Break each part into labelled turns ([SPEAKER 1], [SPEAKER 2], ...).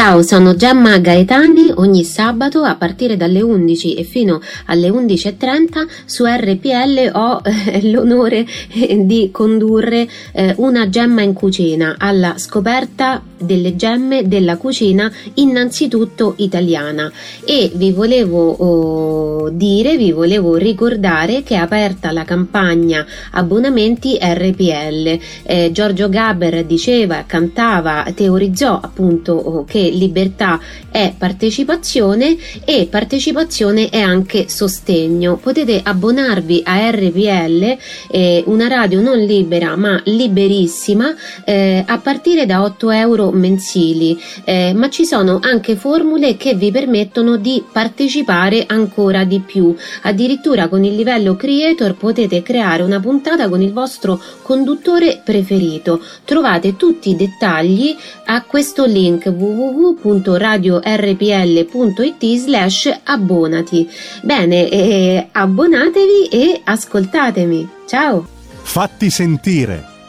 [SPEAKER 1] Ciao, sono Gemma Gaetani. Ogni sabato a partire dalle 11 e fino alle 11.30 su RPL ho eh, l'onore eh, di condurre eh, una gemma in cucina alla scoperta delle gemme della cucina innanzitutto italiana e vi volevo oh, dire, vi volevo ricordare che è aperta la campagna abbonamenti RPL. Eh, Giorgio Gaber diceva, cantava, teorizzò appunto oh, che libertà è partecipazione e partecipazione è anche sostegno. Potete abbonarvi a RPL, eh, una radio non libera ma liberissima, eh, a partire da 8 euro mensili, eh, ma ci sono anche formule che vi permettono di partecipare ancora di più. Addirittura con il livello creator potete creare una puntata con il vostro conduttore preferito. Trovate tutti i dettagli a questo link www.radiorpl.it slash abbonati. Bene, eh, abbonatevi e ascoltatemi. Ciao!
[SPEAKER 2] Fatti sentire!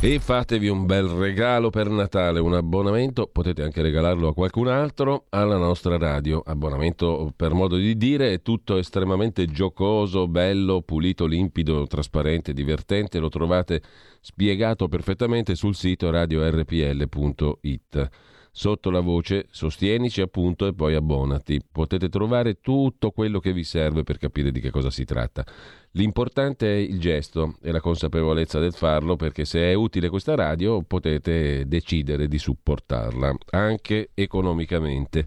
[SPEAKER 3] E fatevi un bel regalo per Natale, un abbonamento, potete anche regalarlo a qualcun altro, alla nostra radio. Abbonamento per modo di dire, è tutto estremamente giocoso, bello, pulito, limpido, trasparente, divertente, lo trovate spiegato perfettamente sul sito radiorpl.it. Sotto la voce sostienici appunto e poi abbonati. Potete trovare tutto quello che vi serve per capire di che cosa si tratta. L'importante è il gesto e la consapevolezza del farlo perché se è utile questa radio potete decidere di supportarla anche economicamente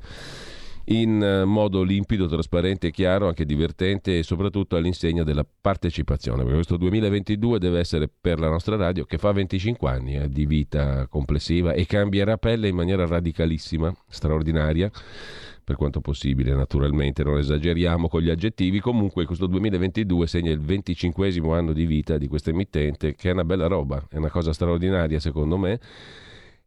[SPEAKER 3] in eh, modo limpido, trasparente, chiaro, anche divertente e soprattutto all'insegna della partecipazione. Perché questo 2022 deve essere per la nostra radio che fa 25 anni eh, di vita complessiva e cambierà pelle in maniera radicalissima, straordinaria per quanto possibile naturalmente, non esageriamo con gli aggettivi, comunque questo 2022 segna il 25 anno di vita di questa emittente che è una bella roba, è una cosa straordinaria secondo me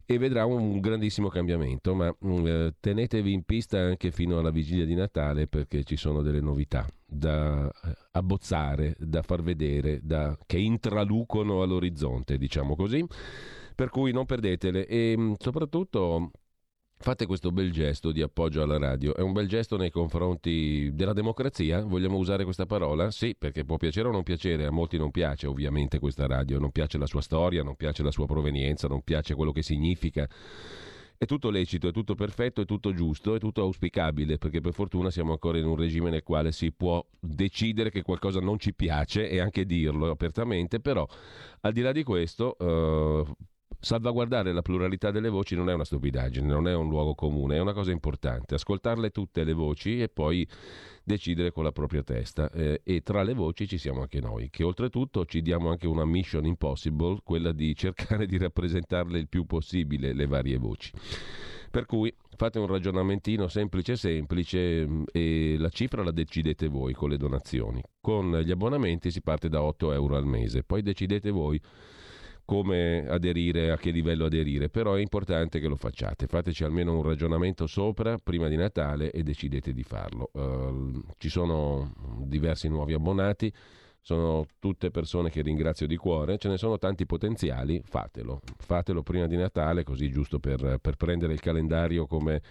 [SPEAKER 3] e vedrà un grandissimo cambiamento, ma mm, eh, tenetevi in pista anche fino alla vigilia di Natale perché ci sono delle novità da eh, abbozzare, da far vedere, da, che intralucono all'orizzonte, diciamo così. Per cui non perdetele. E mm, soprattutto Fate questo bel gesto di appoggio alla radio, è un bel gesto nei confronti della democrazia, vogliamo usare questa parola? Sì, perché può piacere o non piacere, a molti non piace ovviamente questa radio, non piace la sua storia, non piace la sua provenienza, non piace quello che significa. È tutto lecito, è tutto perfetto, è tutto giusto, è tutto auspicabile, perché per fortuna siamo ancora in un regime nel quale si può decidere che qualcosa non ci piace e anche dirlo apertamente, però al di là di questo eh, salvaguardare la pluralità delle voci non è una stupidaggine, non è un luogo comune, è una cosa importante. Ascoltarle tutte le voci e poi decidere con la propria testa. Eh, e tra le voci ci siamo anche noi, che oltretutto ci diamo anche una mission impossible, quella di cercare di rappresentarle il più possibile le varie voci. Per cui fate un ragionamentino semplice semplice mm, e la cifra la decidete voi con le donazioni. Con gli abbonamenti si parte da 8 euro al mese, poi decidete voi come aderire, a che livello aderire, però è importante che lo facciate, fateci almeno un ragionamento sopra prima di Natale e decidete di farlo. Uh, ci sono diversi nuovi abbonati, sono tutte persone che ringrazio di cuore, ce ne sono tanti potenziali, fatelo, fatelo prima di Natale, così giusto per, per prendere il calendario come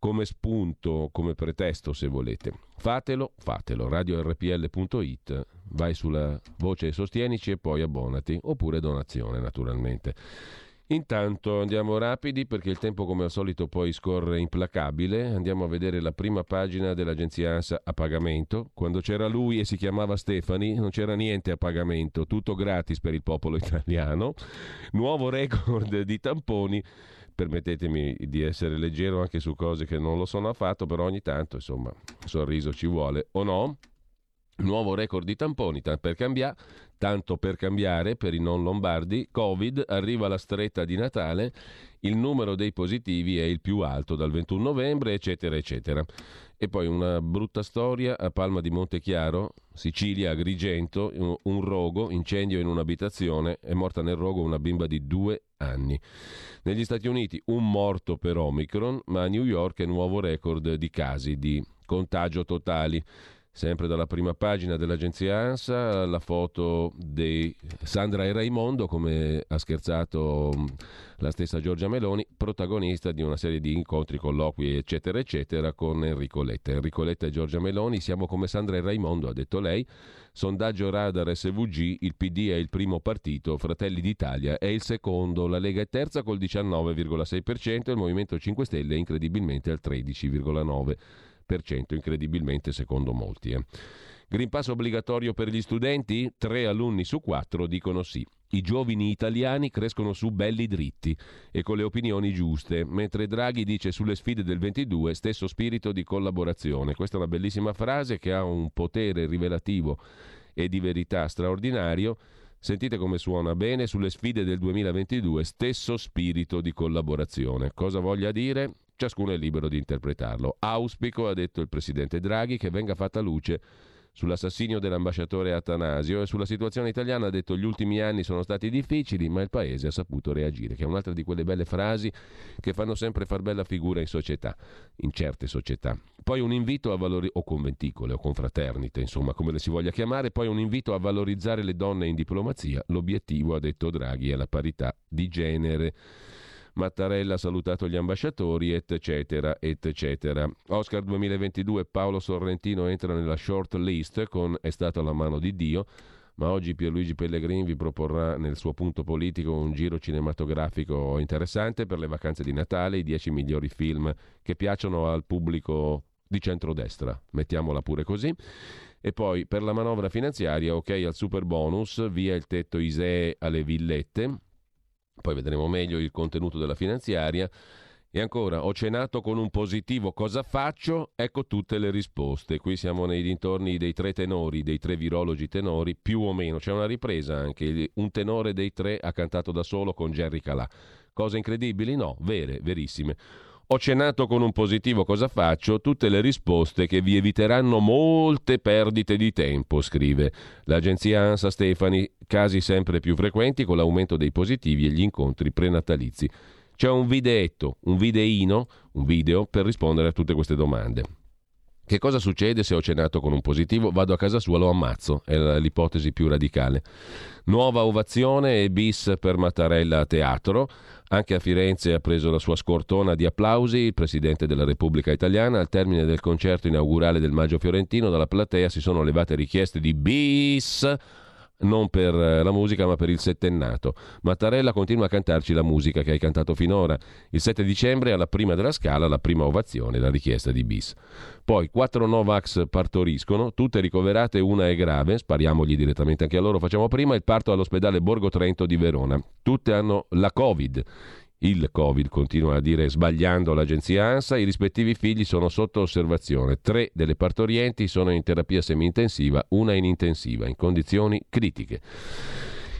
[SPEAKER 3] come spunto, come pretesto se volete. Fatelo, fatelo. RadioRPL.it, vai sulla voce Sostienici e poi abbonati, oppure donazione naturalmente. Intanto andiamo rapidi perché il tempo come al solito poi scorre implacabile. Andiamo a vedere la prima pagina dell'agenzia ANSA a pagamento. Quando c'era lui e si chiamava Stefani non c'era niente a pagamento, tutto gratis per il popolo italiano. Nuovo record di tamponi permettetemi di essere leggero anche su cose che non lo sono affatto, però ogni tanto, insomma, sorriso ci vuole o no? Nuovo record di tamponi, per cambiare, tanto per cambiare per i non lombardi, Covid, arriva la stretta di Natale il numero dei positivi è il più alto dal 21 novembre, eccetera, eccetera. E poi una brutta storia a Palma di Montechiaro, Sicilia, Agrigento, un rogo, incendio in un'abitazione, è morta nel rogo una bimba di due anni. Negli Stati Uniti un morto per Omicron, ma a New York è nuovo record di casi di contagio totali. Sempre dalla prima pagina dell'agenzia ANSA, la foto di Sandra e Raimondo, come ha scherzato mm, la stessa Giorgia Meloni, protagonista di una serie di incontri, colloqui, eccetera, eccetera, con Enrico Letta. Enrico Letta e Giorgia Meloni, siamo come Sandra e Raimondo, ha detto lei. Sondaggio radar SVG, il PD è il primo partito, Fratelli d'Italia è il secondo, la Lega è terza col 19,6% e il Movimento 5 Stelle incredibilmente al 13,9% incredibilmente secondo molti. Eh. Green Pass obbligatorio per gli studenti? Tre alunni su quattro dicono sì. I giovani italiani crescono su belli dritti e con le opinioni giuste, mentre Draghi dice sulle sfide del 22 stesso spirito di collaborazione. Questa è una bellissima frase che ha un potere rivelativo e di verità straordinario. Sentite come suona bene sulle sfide del 2022, stesso spirito di collaborazione. Cosa voglia dire? Ciascuno è libero di interpretarlo. Auspico, ha detto il presidente Draghi, che venga fatta luce sull'assassinio dell'ambasciatore Atanasio e sulla situazione italiana ha detto gli ultimi anni sono stati difficili ma il paese ha saputo reagire, che è un'altra di quelle belle frasi che fanno sempre far bella figura in società, in certe società. Poi un invito a valorizzare, o conventicole o confraternite, insomma come le si voglia chiamare, poi un invito a valorizzare le donne in diplomazia, l'obiettivo, ha detto Draghi, è la parità di genere. Mattarella ha salutato gli ambasciatori, eccetera, eccetera. Oscar 2022, Paolo Sorrentino entra nella short list con È stata la mano di Dio, ma oggi Pierluigi Pellegrini vi proporrà nel suo punto politico un giro cinematografico interessante per le vacanze di Natale, i 10 migliori film che piacciono al pubblico di centrodestra, mettiamola pure così. E poi per la manovra finanziaria, ok al super bonus, via il tetto ISEE alle villette, poi vedremo meglio il contenuto della finanziaria. E ancora, ho cenato con un positivo, cosa faccio? Ecco tutte le risposte. Qui siamo nei dintorni dei tre tenori, dei tre virologi tenori, più o meno. C'è una ripresa anche. Un tenore dei tre ha cantato da solo con Jerry Calà. Cose incredibili? No, vere, verissime. Ho cenato con un positivo, cosa faccio? Tutte le risposte che vi eviteranno molte perdite di tempo, scrive l'agenzia ANSA Stefani, casi sempre più frequenti con l'aumento dei positivi e gli incontri prenatalizi. C'è un videetto, un videino, un video per rispondere a tutte queste domande. Che cosa succede se ho cenato con un positivo? Vado a casa sua, lo ammazzo, è l'ipotesi più radicale. Nuova ovazione e bis per Mattarella a teatro. Anche a Firenze ha preso la sua scortona di applausi il Presidente della Repubblica Italiana. Al termine del concerto inaugurale del Maggio Fiorentino, dalla platea si sono levate richieste di bis non per eh, la musica ma per il settennato. Mattarella continua a cantarci la musica che hai cantato finora. Il 7 dicembre alla prima della scala la prima ovazione, la richiesta di bis. Poi quattro Novax partoriscono, tutte ricoverate, una è grave, spariamogli direttamente anche a loro, facciamo prima il parto all'ospedale Borgo Trento di Verona. Tutte hanno la Covid il Covid, continua a dire sbagliando l'agenzia ANSA, i rispettivi figli sono sotto osservazione. Tre delle partorienti sono in terapia semi-intensiva, una in intensiva, in condizioni critiche.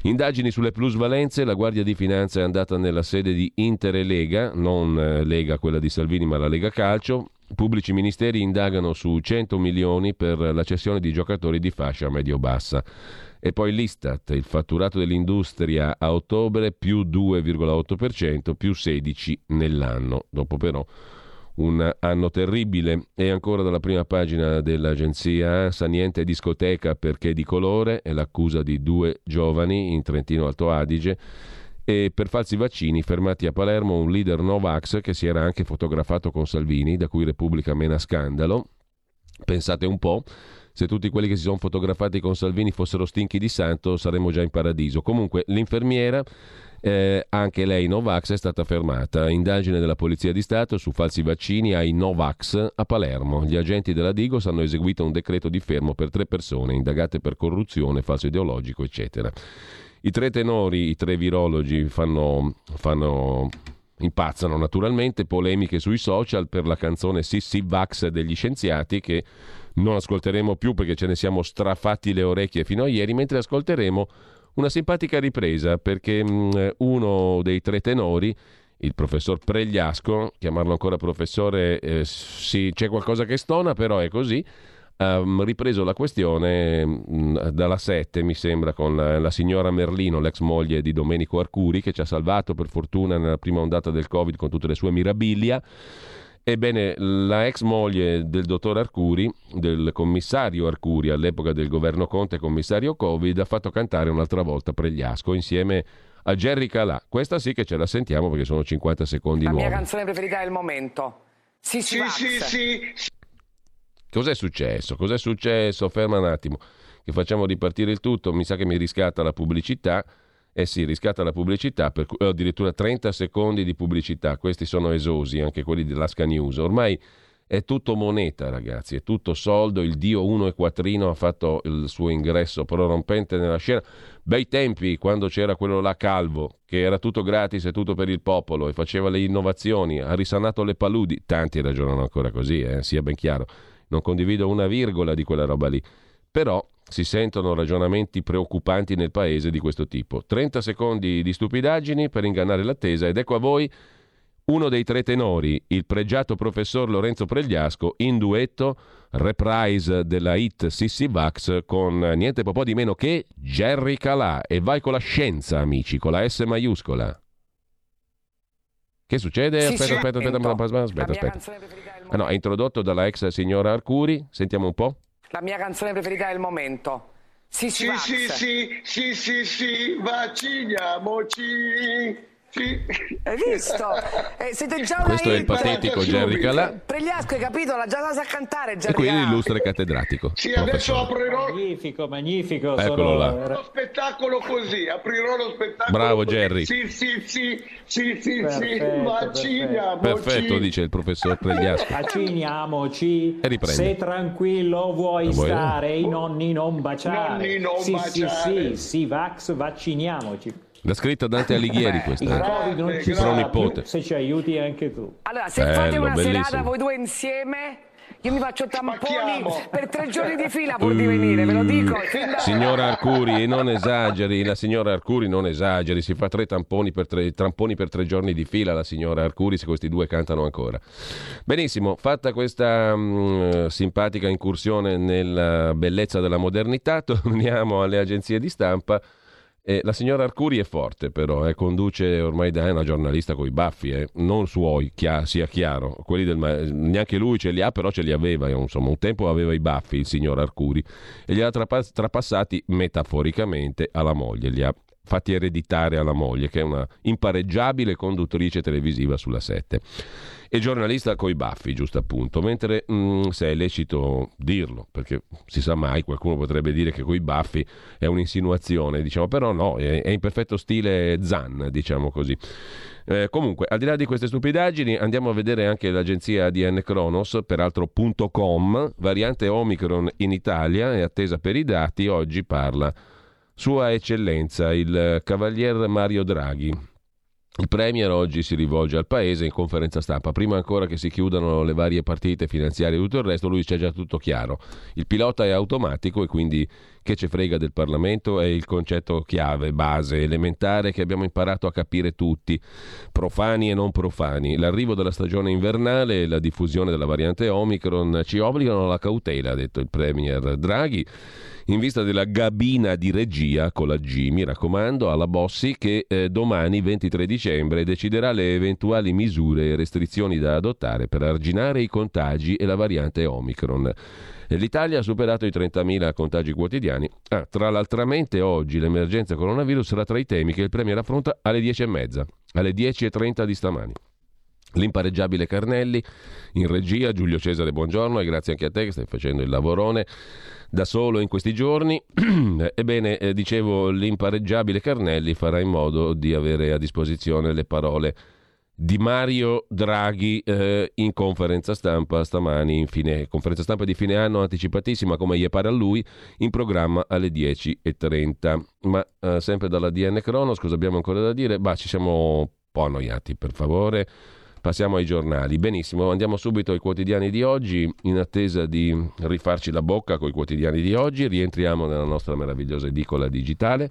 [SPEAKER 3] Indagini sulle plusvalenze, la Guardia di Finanza è andata nella sede di Inter e Lega, non eh, Lega quella di Salvini ma la Lega Calcio. Pubblici ministeri indagano su 100 milioni per la cessione di giocatori di fascia medio-bassa. E poi l'Istat, il fatturato dell'industria a ottobre più 2,8%, più 16 nell'anno. Dopo però un anno terribile. E ancora dalla prima pagina dell'agenzia ANSA, niente discoteca perché di colore, è l'accusa di due giovani in Trentino Alto Adige. E per falsi vaccini, fermati a Palermo un leader Novax che si era anche fotografato con Salvini, da cui Repubblica mena scandalo. Pensate un po', se tutti quelli che si sono fotografati con Salvini fossero stinchi di santo saremmo già in paradiso. Comunque l'infermiera, eh, anche lei Novax, è stata fermata. Indagine della Polizia di Stato su falsi vaccini ai Novax a Palermo. Gli agenti della Digos hanno eseguito un decreto di fermo per tre persone indagate per corruzione, falso ideologico, eccetera. I tre tenori, i tre virologi fanno, fanno impazzano naturalmente, polemiche sui social per la canzone Sissi Vax degli scienziati che non ascolteremo più perché ce ne siamo strafatti le orecchie fino a ieri, mentre ascolteremo una simpatica ripresa perché mh, mm, uno dei tre tenori il professor Pregliasco, chiamarlo ancora professore, eh, sì, c'è qualcosa che stona, però è così, ha ripreso la questione mh, mm, dalla 7, mi sembra, con la, la, signora Merlino, l'ex moglie di Domenico Arcuri, che ci ha salvato per fortuna nella prima ondata del Covid con tutte le sue mirabilia. Ebbene, la ex moglie del dottor Arcuri, del commissario Arcuri, all'epoca del governo Conte, commissario Covid, ha fatto cantare un'altra volta Pregliasco insieme a Jerry Calà. Questa sì che ce la sentiamo perché sono 50 secondi
[SPEAKER 4] la
[SPEAKER 3] nuovi.
[SPEAKER 4] La mia canzone preferita del momento. Sì, sì, sì, sì,
[SPEAKER 3] Cos'è successo? Cos'è successo? Ferma un attimo, che facciamo ripartire il tutto. Mi sa che mi riscatta la pubblicità. Eh sì, riscatta la pubblicità, per, eh, addirittura 30 secondi di pubblicità. Questi sono esosi, anche quelli dell'Asca News. Ormai è tutto moneta, ragazzi, è tutto soldo. Il dio uno e quattrino ha fatto il suo ingresso prorompente nella scena. Bei tempi, quando c'era quello là calvo, che era tutto gratis e tutto per il popolo e faceva le innovazioni, ha risanato le paludi. Tanti ragionano ancora così, eh, sia ben chiaro. Non condivido una virgola di quella roba lì. Però si sentono ragionamenti preoccupanti nel paese di questo tipo. 30 secondi di stupidaggini per ingannare l'attesa ed ecco a voi uno dei tre tenori, il pregiato professor Lorenzo Pregliasco, in duetto reprise della hit Sissi Vax con niente po' di meno che Jerry Calà. E vai con la scienza, amici, con la S maiuscola. Che succede?
[SPEAKER 4] Sì,
[SPEAKER 3] aspetta,
[SPEAKER 4] sì,
[SPEAKER 3] aspetta, aspetta, aspetta, aspetta, aspetta. Ah, no, è introdotto dalla ex signora Arcuri. Sentiamo un po'.
[SPEAKER 4] La mia canzone preferita del momento.
[SPEAKER 5] Sì, sì, sì, sì, sì, sì, sì, vacciniamoci. Sì.
[SPEAKER 4] Hai visto? Eh, siete già
[SPEAKER 3] Questo è il patetico Jerry Calà.
[SPEAKER 4] Pregliasco, hai capito? L'ha già sa cantare Jerry
[SPEAKER 3] E qui l'illustre cattedratico.
[SPEAKER 5] Sì, adesso aprirò...
[SPEAKER 6] Magnifico, magnifico.
[SPEAKER 3] Eccolo là.
[SPEAKER 5] Lo spettacolo così, aprirò lo spettacolo
[SPEAKER 3] Bravo. Jerry.
[SPEAKER 5] Sì, sì, sì, sì, sì,
[SPEAKER 6] Perfetto,
[SPEAKER 5] sì, vacciniamoci.
[SPEAKER 3] Perfetto, dice il professor Pregliasco.
[SPEAKER 6] Vacciniamoci.
[SPEAKER 3] E riprende.
[SPEAKER 6] Se tranquillo vuoi stare, i nonni non baciare.
[SPEAKER 5] Nonni non
[SPEAKER 6] sì, sì,
[SPEAKER 5] baciare.
[SPEAKER 6] sì, sì, vax, vacciniamoci.
[SPEAKER 3] L'ha scritta Dante Alighieri
[SPEAKER 6] Il
[SPEAKER 3] questa. eh.
[SPEAKER 6] Covid non ci sarà se ci aiuti anche tu.
[SPEAKER 4] Allora, se
[SPEAKER 3] Bello,
[SPEAKER 4] fate una
[SPEAKER 3] bellissimo.
[SPEAKER 4] serata voi due insieme, io mi faccio tamponi
[SPEAKER 5] Spacchiamo.
[SPEAKER 4] per tre giorni di fila pur di venire, ve lo dico. fin da-
[SPEAKER 3] Signora Arcuri, non esageri, la signora Arcuri non esageri, si fa tre tamponi per tre, tamponi per tre giorni di fila la signora Arcuri se questi due cantano ancora. Benissimo, fatta questa mm, simpatica incursione nella bellezza della modernità, torniamo alle agenzie di stampa. Eh, la signora Arcuri è forte però, eh, conduce ormai da una giornalista con i baffi, eh, non suoi, chia- sia chiaro, del neanche lui ce li ha, però ce li aveva, eh, insomma. Un tempo aveva i baffi il signor Arcuri e li ha trapa- trapassati metaforicamente alla moglie, li ha fatti ereditare alla moglie che è una impareggiabile conduttrice televisiva sulla 7 e giornalista coi baffi, giusto appunto, mentre mm, se è lecito dirlo, perché si sa mai, qualcuno potrebbe dire che coi baffi è un'insinuazione, diciamo, però no, è, è in perfetto stile Zan, diciamo così. Eh, comunque, al di là di queste stupidaggini, andiamo a vedere anche l'agenzia ADN Kronos, peraltro.com, variante Omicron in Italia, è attesa per i dati, oggi parla Sua Eccellenza, il Cavalier Mario Draghi. Il Premier oggi si rivolge al Paese in conferenza stampa, prima ancora che si chiudano le varie partite finanziarie e tutto il resto, lui c'è già tutto chiaro. Il pilota è automatico e quindi che ce frega del Parlamento è il concetto chiave, base, elementare che abbiamo imparato a capire tutti, profani e non profani. L'arrivo della stagione invernale e la diffusione della variante Omicron ci obbligano alla cautela, ha detto il Premier Draghi in vista della gabina di regia con la G, mi raccomando, alla Bossi che eh, domani 23 dicembre deciderà le eventuali misure e restrizioni da adottare per arginare i contagi e la variante Omicron. L'Italia ha superato i 30.000 contagi quotidiani. Ah, tra l'altramente oggi l'emergenza coronavirus sarà tra i temi che il Premier affronta alle 10.30, alle 10.30 di stamani. L'impareggiabile Carnelli in regia, Giulio Cesare, buongiorno e grazie anche a te che stai facendo il lavorone da solo in questi giorni. Ebbene, eh, dicevo, l'impareggiabile Carnelli farà in modo di avere a disposizione le parole di Mario Draghi eh, in conferenza stampa stamani, in fine, conferenza stampa di fine anno anticipatissima come gli pare a lui, in programma alle 10.30. Ma eh, sempre dalla DN Cronos, cosa abbiamo ancora da dire? Bah, ci siamo un po' annoiati, per favore. Passiamo ai giornali. Benissimo, andiamo subito ai quotidiani di oggi. In attesa di rifarci la bocca con i quotidiani di oggi, rientriamo nella nostra meravigliosa edicola digitale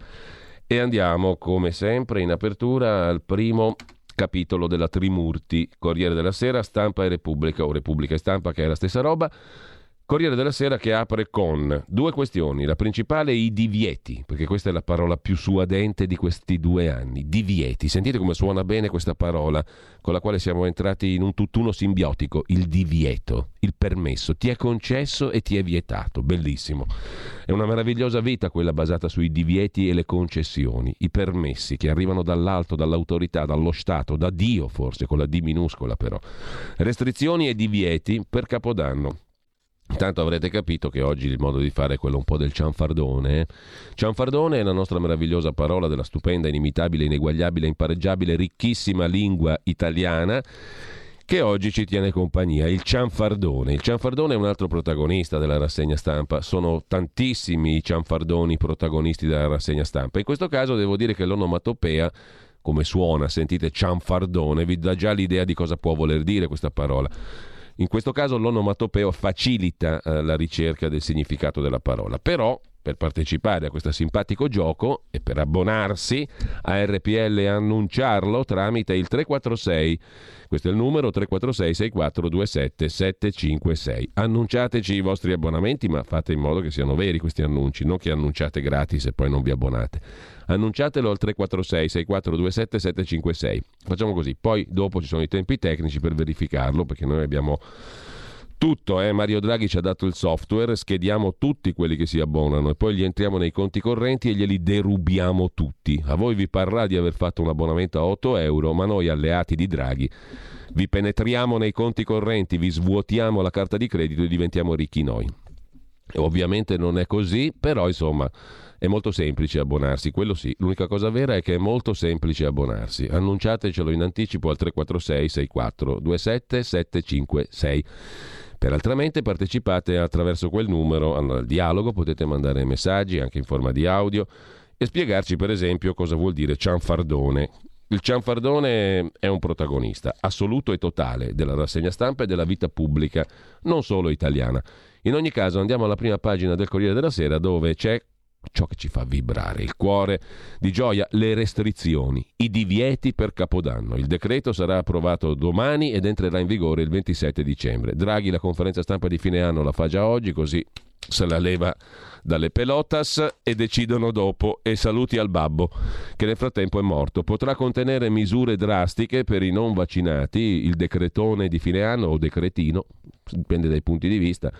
[SPEAKER 3] e andiamo, come sempre, in apertura al primo capitolo della Trimurti, Corriere della Sera, Stampa e Repubblica, o Repubblica e Stampa che è la stessa roba. Corriere della Sera che apre con due questioni. La principale i divieti, perché questa è la parola più suadente di questi due anni. Divieti. Sentite come suona bene questa parola con la quale siamo entrati in un tutt'uno simbiotico. Il divieto, il permesso. Ti è concesso e ti è vietato. Bellissimo. È una meravigliosa vita quella basata sui divieti e le concessioni, i permessi che arrivano dall'alto, dall'autorità, dallo Stato, da Dio forse, con la D minuscola però. Restrizioni e divieti per Capodanno. Intanto avrete capito che oggi il modo di fare è quello un po' del cianfardone. Cianfardone è la nostra meravigliosa parola della stupenda, inimitabile, ineguagliabile, impareggiabile, ricchissima lingua italiana che oggi ci tiene compagnia, il cianfardone. Il cianfardone è un altro protagonista della rassegna stampa, sono tantissimi i cianfardoni protagonisti della rassegna stampa. In questo caso devo dire che l'onomatopea come suona, sentite cianfardone, vi dà già l'idea di cosa può voler dire questa parola. In questo caso l'onomatopeo facilita eh, la ricerca del significato della parola, però per partecipare a questo simpatico gioco e per abbonarsi a RPL e annunciarlo tramite il 346 questo è il numero 346 6427 756. Annunciateci i vostri abbonamenti, ma fate in modo che siano veri questi annunci, non che annunciate gratis e poi non vi abbonate. Annunciatelo al 346 6427 756. Facciamo così, poi dopo ci sono i tempi tecnici per verificarlo, perché noi abbiamo tutto, eh? Mario Draghi ci ha dato il software, schediamo tutti quelli che si abbonano e poi gli entriamo nei conti correnti e glieli derubiamo tutti. A voi vi parrà di aver fatto un abbonamento a 8 euro, ma noi alleati di Draghi vi penetriamo nei conti correnti, vi svuotiamo la carta di credito e diventiamo ricchi noi. E ovviamente non è così, però insomma è molto semplice abbonarsi, quello sì. L'unica cosa vera è che è molto semplice abbonarsi. Annunciatecelo in anticipo al 346 64 27 756. Per altramente partecipate attraverso quel numero al dialogo, potete mandare messaggi anche in forma di audio e spiegarci per esempio cosa vuol dire cianfardone. Il cianfardone è un protagonista assoluto e totale della rassegna stampa e della vita pubblica, non solo italiana. In ogni caso andiamo alla prima pagina del Corriere della Sera dove c'è ciò che ci fa vibrare il cuore di gioia, le restrizioni, i divieti per Capodanno. Il decreto sarà approvato domani ed entrerà in vigore il 27 dicembre. Draghi la conferenza stampa di fine anno la fa già oggi, così se la leva dalle pelotas e decidono dopo e saluti al babbo che nel frattempo è morto. Potrà contenere misure drastiche per i non vaccinati, il decretone di fine anno o decretino, dipende dai punti di vista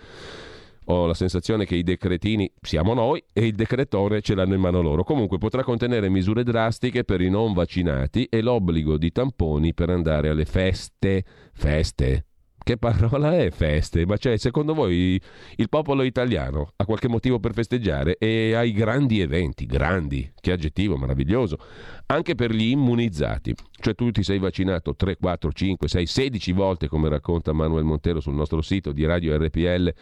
[SPEAKER 3] ho la sensazione che i decretini siamo noi e il decretore ce l'hanno in mano loro. Comunque potrà contenere misure drastiche per i non vaccinati e l'obbligo di tamponi per andare alle feste. Feste? Che parola è feste? Ma cioè, secondo voi il popolo italiano ha qualche motivo per festeggiare e ha i grandi eventi, grandi, che aggettivo meraviglioso, anche per gli immunizzati. Cioè tu ti sei vaccinato 3, 4, 5, 6, 16 volte, come racconta Manuel Montero sul nostro sito di Radio RPL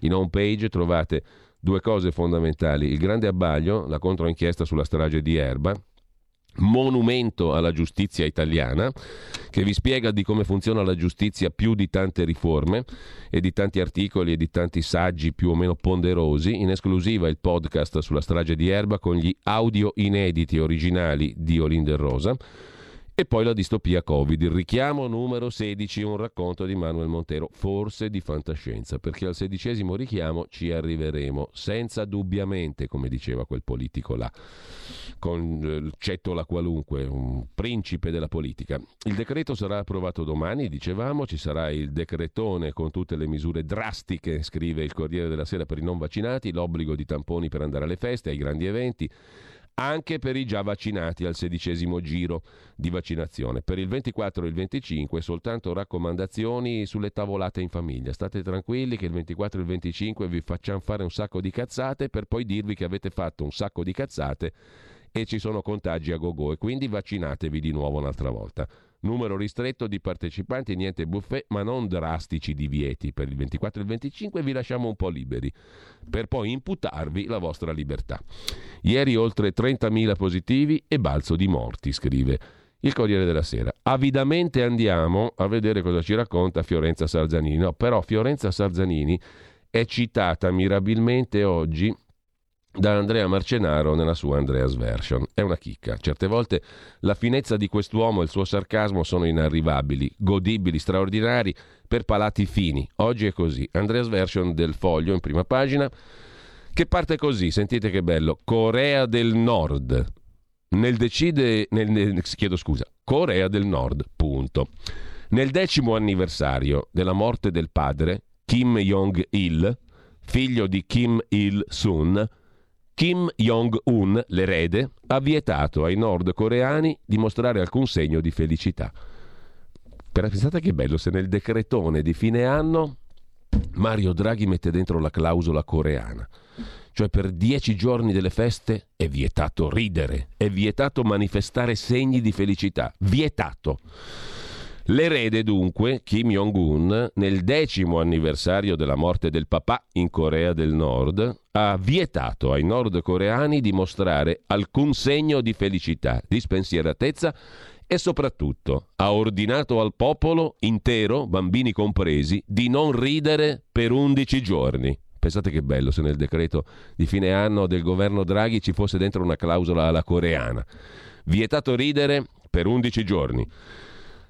[SPEAKER 3] in home page trovate due cose fondamentali. Il grande abbaglio, la controinchiesta sulla strage di Erba, monumento alla giustizia italiana, che vi spiega di come funziona la giustizia più di tante riforme e di tanti articoli e di tanti saggi più o meno ponderosi, in esclusiva il podcast sulla strage di Erba con gli audio inediti originali di Olinder Rosa e poi la distopia Covid, il richiamo numero 16, un racconto di Manuel Montero, forse di fantascienza, perché al sedicesimo richiamo ci arriveremo, senza dubbiamente, come diceva quel politico là, con eh, cettola qualunque, un principe della politica. Il decreto sarà approvato domani, dicevamo, ci sarà il decretone con tutte le misure drastiche, scrive il Corriere della Sera per i non vaccinati, l'obbligo di tamponi per andare alle feste, ai grandi eventi anche per i già vaccinati al sedicesimo giro di vaccinazione. Per il 24 e il 25 soltanto raccomandazioni sulle tavolate in famiglia. State tranquilli che il 24 e il 25 vi facciamo fare un sacco di cazzate per poi dirvi che avete fatto un sacco di cazzate e ci sono contagi a gogo e quindi vaccinatevi di nuovo un'altra volta. Numero ristretto di partecipanti, niente buffet, ma non drastici divieti. Per il 24 e il 25 vi lasciamo un po' liberi, per poi imputarvi la vostra libertà. Ieri oltre 30.000 positivi e balzo di morti, scrive il Corriere della Sera. Avidamente andiamo a vedere cosa ci racconta Fiorenza Sarzanini. No, però Fiorenza Sarzanini è citata mirabilmente oggi da Andrea Marcenaro nella sua Andreas Version. È una chicca. Certe volte la finezza di quest'uomo e il suo sarcasmo sono inarrivabili, godibili, straordinari per palati fini. Oggi è così. Andreas Version del Foglio in prima pagina che parte così, sentite che bello. Corea del Nord. Nel decide nel, nel, chiedo scusa. Corea del Nord. Punto. Nel decimo anniversario della morte del padre Kim Jong-il, figlio di Kim Il-sun, Kim Jong-un, l'erede, ha vietato ai nordcoreani di mostrare alcun segno di felicità. Pensate che bello se nel decretone di fine anno Mario Draghi mette dentro la clausola coreana. Cioè per dieci giorni delle feste è vietato ridere, è vietato manifestare segni di felicità. Vietato. L'erede dunque, Kim Jong-un, nel decimo anniversario della morte del papà in Corea del Nord, ha vietato ai nordcoreani di mostrare alcun segno di felicità, di spensieratezza e soprattutto ha ordinato al popolo intero, bambini compresi, di non ridere per 11 giorni. Pensate che bello se nel decreto di fine anno del governo Draghi ci fosse dentro una clausola alla coreana. Vietato ridere per 11 giorni.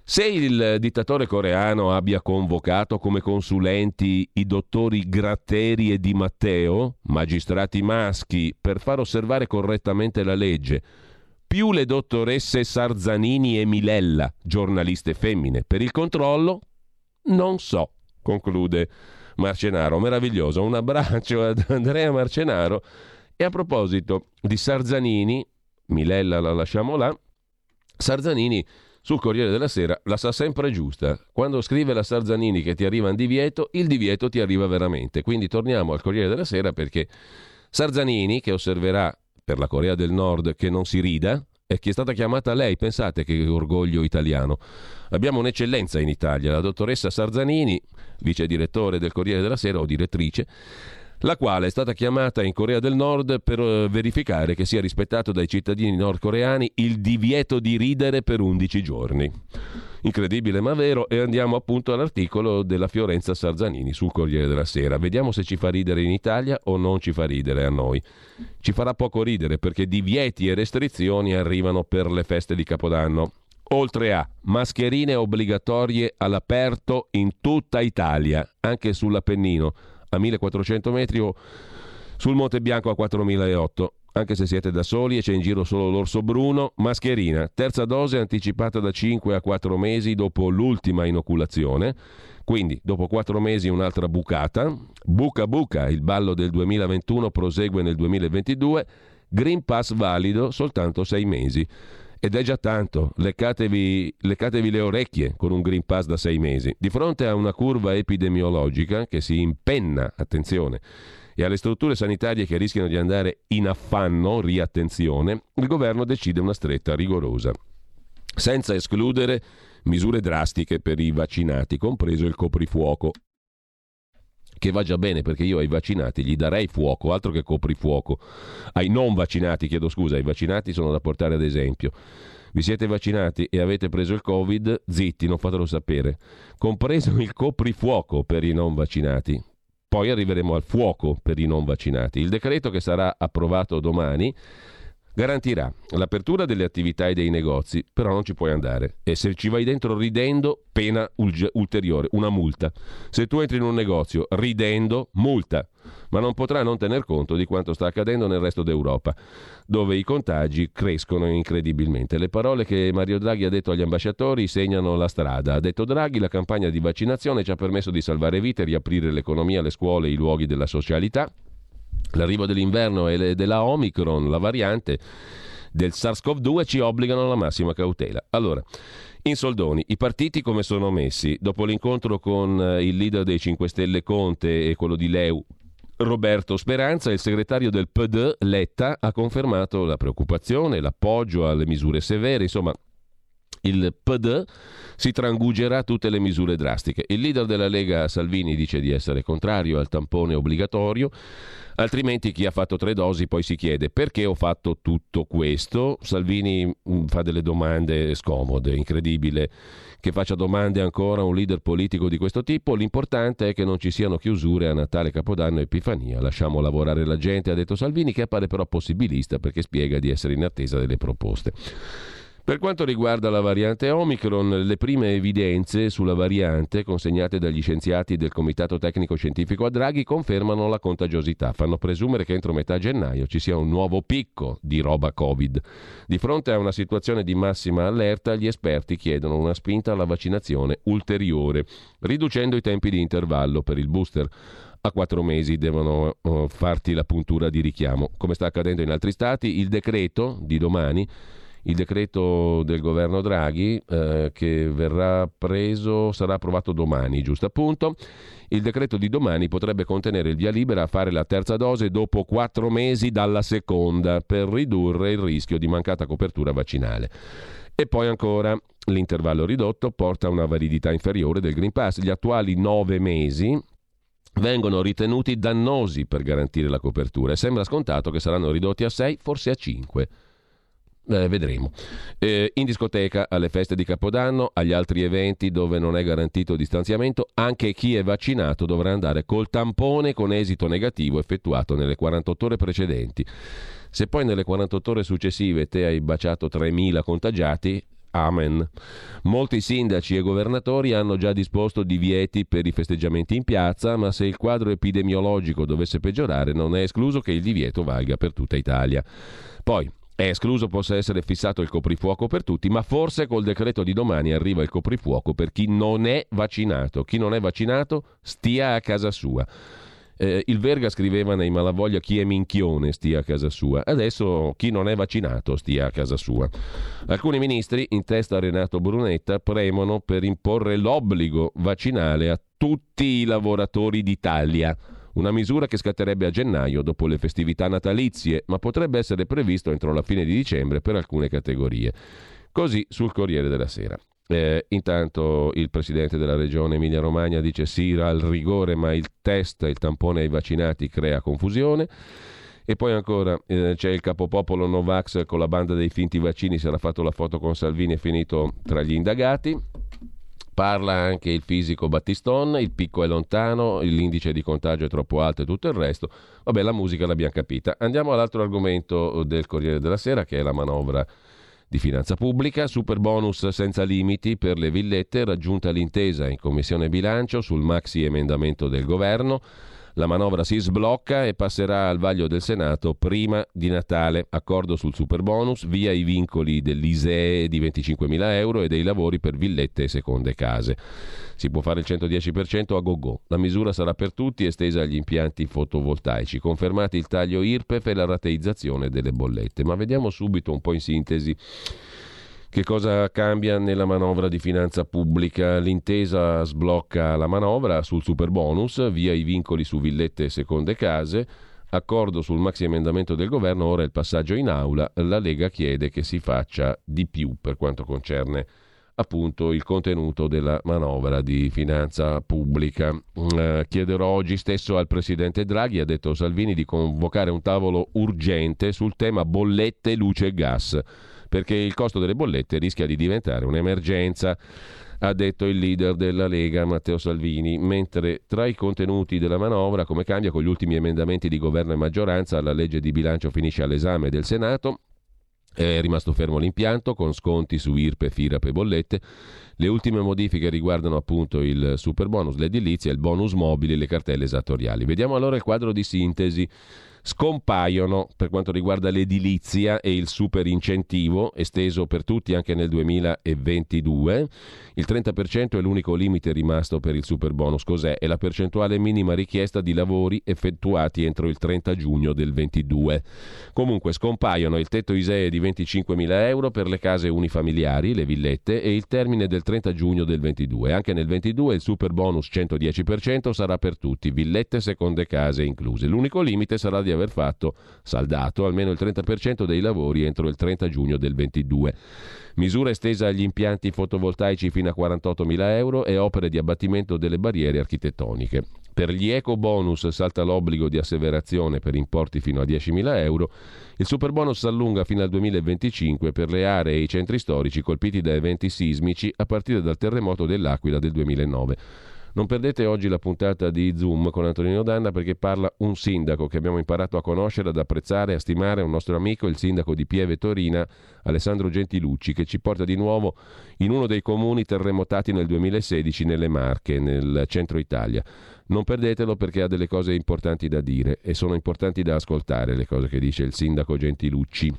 [SPEAKER 3] Se il dittatore coreano abbia convocato come consulenti i dottori Gratteri e Di Matteo, magistrati maschi, per far osservare correttamente la legge, più le dottoresse Sarzanini e Milella, giornaliste femmine, per il controllo, non so, conclude Marcenaro. Meraviglioso, un abbraccio ad Andrea Marcenaro. E a proposito di Sarzanini, Milella la lasciamo là, Sarzanini sul Corriere della Sera la sa sempre giusta. Quando scrive la Sarzanini che ti arriva un divieto, il divieto ti arriva veramente. Quindi torniamo al Corriere della Sera perché Sarzanini, che osserverà per la Corea del Nord che non si rida, e che è stata chiamata lei, pensate che orgoglio italiano. Abbiamo un'eccellenza in Italia, la dottoressa Sarzanini, vice direttore del Corriere della Sera o direttrice, la quale è stata chiamata in Corea del Nord per eh, verificare che sia rispettato dai cittadini nordcoreani il divieto di ridere per 11 giorni. Incredibile ma vero e andiamo appunto all'articolo della Fiorenza Sarzanini sul Corriere della Sera. Vediamo se ci fa ridere in Italia o non ci fa ridere a noi. Ci farà poco ridere perché divieti e restrizioni arrivano per le feste di Capodanno. Oltre a mascherine obbligatorie all'aperto in tutta Italia, anche sull'Appennino a 1400 metri o sul Monte Bianco a 4008. Anche se siete da soli e c'è in giro solo l'orso bruno, mascherina, terza dose anticipata da 5 a 4 mesi dopo l'ultima inoculazione. Quindi, dopo 4 mesi un'altra bucata. Buca buca, il ballo del 2021 prosegue nel 2022. Green Pass valido soltanto 6 mesi. Ed è già tanto, leccatevi, leccatevi le orecchie con un Green Pass da sei mesi. Di fronte a una curva epidemiologica che si impenna, attenzione, e alle strutture sanitarie che rischiano di andare in affanno, riattenzione, il governo decide una stretta rigorosa, senza escludere misure drastiche per i vaccinati, compreso il coprifuoco che va già bene perché io ai vaccinati gli darei fuoco, altro che coprifuoco. Ai non vaccinati, chiedo scusa, ai vaccinati sono da portare ad esempio. Vi siete vaccinati e avete preso il Covid? Zitti, non fatelo sapere. Compreso il coprifuoco per i non vaccinati. Poi arriveremo al fuoco per i non vaccinati. Il decreto che sarà approvato domani garantirà l'apertura delle attività e dei negozi, però non ci puoi andare. E se ci vai dentro ridendo, pena ulteriore, una multa. Se tu entri in un negozio ridendo, multa. Ma non potrà non tener conto di quanto sta accadendo nel resto d'Europa, dove i contagi crescono incredibilmente. Le parole che Mario Draghi ha detto agli ambasciatori segnano la strada. Ha detto Draghi, la campagna di vaccinazione ci ha permesso di salvare vite, riaprire l'economia, le scuole, i luoghi della socialità. L'arrivo dell'inverno e della Omicron, la variante del SARS-CoV-2, ci obbligano alla massima cautela. Allora, in soldoni, i partiti come sono messi? Dopo l'incontro con eh, il leader dei 5 Stelle Conte e quello di Leu Roberto Speranza, il segretario del PD Letta, ha confermato la preoccupazione, l'appoggio alle misure severe, insomma il PD si trangugerà tutte le misure drastiche. Il leader della Lega Salvini dice di essere contrario al tampone obbligatorio, altrimenti chi ha fatto tre dosi poi si chiede perché ho fatto tutto questo. Salvini mm, fa delle domande scomode, incredibile che faccia domande ancora a un leader politico di questo tipo. L'importante è che non ci siano chiusure a Natale, Capodanno e Epifania. Lasciamo lavorare la gente, ha detto Salvini, che appare però possibilista perché spiega di essere in attesa delle proposte. Per quanto riguarda la variante Omicron, le prime evidenze sulla variante consegnate dagli scienziati del Comitato Tecnico Scientifico a Draghi confermano la contagiosità. Fanno presumere che entro metà gennaio ci sia un nuovo picco di roba Covid. Di fronte a una situazione di massima allerta, gli esperti chiedono una spinta alla vaccinazione ulteriore, riducendo i tempi di intervallo per il booster a quattro mesi devono uh, farti la puntura di richiamo. Come sta accadendo in altri stati, il decreto di domani il decreto del governo Draghi eh, che verrà preso sarà approvato domani, giusto appunto. Il decreto di domani potrebbe contenere il via libera a fare la terza dose dopo quattro mesi dalla seconda per ridurre il rischio di mancata copertura vaccinale. E poi ancora l'intervallo ridotto porta a una validità inferiore del Green Pass. Gli attuali nove mesi vengono ritenuti dannosi per garantire la copertura e sembra scontato che saranno ridotti a 6, forse a 5. Eh, vedremo. Eh, in discoteca, alle feste di Capodanno, agli altri eventi dove non è garantito distanziamento, anche chi è vaccinato dovrà andare col tampone con esito negativo effettuato nelle 48 ore precedenti. Se poi nelle 48 ore successive te hai baciato 3.000 contagiati, Amen. Molti sindaci e governatori hanno già disposto divieti per i festeggiamenti in piazza, ma se il quadro epidemiologico dovesse peggiorare non è escluso che il divieto valga per tutta Italia. Poi, è escluso possa essere fissato il coprifuoco per tutti, ma forse col decreto di domani arriva il coprifuoco per chi non è vaccinato. Chi non è vaccinato stia a casa sua. Eh, il Verga scriveva nei Malavoglia chi è minchione stia a casa sua, adesso chi non è vaccinato stia a casa sua. Alcuni ministri, in testa a Renato Brunetta, premono per imporre l'obbligo vaccinale a tutti i lavoratori d'Italia. Una misura che scatterebbe a gennaio dopo le festività natalizie, ma potrebbe essere previsto entro la fine di dicembre per alcune categorie. Così sul Corriere della Sera. Eh, intanto il presidente della regione Emilia-Romagna dice sì al rigore, ma il test, il tampone ai vaccinati crea confusione. E poi ancora eh, c'è il capopopolo Novax con la banda dei finti vaccini, si era fatto la foto con Salvini e finito tra gli indagati. Parla anche il fisico Battiston, il picco è lontano, l'indice di contagio è troppo alto e tutto il resto. Vabbè, la musica l'abbiamo capita. Andiamo all'altro argomento del Corriere della Sera, che è la manovra di finanza pubblica, super bonus senza limiti per le villette, raggiunta l'intesa in Commissione Bilancio sul maxi emendamento del governo. La manovra si sblocca e passerà al vaglio del Senato prima di Natale. Accordo sul super bonus, via i vincoli dell'ISEE di 25.000 euro e dei lavori per villette e seconde case. Si può fare il 110% a go-go. La misura sarà per tutti estesa agli impianti fotovoltaici. Confermati il taglio IRPEF e la rateizzazione delle bollette. Ma vediamo subito un po' in sintesi che cosa cambia nella manovra di finanza pubblica? L'intesa sblocca la manovra sul super bonus, via i vincoli su villette e seconde case. Accordo sul maxi emendamento del governo, ora il passaggio in aula. La Lega chiede che si faccia di più per quanto concerne appunto il contenuto della manovra di finanza pubblica. Eh, chiederò oggi stesso al Presidente Draghi, ha detto Salvini, di convocare un tavolo urgente sul tema bollette, luce e gas perché il costo delle bollette rischia di diventare un'emergenza ha detto il leader della Lega Matteo Salvini, mentre tra i contenuti della manovra, come cambia con gli ultimi emendamenti di governo e maggioranza, la legge di bilancio finisce all'esame del Senato, è rimasto fermo l'impianto con sconti su IRPE, FIRAP e bollette. Le ultime modifiche riguardano appunto il super bonus, l'edilizia, il bonus mobili e le cartelle esattoriali. Vediamo allora il quadro di sintesi Scompaiono per quanto riguarda l'edilizia e il super incentivo esteso per tutti anche nel 2022. Il 30% è l'unico limite rimasto per il super bonus. Cos'è? È la percentuale minima richiesta di lavori effettuati entro il 30 giugno del 22. Comunque scompaiono il tetto ISEE di 25.000 euro per le case unifamiliari, le villette, e il termine del 30 giugno del 22. Anche nel 22 il super bonus 110% sarà per tutti, villette seconde case incluse. L'unico limite sarà di aver fatto, saldato, almeno il 30% dei lavori entro il 30 giugno del 22. Misura estesa agli impianti fotovoltaici fino a 48.000 euro e opere di abbattimento delle barriere architettoniche. Per gli eco bonus salta l'obbligo di asseverazione per importi fino a 10.000 euro. Il super bonus si allunga fino al 2025 per le aree e i centri storici colpiti da eventi sismici a partire dal terremoto dell'Aquila del 2009. Non perdete oggi la puntata di Zoom con Antonino Danna perché parla un sindaco che abbiamo imparato a conoscere, ad apprezzare, a stimare, un nostro amico, il sindaco di Pieve Torina, Alessandro Gentilucci, che ci porta di nuovo in uno dei comuni terremotati nel 2016 nelle Marche, nel centro Italia. Non perdetelo perché ha delle cose importanti da dire e sono importanti da ascoltare le cose che dice il sindaco Gentilucci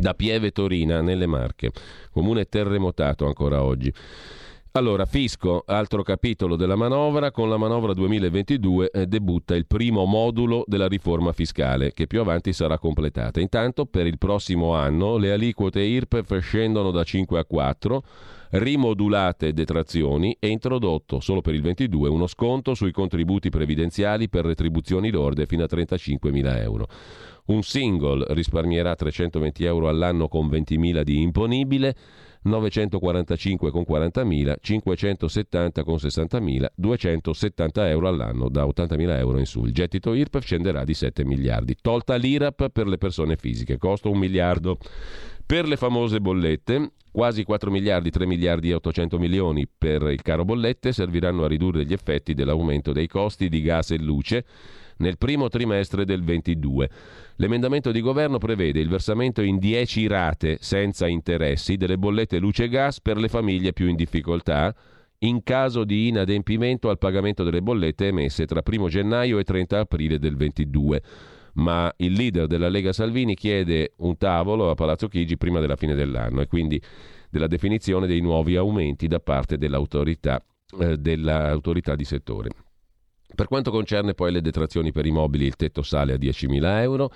[SPEAKER 3] da Pieve Torina nelle Marche, comune terremotato ancora oggi. Allora, fisco, altro capitolo della manovra, con la manovra 2022 eh, debutta il primo modulo della riforma fiscale che più avanti sarà completata. Intanto per il prossimo anno le aliquote IRPEF scendono da 5 a 4, rimodulate detrazioni e introdotto solo per il 22 uno sconto sui contributi previdenziali per retribuzioni lorde fino a 35.000 euro. Un single risparmierà 320 euro all'anno con 20.000 di imponibile, 945 con 40.000, 570 con 60.000, 270 euro all'anno da 80.000 euro in su. Il gettito IRPEF scenderà di 7 miliardi. Tolta l'IRAP per le persone fisiche, costa un miliardo. Per le famose bollette, quasi 4 miliardi, 3 miliardi e 800 milioni per il caro bollette serviranno a ridurre gli effetti dell'aumento dei costi di gas e luce nel primo trimestre del 22. L'emendamento di governo prevede il versamento in 10 rate senza interessi delle bollette luce e gas per le famiglie più in difficoltà in caso di inadempimento al pagamento delle bollette emesse tra 1 gennaio e 30 aprile del 22. Ma il leader della Lega Salvini chiede un tavolo a Palazzo Chigi prima della fine dell'anno e quindi della definizione dei nuovi aumenti da parte dell'autorità, eh, dell'autorità di settore. Per quanto concerne poi le detrazioni per i mobili, il tetto sale a 10.000 euro.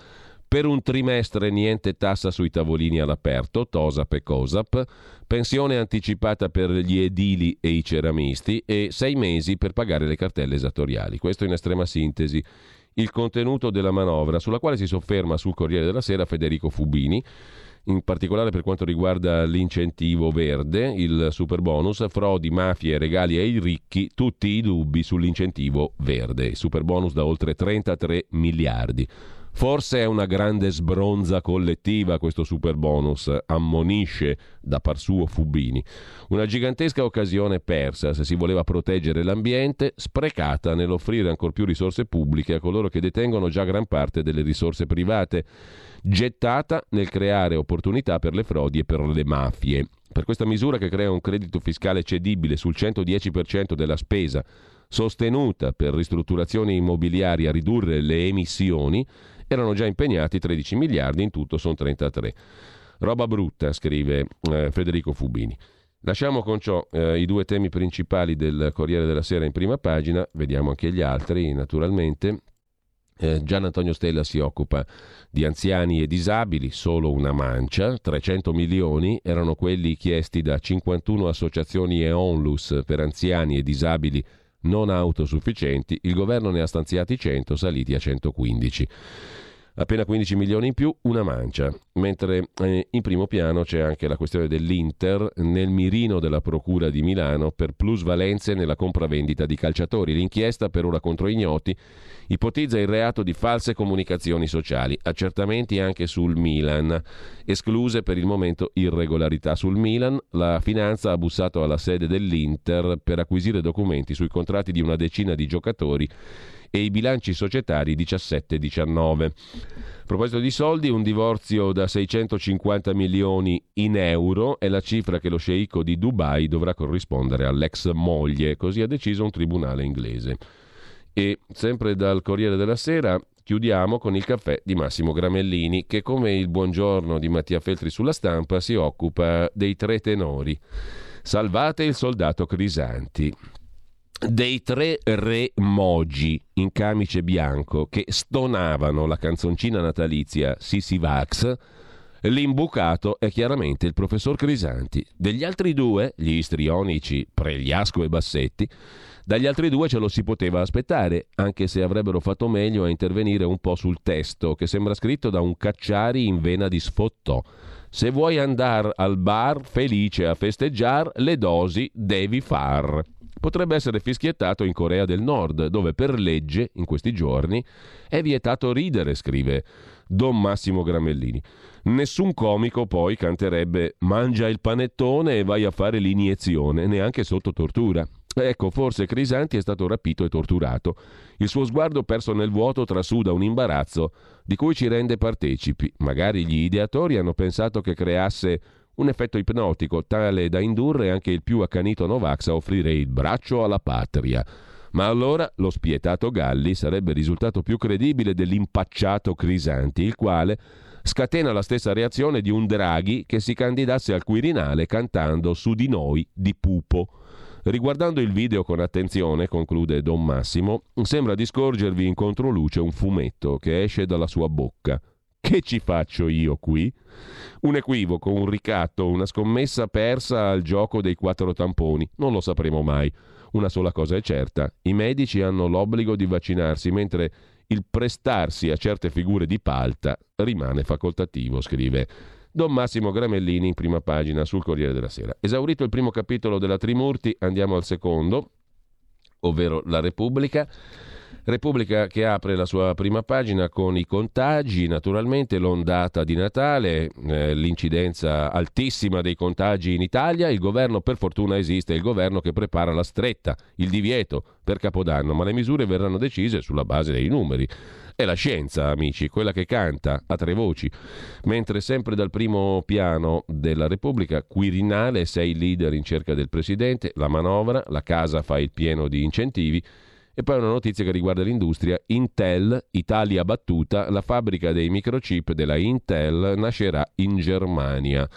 [SPEAKER 3] Per un trimestre niente tassa sui tavolini all'aperto, TOSAP e COSAP, pensione anticipata per gli edili e i ceramisti e sei mesi per pagare le cartelle esattoriali. Questo in estrema sintesi il contenuto della manovra, sulla quale si sofferma sul Corriere della Sera Federico Fubini, in particolare per quanto riguarda l'incentivo verde, il super bonus, frodi, mafie, regali ai ricchi, tutti i dubbi sull'incentivo verde. Super bonus da oltre 33 miliardi. Forse è una grande sbronza collettiva questo super bonus, ammonisce da par suo Fubini. Una gigantesca occasione persa se si voleva proteggere l'ambiente, sprecata nell'offrire ancor più risorse pubbliche a coloro che detengono già gran parte delle risorse private gettata nel creare opportunità per le frodi e per le mafie. Per questa misura che crea un credito fiscale cedibile sul 110% della spesa sostenuta per ristrutturazioni immobiliari a ridurre le emissioni, erano già impegnati 13 miliardi, in tutto sono 33. Roba brutta, scrive eh, Federico Fubini. Lasciamo con ciò eh, i due temi principali del Corriere della Sera in prima pagina, vediamo anche gli altri naturalmente. Eh, Gian Antonio Stella si occupa di anziani e disabili, solo una mancia, 300 milioni erano quelli chiesti da 51 associazioni e onlus per anziani e disabili non autosufficienti, il governo ne ha stanziati 100, saliti a 115 appena 15 milioni in più, una mancia. Mentre eh, in primo piano c'è anche la questione dell'Inter nel mirino della Procura di Milano per plusvalenze nella compravendita di calciatori. L'inchiesta, per ora contro ignoti, ipotizza il reato di false comunicazioni sociali, accertamenti anche sul Milan, escluse per il momento irregolarità sul Milan. La finanza ha bussato alla sede dell'Inter per acquisire documenti sui contratti di una decina di giocatori e i bilanci societari 17-19. A proposito di soldi, un divorzio da 650 milioni in euro è la cifra che lo sceicco di Dubai dovrà corrispondere all'ex moglie, così ha deciso un tribunale inglese. E sempre dal Corriere della Sera chiudiamo con il caffè di Massimo Gramellini, che come il buongiorno di Mattia Feltri sulla stampa si occupa dei tre tenori. Salvate il soldato Crisanti, dei tre re mogi in camice bianco che stonavano la canzoncina natalizia Sisi Vax, L'imbucato è chiaramente il professor Crisanti. Degli altri due, gli istrionici Pregliasco e Bassetti, dagli altri due ce lo si poteva aspettare, anche se avrebbero fatto meglio a intervenire un po' sul testo, che sembra scritto da un cacciari in vena di sfottò. Se vuoi andare al bar felice a festeggiare, le dosi devi far. Potrebbe essere fischiettato in Corea del Nord, dove per legge, in questi giorni, è vietato ridere, scrive Don Massimo Gramellini. Nessun comico poi canterebbe Mangia il panettone e vai a fare l'iniezione, neanche sotto tortura. Ecco, forse Crisanti è stato rapito e torturato. Il suo sguardo perso nel vuoto trasuda un imbarazzo di cui ci rende partecipi. Magari gli ideatori hanno pensato che creasse un effetto ipnotico tale da indurre anche il più accanito Novax a offrire il braccio alla patria. Ma allora lo spietato Galli sarebbe risultato più credibile dell'impacciato Crisanti, il quale scatena la stessa reazione di un Draghi che si candidasse al Quirinale cantando su di noi di Pupo. Riguardando il video con attenzione, conclude Don Massimo, sembra di scorgervi in controluce un fumetto che esce dalla sua bocca. Che ci faccio io qui? Un equivoco, un ricatto, una scommessa persa al gioco dei quattro tamponi. Non lo sapremo mai. Una sola cosa è certa, i medici hanno l'obbligo di vaccinarsi, mentre il prestarsi a certe figure di palta rimane facoltativo, scrive Don Massimo Gramellini in prima pagina sul Corriere della Sera. Esaurito il primo capitolo della Trimurti, andiamo al secondo, ovvero la Repubblica. Repubblica che apre la sua prima pagina con i contagi, naturalmente l'ondata di Natale, eh, l'incidenza altissima dei contagi in Italia, il governo per fortuna esiste, il governo che prepara la stretta, il divieto per Capodanno, ma le misure verranno decise sulla base dei numeri. È la scienza, amici, quella che canta a tre voci. Mentre sempre dal primo piano della Repubblica, Quirinale, sei leader in cerca del presidente, la manovra, la casa fa il pieno di incentivi. E poi una notizia che riguarda l'industria. Intel, Italia battuta, la fabbrica dei microchip della Intel nascerà in Germania.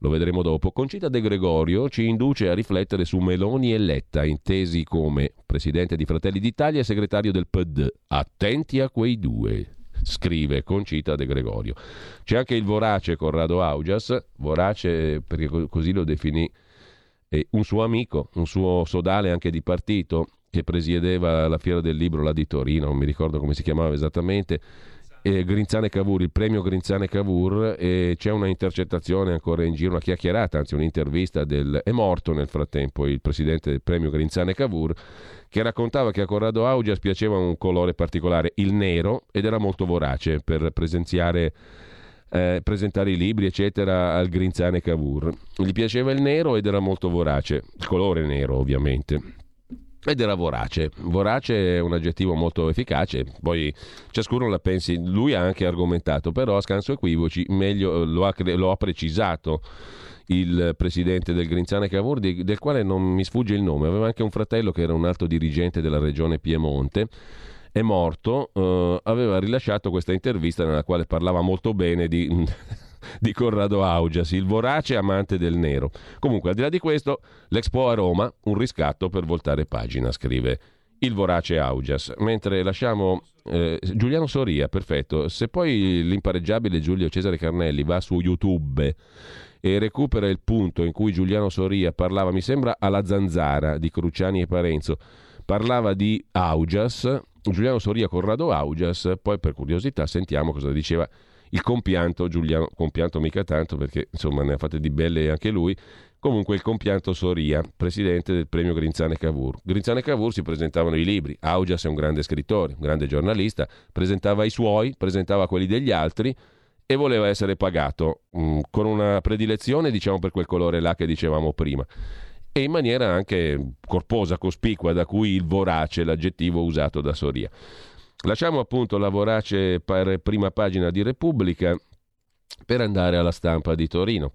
[SPEAKER 3] Lo vedremo dopo. Concita De Gregorio ci induce a riflettere su Meloni e Letta, intesi come presidente di Fratelli d'Italia e segretario del PD. Attenti a quei due scrive Concita De Gregorio. C'è anche il vorace Corrado Augias, vorace perché così lo definì eh, un suo amico, un suo sodale anche di partito che presiedeva la fiera del libro là di Torino, non mi ricordo come si chiamava esattamente, Grinzane Cavour, il premio Grinzane Cavour, e c'è una intercettazione ancora in giro, una chiacchierata, anzi un'intervista del... è morto nel frattempo il presidente del premio Grinzane Cavour, che raccontava che a Corrado Augias piaceva un colore particolare, il nero, ed era molto vorace per presenziare... Eh, presentare i libri, eccetera, al Grinzane Cavour. Gli piaceva il nero ed era molto vorace, il colore nero ovviamente ed era vorace. Vorace è un aggettivo molto efficace, poi ciascuno la pensi, lui ha anche argomentato, però a scanso equivoci meglio lo ha, lo ha precisato il presidente del Grinzane Cavour, del quale non mi sfugge il nome, aveva anche un fratello che era un alto dirigente della regione Piemonte, è morto, eh, aveva rilasciato questa intervista nella quale parlava molto bene di di Corrado Augias, il vorace amante del nero. Comunque, al di là di questo, l'Expo a Roma, un riscatto per voltare pagina, scrive il vorace Augias. Mentre lasciamo eh, Giuliano Soria, perfetto. Se poi l'impareggiabile Giulio Cesare Carnelli va su YouTube e recupera il punto in cui Giuliano Soria parlava, mi sembra, alla zanzara di Cruciani e Parenzo, parlava di Augias, Giuliano Soria Corrado Augias, poi per curiosità sentiamo cosa diceva il compianto Giuliano, compianto mica tanto perché insomma ne ha fatte di belle anche lui, comunque il compianto Soria, presidente del premio Grinzane Cavour. Grinzane Cavour si presentavano i libri, Augias è un grande scrittore, un grande giornalista, presentava i suoi, presentava quelli degli altri e voleva essere pagato mh, mm, con una predilezione diciamo per quel colore là che dicevamo prima e in maniera anche corposa, cospicua, da cui il vorace, l'aggettivo usato da Soria. Lasciamo appunto la vorace prima pagina di Repubblica per andare alla stampa di Torino.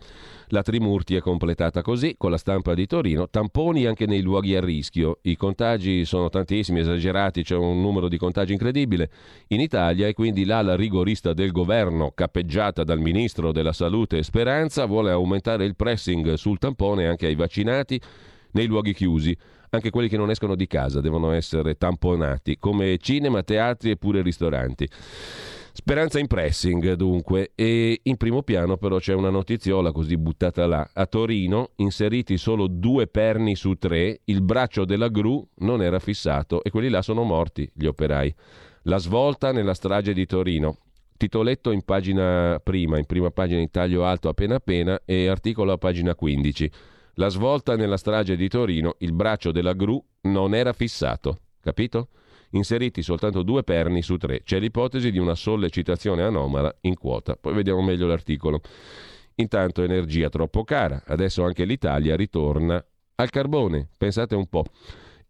[SPEAKER 3] La Trimurti è completata così, con la stampa di Torino, tamponi anche nei luoghi a rischio. I contagi sono tantissimi, esagerati, c'è un numero di contagi incredibile in Italia e quindi l'ala rigorista del governo, cappeggiata dal ministro della Salute Speranza, vuole aumentare il pressing sul tampone anche ai vaccinati nei luoghi chiusi anche quelli che non escono di casa devono essere tamponati, come cinema, teatri e pure ristoranti. Speranza in pressing dunque e in primo piano però c'è una notiziola così buttata là. A Torino inseriti solo due perni su tre, il braccio della gru non era fissato e quelli là sono morti, gli operai. La svolta nella strage di Torino. Titoletto in pagina prima, in prima pagina in taglio alto appena appena e articolo a pagina 15. La svolta nella strage di Torino, il braccio della gru non era fissato. Capito? Inseriti soltanto due perni su tre. C'è l'ipotesi di una sollecitazione anomala in quota. Poi vediamo meglio l'articolo. Intanto energia troppo cara. Adesso anche l'Italia ritorna al carbone. Pensate un po'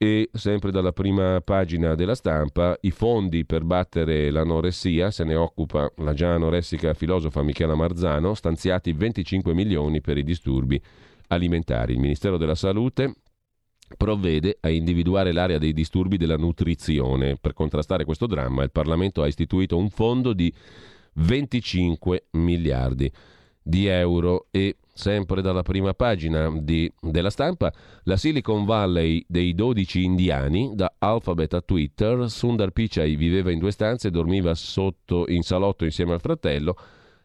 [SPEAKER 3] e sempre dalla prima pagina della stampa i fondi per battere l'anoressia, se ne occupa la già anoressica filosofa Michela Marzano, stanziati 25 milioni per i disturbi alimentari. Il Ministero della Salute provvede a individuare l'area dei disturbi della nutrizione. Per contrastare questo dramma il Parlamento ha istituito un fondo di 25 miliardi di euro e sempre dalla prima pagina di, della stampa, la Silicon Valley dei 12 indiani, da Alphabet a Twitter, Sundar Pichai viveva in due stanze, dormiva sotto in salotto insieme al fratello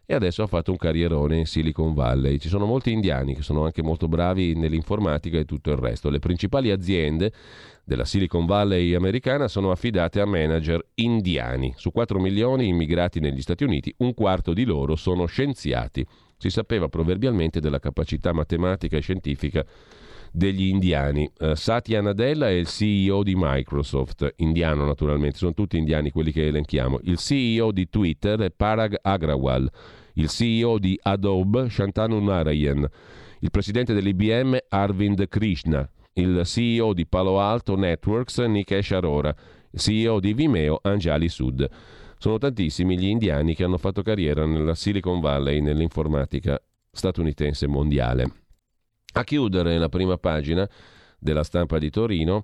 [SPEAKER 3] e adesso ha fatto un carrierone in Silicon Valley. Ci sono molti indiani che sono anche molto bravi nell'informatica e tutto il resto. Le principali aziende della Silicon Valley americana sono affidate a manager indiani. Su 4 milioni immigrati negli Stati Uniti, un quarto di loro sono scienziati. Si sapeva proverbialmente della capacità matematica e scientifica degli indiani. Uh, Satya Nadella è il CEO di Microsoft, indiano naturalmente, sono tutti indiani quelli che elenchiamo. Il CEO di Twitter è Parag Agrawal, il CEO di Adobe Shantanu Narayan, il presidente dell'IBM Arvind Krishna, il CEO di Palo Alto Networks Nikesh Arora, il CEO di Vimeo Anjali Sud. Sono tantissimi gli indiani che hanno fatto carriera nella Silicon Valley, nell'informatica statunitense mondiale. A chiudere la prima pagina della stampa di Torino,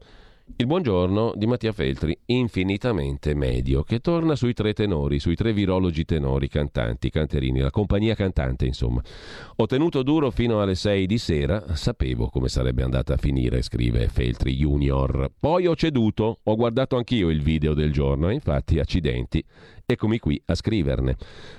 [SPEAKER 3] il buongiorno di Mattia Feltri, infinitamente medio, che torna sui tre tenori, sui tre virologi tenori cantanti, canterini, la compagnia cantante, insomma. Ho tenuto duro fino alle sei di sera, sapevo come sarebbe andata a finire, scrive Feltri Junior. Poi ho ceduto, ho guardato anch'io il video del giorno, e infatti, accidenti, eccomi qui a scriverne.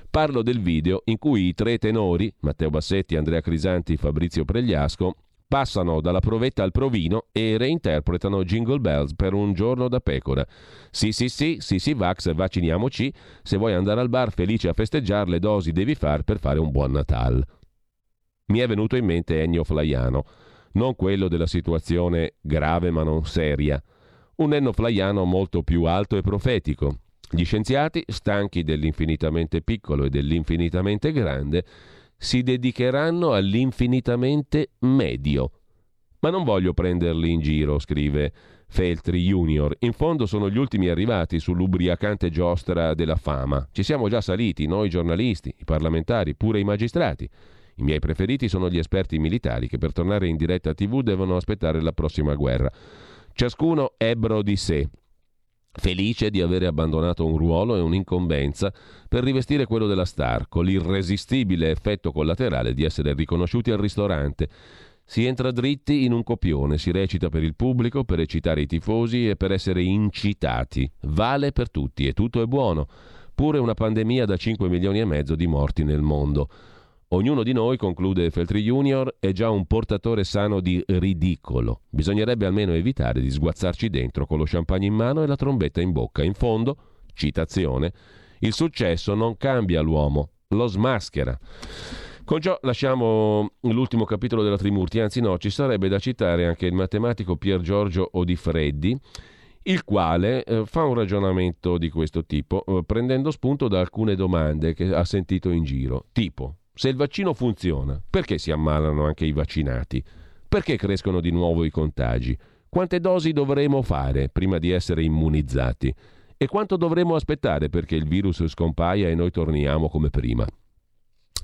[SPEAKER 3] Parlo del video in cui i tre tenori, Matteo Bassetti, Andrea Crisanti, Fabrizio Pregliasco, passano dalla provetta al provino e reinterpretano Jingle Bells per un giorno da pecora. Sì, sì, sì, sì, sì, Vax, vacciniamoci. Se vuoi andare al bar felice a festeggiare, le dosi devi far per fare un buon Natal. Mi è venuto in mente Ennio Flaiano, non quello della situazione grave ma non seria. Un Ennio Flaiano molto più alto e profetico. Gli scienziati, stanchi dell'infinitamente piccolo e dell'infinitamente grande, si dedicheranno all'infinitamente medio. Ma non voglio prenderli in giro, scrive Feltri Junior. In fondo sono gli ultimi arrivati sull'ubriacante giostra della fama. Ci siamo già saliti, noi giornalisti, i parlamentari, pure i magistrati. I miei preferiti sono gli esperti militari che per tornare in diretta TV devono aspettare la prossima guerra. Ciascuno ebbro di sé, felice di avere abbandonato un ruolo e un'incombenza per rivestire quello della star, con l'irresistibile effetto collaterale di essere riconosciuti al ristorante. Si entra dritti in un copione, si recita per il pubblico, per eccitare i tifosi e per essere incitati. Vale per tutti e tutto è buono. Pure una pandemia da 5 milioni e mezzo di morti nel mondo. Ognuno di noi, conclude Feltri Junior, è già un portatore sano di ridicolo. Bisognerebbe almeno evitare di sguazzarci dentro con lo champagne in mano e la trombetta in bocca. In fondo, citazione, il successo non cambia l'uomo, lo smaschera. Con ciò lasciamo l'ultimo capitolo della Trimurti, anzi no, ci sarebbe da citare anche il matematico Pier Giorgio Odifreddi, il quale eh, fa un ragionamento di questo tipo, eh, prendendo spunto da alcune domande che ha sentito in giro, tipo se il vaccino funziona, perché si ammalano anche i vaccinati? Perché crescono di nuovo i contagi? Quante dosi dovremo fare prima di essere immunizzati? E quanto dovremo aspettare perché il virus scompaia e noi torniamo come prima?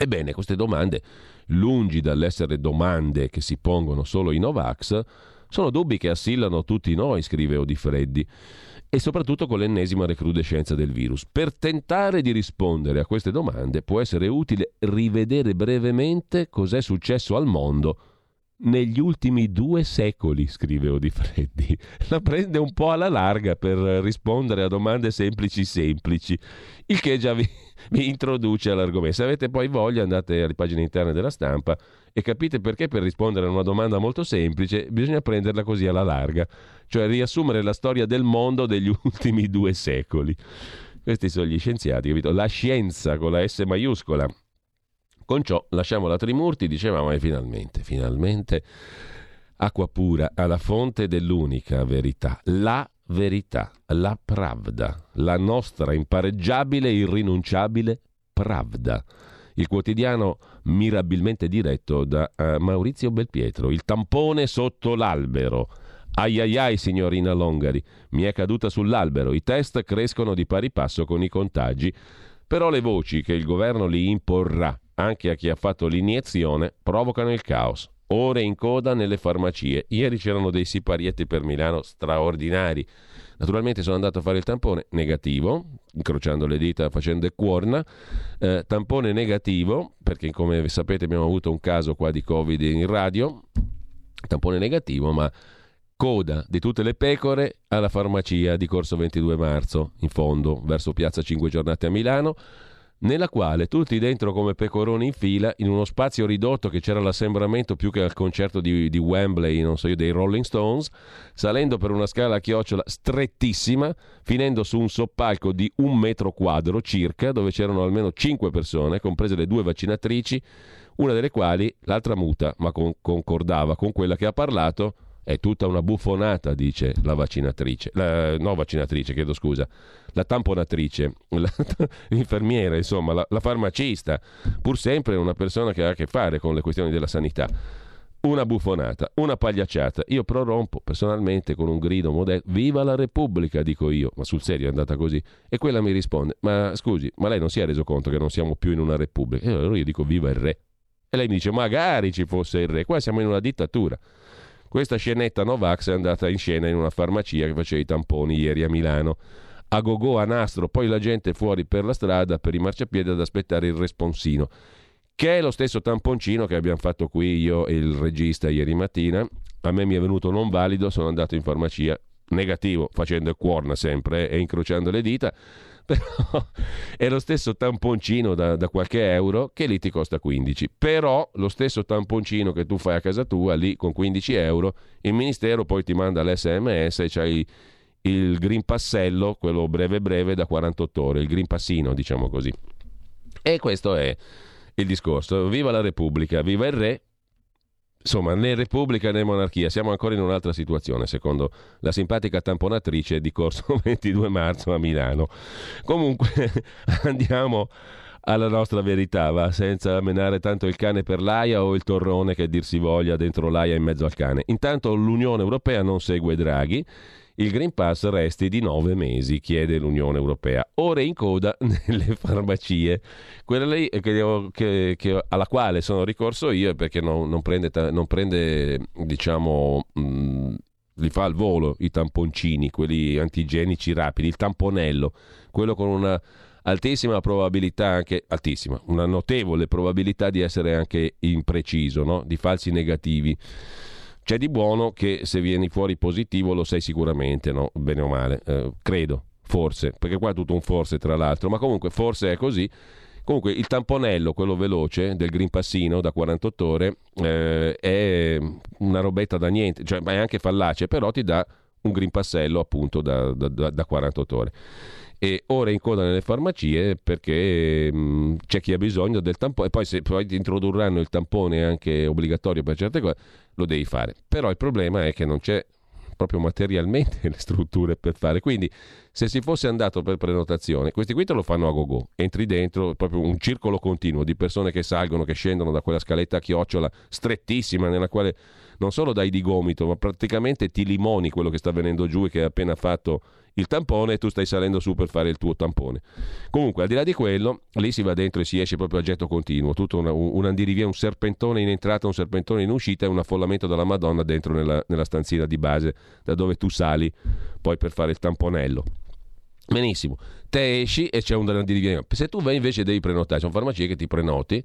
[SPEAKER 3] Ebbene, queste domande, lungi dall'essere domande che si pongono solo i Novax, sono dubbi che assillano tutti noi, scrive Odifreddi e soprattutto con l'ennesima recrudescenza del virus. Per tentare di rispondere a queste domande può essere utile rivedere brevemente cos'è successo al mondo negli ultimi due secoli, scrive Odifreddi. La prende un po' alla larga per rispondere a domande semplici semplici, il che già vi, vi introduce all'argomento. Se avete poi voglia andate alle pagine interne della stampa e capite perché per rispondere a una domanda molto semplice bisogna prenderla così alla larga, cioè riassumere la storia del mondo degli ultimi due secoli. Questi sono gli scienziati, capito? La scienza con la S maiuscola. Con ciò lasciamo la Trimurti, dicevamo, e finalmente, finalmente, acqua pura alla fonte dell'unica verità, la verità, la pravda, la nostra impareggiabile irrinunciabile pravda. Il quotidiano mirabilmente diretto da uh, Maurizio Belpietro, il tampone sotto l'albero. Ai ai ai, signorina Longari, mi è caduta sull'albero, i test crescono di pari passo con i contagi, però le voci che il governo li imporrà anche a chi ha fatto l'iniezione provocano il caos. Ore in coda nelle farmacie. Ieri c'erano dei siparietti per Milano straordinari. Naturalmente sono andato a fare il tampone negativo, incrociando le dita, facendo e cuorna. Eh, tampone negativo, perché come sapete abbiamo avuto un caso qua di Covid in radio. Tampone negativo, ma coda di tutte le pecore alla farmacia di Corso 22 marzo, in fondo, verso Piazza 5 Giornate a Milano, nella quale tutti dentro come pecoroni in fila, in uno spazio ridotto che c'era l'assembramento più che al concerto di, di Wembley, non so io, dei Rolling Stones, salendo per una scala a chiocciola strettissima, finendo su un soppalco di un metro quadro circa, dove c'erano almeno cinque persone, comprese le due vaccinatrici, una delle quali, l'altra muta, ma con, concordava con quella che ha parlato, è tutta una buffonata, dice la vaccinatrice, la, no vaccinatrice, chiedo scusa, la tamponatrice, la, l'infermiera, insomma, la, la farmacista, pur sempre una persona che ha a che fare con le questioni della sanità. Una buffonata, una pagliacciata. Io prorompo personalmente con un grido modesto: Viva la Repubblica, dico io. Ma sul serio è andata così. E quella mi risponde: Ma scusi, ma lei non si è reso conto che non siamo più in una Repubblica? E allora io dico: Viva il re. E lei mi dice: Magari ci fosse il re. Qua siamo in una dittatura. Questa scenetta Novax è andata in scena in una farmacia che faceva i tamponi ieri a Milano. A gogò a nastro, poi la gente fuori per la strada, per i marciapiedi ad aspettare il responsino, che è lo stesso tamponcino che abbiamo fatto qui io e il regista ieri mattina. A me mi è venuto non valido, sono andato in farmacia negativo, facendo il cuorna sempre eh, e incrociando le dita però è lo stesso tamponcino da, da, qualche euro che lì ti costa 15. Però lo stesso tamponcino che tu fai a casa tua, lì con 15 euro, il ministero poi ti manda l'SMS e c'hai il green passello, quello breve breve da 48 ore, il green passino diciamo così. E questo è il discorso. Viva la Repubblica, viva il re, Insomma, né Repubblica né monarchia, siamo ancora in un'altra situazione, secondo la simpatica tamponatrice di corso 22 marzo a Milano. Comunque, andiamo alla nostra verità, va, senza menare tanto il cane per l'aia o il torrone che dir si voglia dentro l'aia in mezzo al cane. Intanto l'Unione Europea non segue Draghi il Green Pass resti di nove mesi, chiede l'Unione Europea. Ore in coda nelle farmacie. Quella lì che, che, che, alla quale sono ricorso io perché non, non prende, non prende diciamo, mh, mm, li fa al volo i tamponcini, quelli antigenici rapidi, il tamponello, quello con una altissima probabilità anche altissima, una notevole probabilità di essere anche impreciso, no? di falsi negativi. C'è di buono che se vieni fuori positivo lo sei sicuramente, no? bene o male, eh, credo, forse, perché qua è tutto un forse tra l'altro, ma comunque forse è così. Comunque il tamponello, quello veloce del Green Passino da 48 ore, eh, è una robetta da niente, cioè è anche fallace, però ti dà un Green Passello appunto da, da, da 48 ore e ora in coda nelle farmacie perché mh, mm, c'è chi ha bisogno del tampone e poi se poi ti introdurranno il tampone anche obbligatorio per certe cose lo devi fare. Però il problema è che non c'è proprio materialmente le strutture per fare. Quindi se si fosse andato per prenotazione questi qui te lo fanno a go-go. Entri dentro proprio un circolo continuo di persone che salgono che scendono da quella scaletta a chiocciola strettissima nella quale non solo dai di gomito ma praticamente ti limoni quello che sta venendo giù e che hai appena fatto il tampone e tu stai salendo su per fare il tuo tampone. Comunque, al di là di quello, lì si va dentro e si esce proprio a getto continuo, tutto una, un andirivia, un serpentone in entrata, un serpentone in uscita e un affollamento della Madonna dentro nella, nella stanzina di base da dove tu sali poi per fare il tamponello. Benissimo, te esci e c'è un andirivia. Se tu vai invece devi prenotare, c'è un farmacia che ti prenoti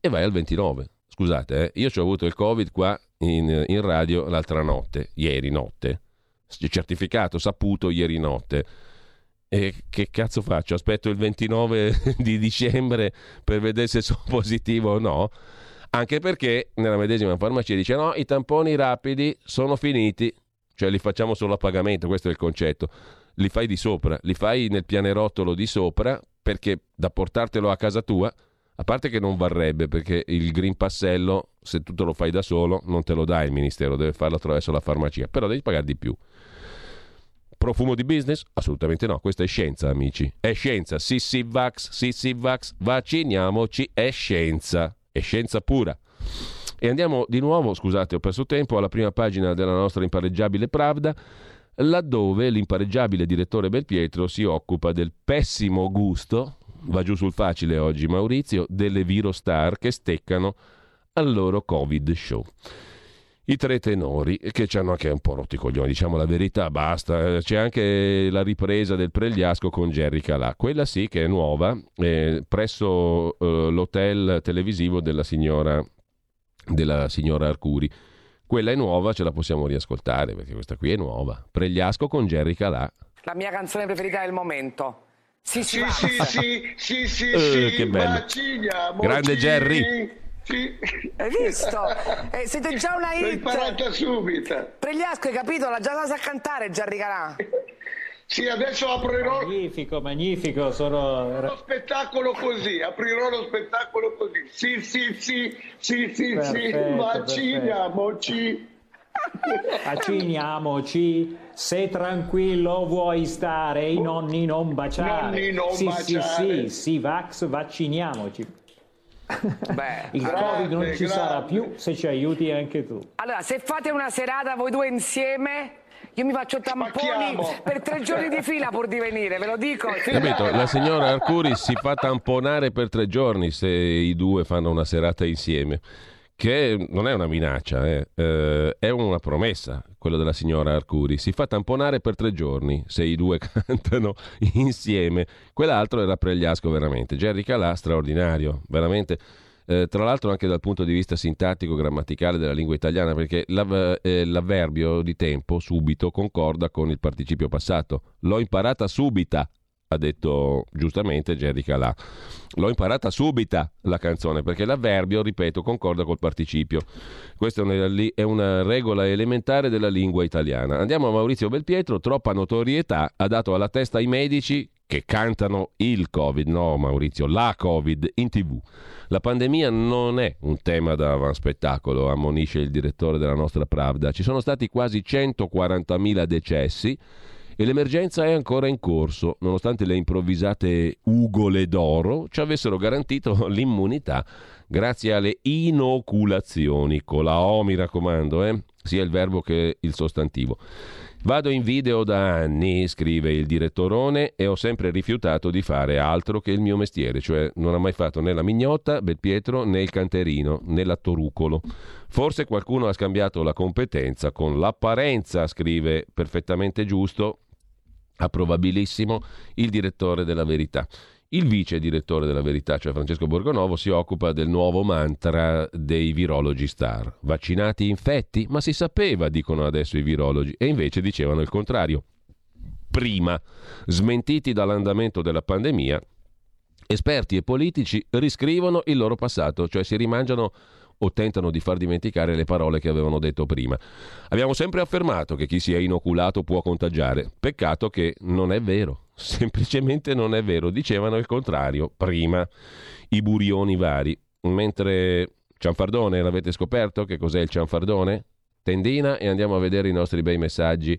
[SPEAKER 3] e vai al 29. Scusate, eh, io ci ho avuto il Covid qua in, in radio l'altra notte, ieri notte. Certificato, saputo ieri notte. E che cazzo faccio? Aspetto il 29 di dicembre per vedere se sono positivo o no? Anche perché nella medesima farmacia dice no, i tamponi rapidi sono finiti, cioè li facciamo solo a pagamento, questo è il concetto. Li fai di sopra, li fai nel pianerottolo di sopra perché da portartelo a casa tua, a parte che non varrebbe perché il green passello, se tu te lo fai da solo, non te lo dà il ministero, deve farlo attraverso la farmacia, però devi pagare di più. Profumo di business? Assolutamente no, questa è scienza, amici. È scienza. Sì, sì, vax, sì, sì, vax, vacciniamoci, è scienza. È scienza pura. E andiamo di nuovo, scusate, ho perso tempo, alla prima pagina della nostra impareggiabile Pravda, laddove l'impareggiabile direttore Belpietro si occupa del pessimo gusto, va giù sul facile oggi Maurizio, delle virostar che steccano al loro Covid show i tre tenori che ci hanno anche un po' rotti i coglioni, diciamo la verità, basta. C'è anche la ripresa del Pregliasco con Jerry Calà, quella sì che è nuova, eh, presso eh, l'hotel televisivo della signora, della signora Arcuri. Quella è nuova, ce la possiamo riascoltare perché questa qui è nuova. Pregliasco con Jerry Calà.
[SPEAKER 4] La mia canzone preferita del momento. Sì, sì,
[SPEAKER 5] Sì, sì, sì, sì, sì,
[SPEAKER 3] Eh,
[SPEAKER 5] sì,
[SPEAKER 3] che bello.
[SPEAKER 5] vacciniamoci.
[SPEAKER 3] Grande Jerry.
[SPEAKER 5] Sì.
[SPEAKER 4] Hai visto? Eh, siete già una
[SPEAKER 5] L'ho
[SPEAKER 4] hit.
[SPEAKER 5] imparata subito.
[SPEAKER 4] Pregliasco, hai capito? L'ha già sa cantare Gianni Calà.
[SPEAKER 5] Sì, adesso aprirò
[SPEAKER 6] Magnifico, magnifico, sono...
[SPEAKER 5] lo spettacolo così, aprirò lo spettacolo così. Sì, sì, sì, sì, sì, sì,
[SPEAKER 6] Perfetto,
[SPEAKER 5] vacciniamoci.
[SPEAKER 6] Vacciniamoci, se tranquillo vuoi stare, i nonni non baciare.
[SPEAKER 5] Nonni non
[SPEAKER 6] sì, sì,
[SPEAKER 5] baciare.
[SPEAKER 6] sì, sì, vax, vacciniamoci.
[SPEAKER 4] Beh,
[SPEAKER 6] Il
[SPEAKER 5] Grande,
[SPEAKER 6] Covid non ci sarà
[SPEAKER 5] grande.
[SPEAKER 6] più se ci aiuti anche tu.
[SPEAKER 4] allora, se fate una serata voi due insieme, io mi faccio tamponi
[SPEAKER 5] Spacchiamo.
[SPEAKER 4] per tre giorni di fila pur di venire, ve lo dico.
[SPEAKER 3] Capito? La signora Arcuri si fa tamponare per tre giorni se i due fanno una serata insieme. Che non è una minaccia, eh. Eh, è una promessa, quello della signora Arcuri. Si fa tamponare per tre giorni se i due cantano insieme. Quell'altro era Pregliasco veramente. Jerry Calà, straordinario, veramente. Eh, tra l'altro anche dal punto di vista sintattico, grammaticale della lingua italiana, perché l'av- eh, l'avverbio di tempo, subito, concorda con il participio passato. L'ho imparata subita, ha detto giustamente Jerry Calà. L'ho imparata subita la canzone, perché l'avverbio, ripeto, concorda col participio. Questa è una, li- è una regola elementare della lingua italiana. Andiamo a Maurizio Belpietro, troppa notorietà ha dato alla testa ai medici che cantano il Covid, no Maurizio, la Covid in tv. La pandemia non è un tema da avanspettacolo, ammonisce il direttore della nostra Pravda. Ci sono stati quasi 140.000 decessi e l'emergenza è ancora in corso, nonostante le improvvisate ugole d'oro ci avessero garantito l'immunità grazie alle inoculazioni, con la O mi raccomando, eh? sia il verbo che il sostantivo. Vado in video da anni, scrive il direttorone, e ho sempre rifiutato di fare altro che il mio mestiere, cioè non ha mai fatto né la mignotta, Belpietro, né il canterino, né l'attorucolo. Forse qualcuno ha scambiato la competenza con l'apparenza, scrive perfettamente giusto, approvabilissimo, il direttore della verità. Il vice direttore della verità, cioè Francesco Borgonovo, si occupa del nuovo mantra dei virologi star. Vaccinati infetti? Ma si sapeva, dicono adesso i virologi, e invece dicevano il contrario. Prima, smentiti dall'andamento della pandemia, esperti e politici riscrivono il loro passato, cioè si rimangiano o tentano di far dimenticare le parole che avevano detto prima. Abbiamo sempre affermato che chi si è inoculato può contagiare. Peccato che non è vero. Semplicemente non è vero. Dicevano il contrario prima i burioni vari. Mentre Cianfardone, l'avete scoperto che cos'è il cianfardone? Tendina e andiamo a vedere i nostri bei messaggi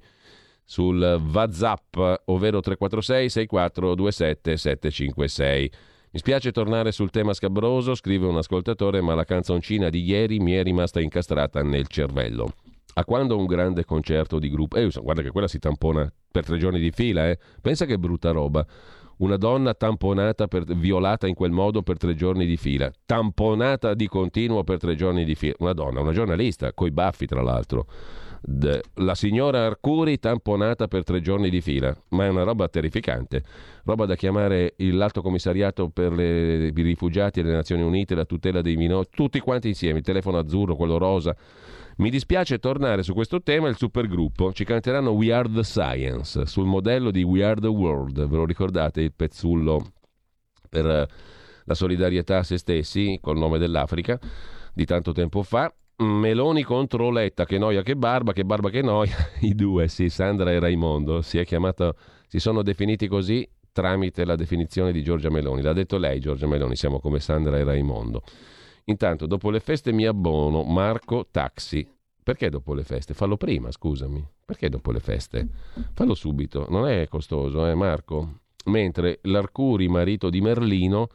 [SPEAKER 3] sul WhatsApp, ovvero 346 6427 756. Mi spiace tornare sul tema scabroso, scrive un ascoltatore, ma la canzoncina di ieri mi è rimasta incastrata nel cervello. A quando un grande concerto di gruppo... Eh, guarda che quella si tampona per tre giorni di fila, eh. Pensa che brutta roba. Una donna tamponata, per, violata in quel modo per tre giorni di fila. Tamponata di continuo per tre giorni di fila. Una donna, una giornalista, coi baffi tra l'altro. La signora Arcuri tamponata per tre giorni di fila, ma è una roba terrificante, roba da chiamare l'Alto Commissariato per le, i rifugiati delle Nazioni Unite, la tutela dei minori, tutti quanti insieme, il telefono azzurro, quello rosa. Mi dispiace tornare su questo tema, il supergruppo ci canteranno We Are the Science sul modello di We Are the World, ve lo ricordate il pezzullo per la solidarietà a se stessi col nome dell'Africa di tanto tempo fa? Meloni contro Letta, che noia, che barba, che barba, che noia. I due, sì, Sandra e Raimondo, si, chiamato, si sono definiti così tramite la definizione di Giorgia Meloni. L'ha detto lei, Giorgia Meloni, siamo come Sandra e Raimondo. Intanto, dopo le feste mi abbono, Marco Taxi. Perché dopo le feste? Fallo prima, scusami. Perché dopo le feste? Fallo subito, non è costoso, eh, Marco? Mentre l'Arcuri, marito di Merlino,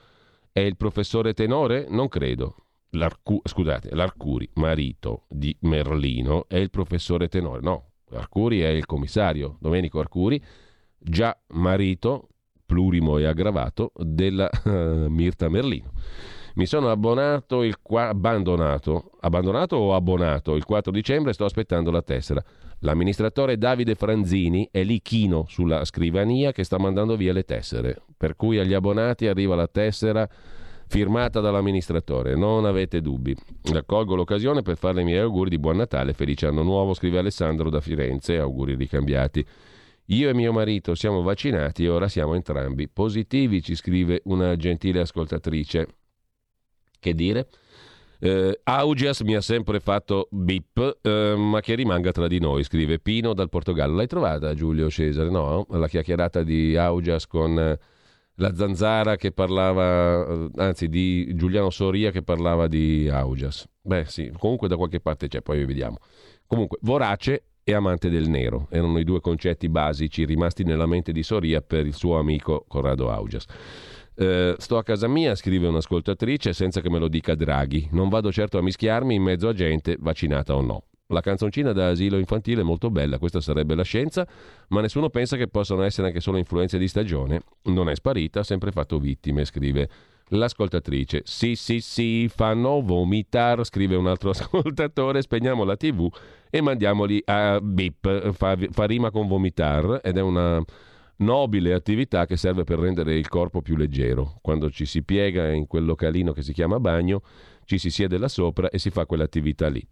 [SPEAKER 3] è il professore Tenore? Non credo. L'Arcu- scusate, l'Arcuri, marito di Merlino, è il professore Tenore. No, Arcuri è il commissario, Domenico Arcuri, già marito, plurimo e aggravato, della uh, Mirta Merlino. Mi sono abbonato il qua- abbandonato, abbandonato o abbonato il 4 dicembre sto aspettando la tessera. L'amministratore Davide Franzini è lì chino sulla scrivania che sta mandando via le tessere, per cui agli abbonati arriva la tessera firmata dall'amministratore. Non avete dubbi. Raccolgo l'occasione per farle i miei auguri di buon Natale, felice anno nuovo, scrive Alessandro da Firenze, auguri ricambiati. Io e mio marito siamo vaccinati e ora siamo entrambi positivi, ci scrive una gentile ascoltatrice. Che dire? Eh, Augias mi ha sempre fatto bip, eh, ma che rimanga tra di noi, scrive Pino dal Portogallo. L'hai trovata Giulio Cesare? No? La chiacchierata di Augias con eh, la zanzara che parlava, eh, anzi di Giuliano Soria che parlava di Augias. Beh sì, comunque da qualche parte c'è, poi vediamo. Comunque, vorace e amante del nero erano i due concetti basici rimasti nella mente di Soria per il suo amico Corrado Augias. Eh, sto a casa mia, scrive un'ascoltatrice, senza che me lo dica Draghi. Non vado certo a mischiarmi in mezzo a gente, vaccinata o no. La canzoncina da asilo infantile è molto bella, questa sarebbe la scienza, ma nessuno pensa che possano essere anche solo influenze di stagione. Non è sparita, ha sempre fatto vittime, scrive l'ascoltatrice. Sì, sì, sì, fanno vomitar, scrive un altro ascoltatore, spegniamo la tv e mandiamoli a bip, fa, fa rima con vomitar ed è una nobile attività che serve per rendere il corpo più leggero. Quando ci si piega in quel localino che si chiama bagno, ci si siede là sopra e si fa quell'attività lì.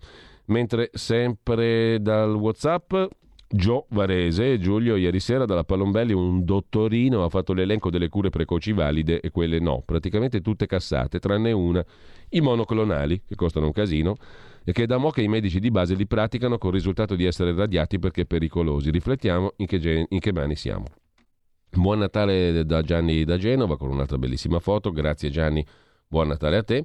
[SPEAKER 3] Mentre sempre dal WhatsApp Gio Varese, Giulio, ieri sera dalla Palombelli un dottorino ha fatto l'elenco delle cure precoci valide e quelle no, praticamente tutte cassate, tranne una, i monoclonali, che costano un casino, e che da mo' che i medici di base li praticano con il risultato di essere radiati perché pericolosi. Riflettiamo in che, gen- in che mani siamo. Buon Natale da Gianni da Genova con un'altra bellissima foto, grazie Gianni, buon Natale a te.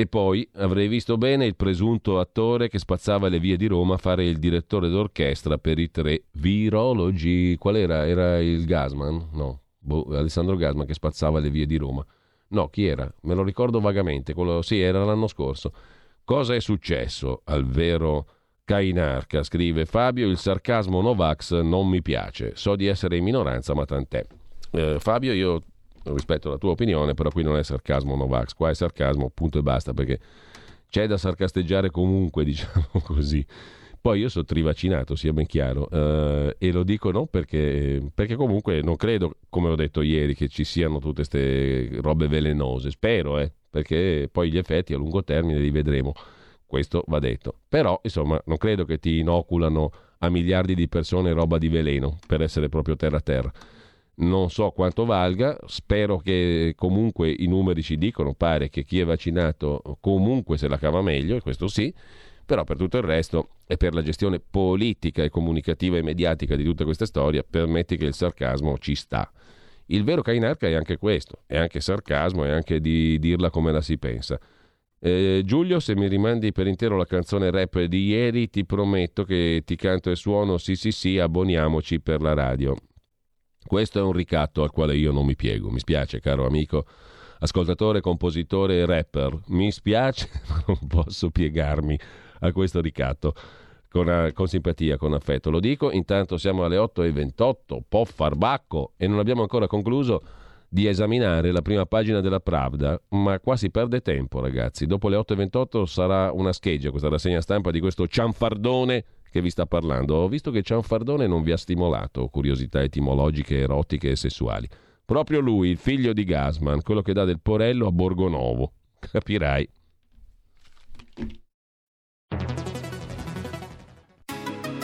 [SPEAKER 3] E poi avrei visto bene il presunto attore che spazzava le vie di Roma a fare il direttore d'orchestra per i tre virologi. Qual era? Era il Gasman? No, boh, Alessandro Gasman che spazzava le vie di Roma. No, chi era? Me lo ricordo vagamente. Quello... Sì, era l'anno scorso. Cosa è successo al vero Cainarca? Scrive Fabio, il sarcasmo Novax non mi piace. So di essere in minoranza, ma tant'è. Eh, Fabio, io rispetto alla tua opinione, però qui non è sarcasmo Novax, qua è sarcasmo, punto e basta, perché c'è da sarcasteggiare comunque, diciamo così. Poi io sono trivaccinato, sia ben chiaro, eh, e lo dico non perché, perché comunque non credo, come ho detto ieri, che ci siano tutte queste robe velenose, spero, eh, perché poi gli effetti a lungo termine li vedremo, questo va detto. Però, insomma, non credo che ti inoculano a miliardi di persone roba di veleno, per essere proprio terra a terra non so quanto valga, spero che comunque i numeri ci dicono, pare che chi è vaccinato comunque se la cava meglio, e questo sì, però per tutto il resto e per la gestione politica e comunicativa e mediatica di tutta questa storia, permetti che il sarcasmo ci sta. Il vero Cainarca è anche questo, è anche sarcasmo, è anche di dirla come la si pensa. Eh, Giulio, se mi rimandi per intero la canzone rap di ieri, ti prometto che ti canto e suono sì sì sì, abboniamoci per la radio. Questo è un ricatto al quale io non mi piego. Mi spiace, caro amico ascoltatore, compositore e rapper. Mi spiace, ma non posso piegarmi a questo ricatto. Con, eh, con, simpatia, con affetto. Lo dico, intanto siamo alle 8.28, po' farbacco, e non abbiamo ancora concluso di esaminare la prima pagina della Pravda, ma qua si perde tempo, ragazzi. Dopo le 8.28 sarà una scheggia questa rassegna stampa di questo cianfardone che vi sta parlando. Ho visto che Cianfardone non vi ha stimolato curiosità etimologiche, erotiche e sessuali. Proprio lui, il figlio di Gasman, quello che dà del porello a Borgonovo. Capirai.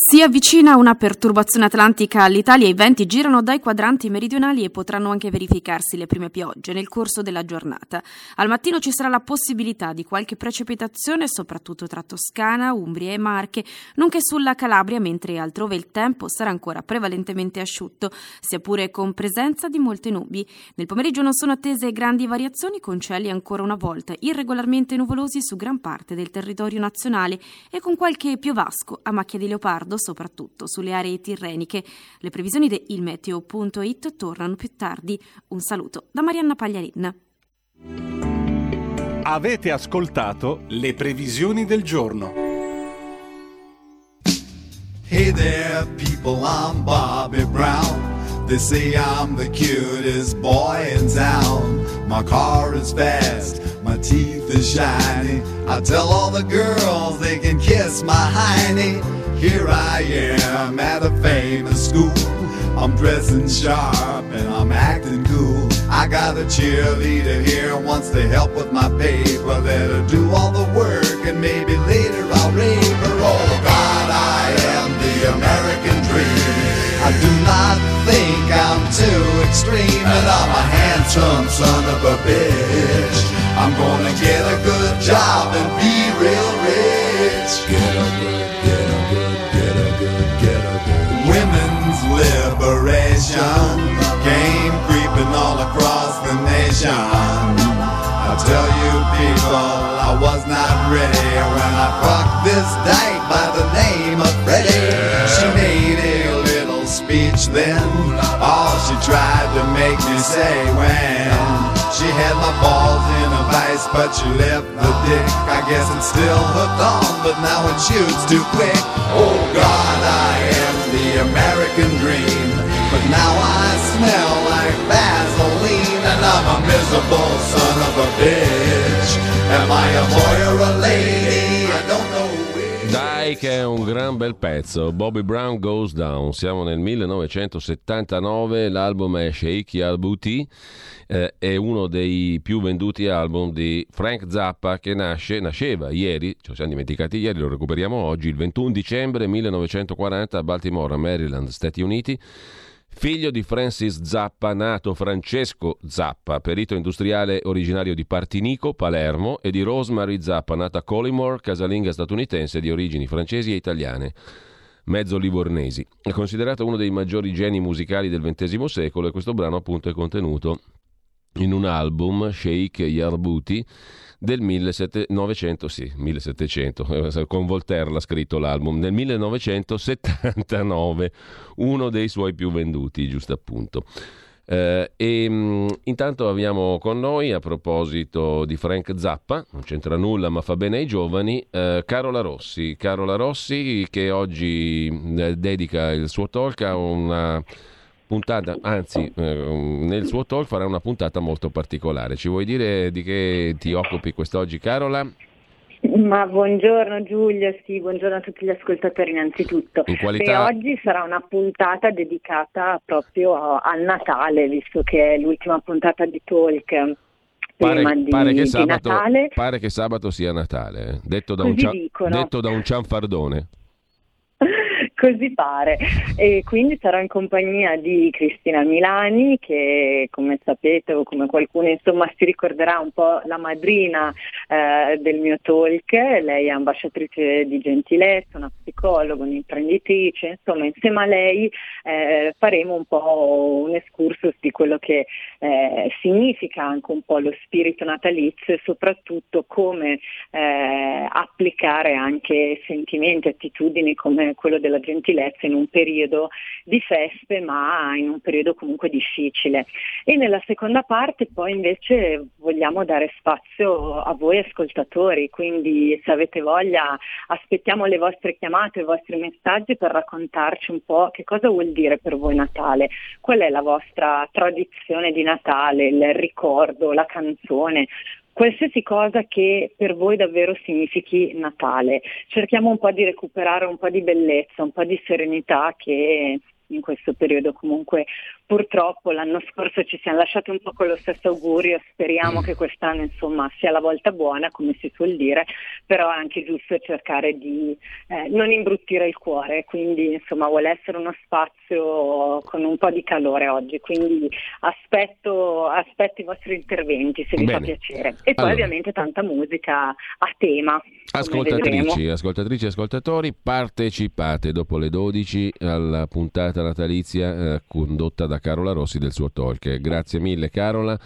[SPEAKER 7] Si avvicina una perturbazione atlantica all'Italia, i venti girano dai quadranti meridionali e potranno anche verificarsi le prime piogge nel corso della giornata. Al mattino ci sarà la possibilità di qualche precipitazione, soprattutto tra Toscana, Umbria e Marche, nonché sulla Calabria, mentre altrove il tempo sarà ancora prevalentemente asciutto, sia pure con presenza di molte nubi. Nel pomeriggio non sono attese grandi variazioni, con cieli ancora una volta irregolarmente nuvolosi su gran parte del territorio nazionale e con qualche piovasco a macchia di leopardo soprattutto sulle aree tirreniche. Le previsioni di ilmeteo.it tornano più tardi. Un saluto da Marianna Pagliarin.
[SPEAKER 2] Avete ascoltato le previsioni del giorno.
[SPEAKER 8] Hey there, people, I'm Bobby Brown. They say I'm the cutest boy in town. My car is fast, my teeth are shiny. I tell all the girls they can kiss my hiney. Here I am at a famous school. I'm dressing sharp and I'm acting cool. I got a cheerleader here wants to help with my paper. Let her do all the work and maybe later I'll rape her. Oh God, I am the American dream. I do not think I'm too extreme, and I'm a handsome son of a bitch. I'm gonna get a good job and be real rich. Get a good, get a good, get a good, get a good. Women's liberation came creeping all across the nation. I tell you people, I was not ready when I fucked this dyke by the name of then, all she tried to make me say when she had my balls in a vice, but she left the dick. I guess it's still hooked on, but now it shoots too quick. Oh God, I am the American dream, but now I smell like Vaseline, and I'm a miserable son of a bitch. Am I a boy or a lady? I don't know.
[SPEAKER 3] Dai che è un gran bel pezzo, Bobby Brown Goes Down, siamo nel 1979, l'album è Shake Al Booty, eh, è uno dei più venduti album di Frank Zappa che nasce, nasceva ieri, ce lo siamo dimenticati ieri, lo recuperiamo oggi, il 21 dicembre 1940 a Baltimora, Maryland, Stati Uniti. Figlio di Francis Zappa, nato Francesco Zappa, perito industriale originario di Partinico, Palermo, e di Rosemary Zappa, nata Collymore, casalinga statunitense di origini francesi e italiane. mezzo livornesi. È considerato uno dei maggiori geni musicali del XX secolo e questo brano appunto è contenuto in un album, Sheikh Yarbuti, del 1700, sì, 1700, eh, con Voltaire l'ha scritto l'album, del 1979, uno dei suoi più venduti, giusto appunto. Eh, e mh, intanto abbiamo con noi, a proposito di Frank Zappa, non c'entra nulla ma fa bene ai giovani, eh, Carola Rossi. Carola Rossi che oggi dedica il suo talk a una puntata, anzi eh, nel suo talk farà una puntata molto particolare. Ci vuoi dire di che ti occupi quest'oggi Carola?
[SPEAKER 9] Ma buongiorno Giulio, sì, buongiorno a tutti gli ascoltatori innanzitutto.
[SPEAKER 3] In qualità...
[SPEAKER 9] E oggi sarà una puntata dedicata proprio al Natale, visto che è l'ultima puntata di Talk.
[SPEAKER 3] Pare,
[SPEAKER 9] di,
[SPEAKER 3] pare, che sabato, pare, che sabato, sia Natale, eh. detto, da un, detto da un cianfardone.
[SPEAKER 9] Così pare. E quindi sarò in compagnia di Cristina Milani, che come sapete o come qualcuno insomma si ricorderà un po' la madrina eh, del mio talk. Lei è ambasciatrice di gentilezza, una psicologa, un'imprenditrice, insomma insieme a lei eh, faremo un po' un excursus di quello che eh, significa anche un po' lo spirito natalizio e soprattutto come eh, applicare anche sentimenti, attitudini come quello della gentilezza in un periodo di feste ma in un periodo comunque difficile. E nella seconda parte poi invece vogliamo dare spazio a voi ascoltatori, quindi se avete voglia aspettiamo le vostre chiamate, i vostri messaggi per raccontarci un po' che cosa vuol dire per voi Natale, qual è la vostra tradizione di Natale, il ricordo, la canzone, qualsiasi cosa che per voi davvero significhi Natale. Cerchiamo un po' di recuperare un po' di bellezza, un po' di serenità che in questo periodo comunque purtroppo l'anno scorso ci siamo lasciati un po' con lo stesso augurio, speriamo mm. che quest'anno insomma sia la volta buona come si suol dire, però è anche giusto cercare di eh, non imbruttire il cuore, quindi insomma vuole essere uno spazio con un po' di calore oggi, quindi aspetto, aspetto i vostri interventi se vi
[SPEAKER 3] Bene.
[SPEAKER 9] fa piacere e poi
[SPEAKER 3] Allora.
[SPEAKER 9] ovviamente tanta musica a tema.
[SPEAKER 3] Ascoltatrici, ascoltatrici e ascoltatori, partecipate dopo le 12 alla puntata natalizia eh, condotta da Carola Rossi del suo talk. Grazie mille Carola.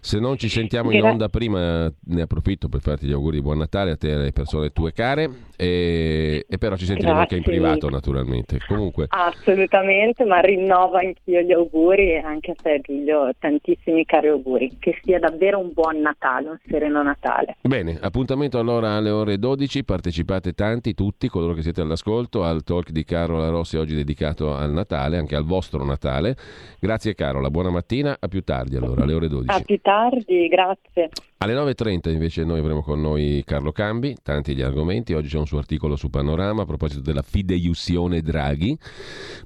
[SPEAKER 3] Se non ci sentiamo in onda prima, ne approfitto per farti gli auguri di buon Natale a te e alle persone tue care e, e però ci sentiremo anche in
[SPEAKER 9] Grazie
[SPEAKER 3] privato naturalmente. Comunque,
[SPEAKER 9] Assolutamente, ma rinnovo anch'io gli auguri e anche a te Giulio tantissimi cari auguri. Che sia davvero un buon Natale, un sereno Natale.
[SPEAKER 3] Bene, appuntamento allora alle ore 12, partecipate tanti, tutti coloro che siete all'ascolto al talk di Carola Rossi oggi dedicato al Natale, anche al vostro Natale. Grazie Carola, buona mattina, a più tardi allora, alle ore 12.
[SPEAKER 9] A più tardi, grazie.
[SPEAKER 3] Alle 9.30 invece noi avremo con noi Carlo Cambi, tanti gli argomenti, oggi c'è un suo articolo su Panorama a proposito della fideiussione Draghi,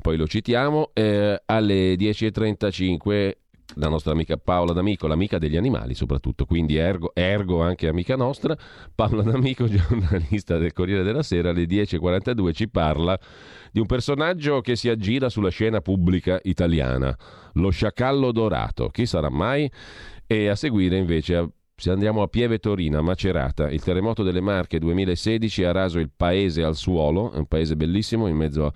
[SPEAKER 3] poi lo citiamo, Eh, alle 10.35 la nostra amica Paola D'Amico, l'amica degli animali soprattutto, quindi ergo, ergo anche amica nostra, Paola D'Amico, giornalista del Corriere della Sera, alle 10.42 ci parla di un personaggio che si aggira sulla scena pubblica italiana, lo sciacallo dorato, chi sarà mai? E a seguire invece a- se andiamo a Pieve Torina, Macerata, il terremoto delle Marche 2016 ha raso il paese al suolo, è un paese bellissimo in mezzo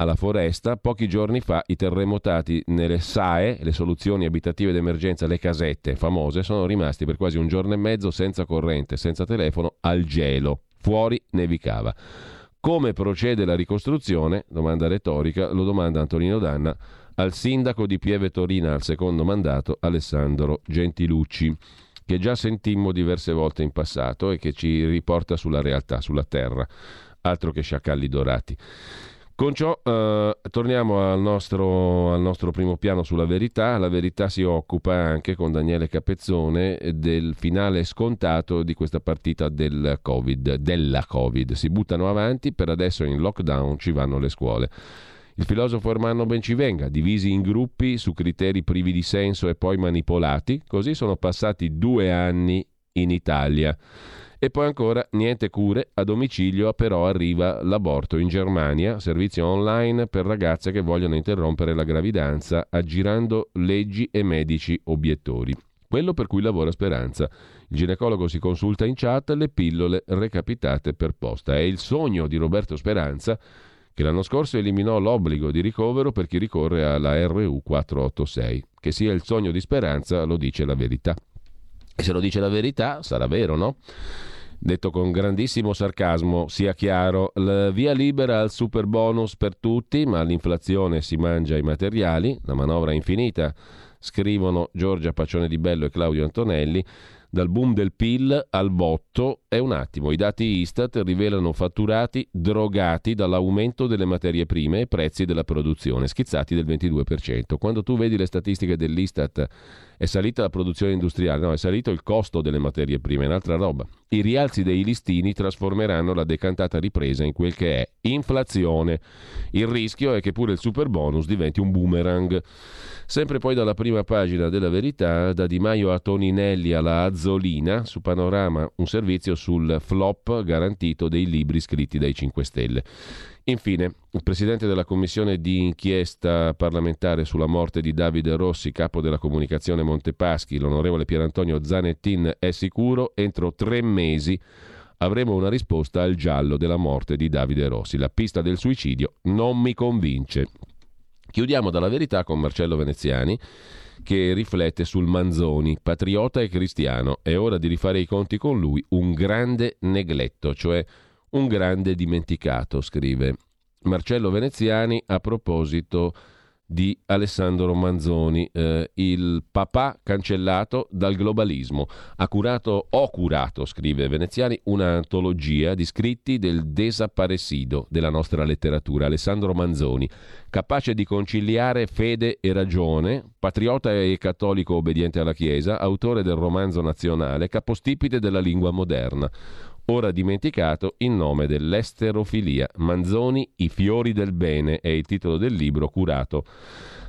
[SPEAKER 3] alla foresta. Pochi giorni fa i terremotati nelle SAE, le soluzioni abitative d'emergenza, le casette famose, sono rimasti per quasi un giorno e mezzo senza corrente, senza telefono, al gelo. Fuori nevicava. Come procede la ricostruzione? Domanda retorica, lo domanda Antonino Danna al sindaco di Pieve Torina al secondo mandato, Alessandro Gentilucci, che già sentimmo diverse volte in passato e che ci riporta sulla realtà, sulla terra, altro che sciacalli dorati. Con ciò eh, torniamo al nostro, al nostro primo piano sulla verità. La verità si occupa anche con Daniele Capezzone del finale scontato di questa partita del COVID, della Covid. Si buttano avanti, per adesso in lockdown ci vanno le scuole. Il filosofo Ermanno Bencivenga, divisi in gruppi su criteri privi di senso e poi manipolati, così sono passati due anni in Italia. E poi ancora niente cure, a domicilio però arriva l'aborto in Germania, servizio online per ragazze che vogliono interrompere la gravidanza aggirando leggi e medici obiettori. Quello per cui lavora Speranza. Il ginecologo si consulta in chat le pillole recapitate per posta. È il sogno di Roberto Speranza che l'anno scorso eliminò l'obbligo di ricovero per chi ricorre alla RU 486. Che sia il sogno di speranza lo dice la verità. E se lo dice la verità sarà vero, no? Detto con grandissimo sarcasmo, sia chiaro, la via libera al super bonus per tutti, ma l'inflazione si mangia i materiali, la manovra è infinita, scrivono Giorgia Paccione di Bello e Claudio Antonelli. Dal boom del PIL al botto è un attimo. I dati Istat rivelano fatturati drogati dall'aumento delle materie prime e prezzi della produzione, schizzati del 22%. Quando tu vedi le statistiche dell'Istat è salita la produzione industriale, no, è salito il costo delle materie prime, è un'altra roba. I rialzi dei listini trasformeranno la decantata ripresa in quel che è inflazione. Il rischio è che pure il super bonus diventi un boomerang. Sempre poi dalla prima pagina della verità, da Di Maio a Toninelli alla Azzolina, su Panorama un servizio sul flop garantito dei libri scritti dai 5 Stelle. Infine, il presidente della commissione di inchiesta parlamentare sulla morte di Davide Rossi, capo della comunicazione Montepaschi, l'onorevole Pierantonio Zanettin, è sicuro entro tre mesi avremo una risposta al giallo della morte di Davide Rossi. La pista del suicidio non mi convince. Chiudiamo dalla verità con Marcello Veneziani che riflette sul Manzoni, patriota e cristiano. È ora di rifare i conti con lui, un grande negletto, cioè un grande dimenticato, scrive Marcello Veneziani a proposito di Alessandro Manzoni, eh, il papà cancellato dal globalismo. Ha curato, ho curato, scrive Veneziani, un'antologia di scritti del desaparecido della nostra letteratura, Alessandro Manzoni, capace di conciliare fede e ragione, patriota e cattolico obbediente alla Chiesa, autore del romanzo nazionale, capostipite della lingua moderna ora dimenticato in nome dell'esterofilia. Manzoni, i fiori del bene è il titolo del libro curato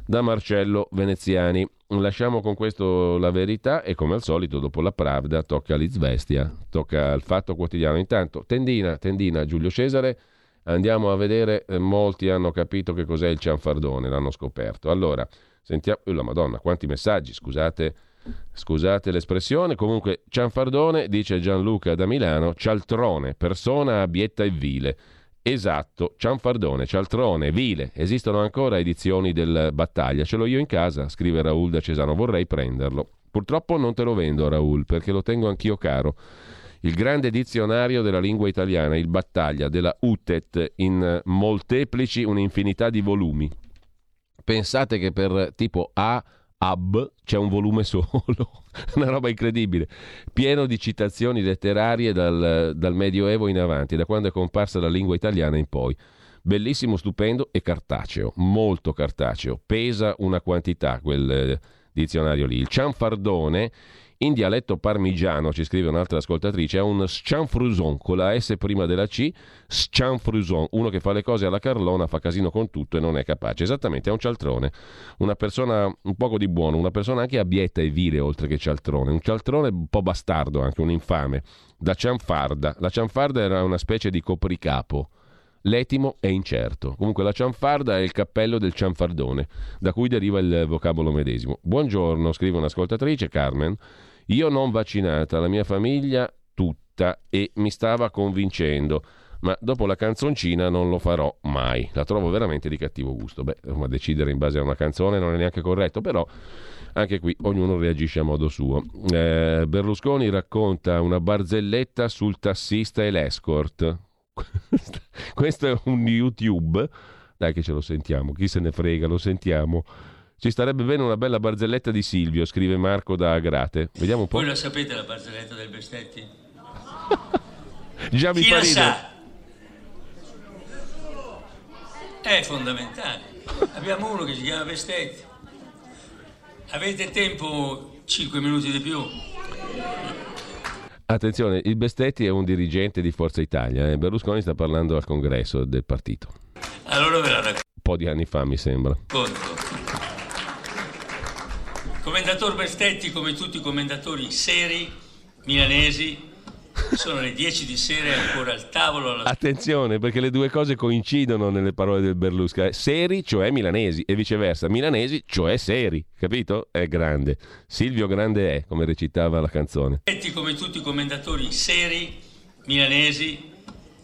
[SPEAKER 3] da Marcello Veneziani. Lasciamo con questo la verità e come al solito dopo la Pravda tocca l'Izvestia, tocca il Fatto Quotidiano. Intanto, tendina, tendina, Giulio Cesare, andiamo a vedere, eh, molti hanno capito che cos'è il cianfardone, l'hanno scoperto. Allora, sentiamo, oh, la Madonna, quanti messaggi, scusate Scusate l'espressione, comunque Cianfardone, dice Gianluca da Milano, cialtrone, persona abietta e vile. Esatto, Cianfardone, cialtrone, vile. Esistono ancora edizioni del Battaglia, ce l'ho io in casa, scrive Raul da Cesano, vorrei prenderlo. Purtroppo non te lo vendo, Raul, perché lo tengo anch'io caro. Il grande dizionario della lingua italiana, il Battaglia della UTET, in molteplici un'infinità di volumi. Pensate che per tipo A Hub c'è un volume solo, una roba incredibile, pieno di citazioni letterarie dal, dal Medioevo in avanti, da quando è comparsa la lingua italiana in poi. Bellissimo, stupendo e cartaceo, molto cartaceo, pesa una quantità quel eh, dizionario lì. Il cianfardone in dialetto parmigiano, ci scrive un'altra ascoltatrice, è un scianfruson con la S prima della C, scianfruson, uno che fa le cose alla carlona, fa casino con tutto e non è capace. Esattamente, è un cialtrone, una persona un poco di buono, una persona anche abietta e vile oltre che cialtrone, un cialtrone un po' bastardo anche, un infame, da cianfarda. La cianfarda era una specie di copricapo. L'etimo è incerto. Comunque la cianfarda è il cappello del cianfardone, da cui deriva il vocabolo medesimo. Buongiorno, scrive un'ascoltatrice, Carmen. Io non vaccinata, la mia famiglia tutta e mi stava convincendo, ma dopo la canzoncina non lo farò mai. La trovo veramente di cattivo gusto. Beh, ma decidere in base a una canzone non è neanche corretto, però anche qui ognuno reagisce a modo suo. Eh, Berlusconi racconta una barzelletta sul tassista e l'escort. Questo è un YouTube. Dai che ce lo sentiamo, chi se ne frega, lo sentiamo. Ci starebbe bene una bella barzelletta di Silvio, scrive Marco da Agrate. Vediamo un po'.
[SPEAKER 10] Voi lo sapete la barzelletta del Bestetti?
[SPEAKER 3] Già mi
[SPEAKER 10] Chi
[SPEAKER 3] fa
[SPEAKER 10] la
[SPEAKER 3] ridere.
[SPEAKER 10] sa? È fondamentale. Abbiamo uno che si chiama Bestetti. Avete tempo 5 minuti di più?
[SPEAKER 3] Attenzione, il Bestetti è un dirigente di Forza Italia. eh. Berlusconi sta parlando al congresso del partito.
[SPEAKER 10] Allora ve la racconto.
[SPEAKER 3] Un po' di anni fa, mi sembra.
[SPEAKER 10] Commendator Bestetti, come tutti i commendatori seri, milanesi, sono le 10 di sera e ancora al tavolo alla
[SPEAKER 3] Attenzione, perché le due cose coincidono nelle parole del Berlusconi. Seri, cioè milanesi, e viceversa. Milanesi, cioè seri. Capito? È grande. Silvio Grande è, come recitava la canzone.
[SPEAKER 10] Come tutti i commendatori seri, milanesi,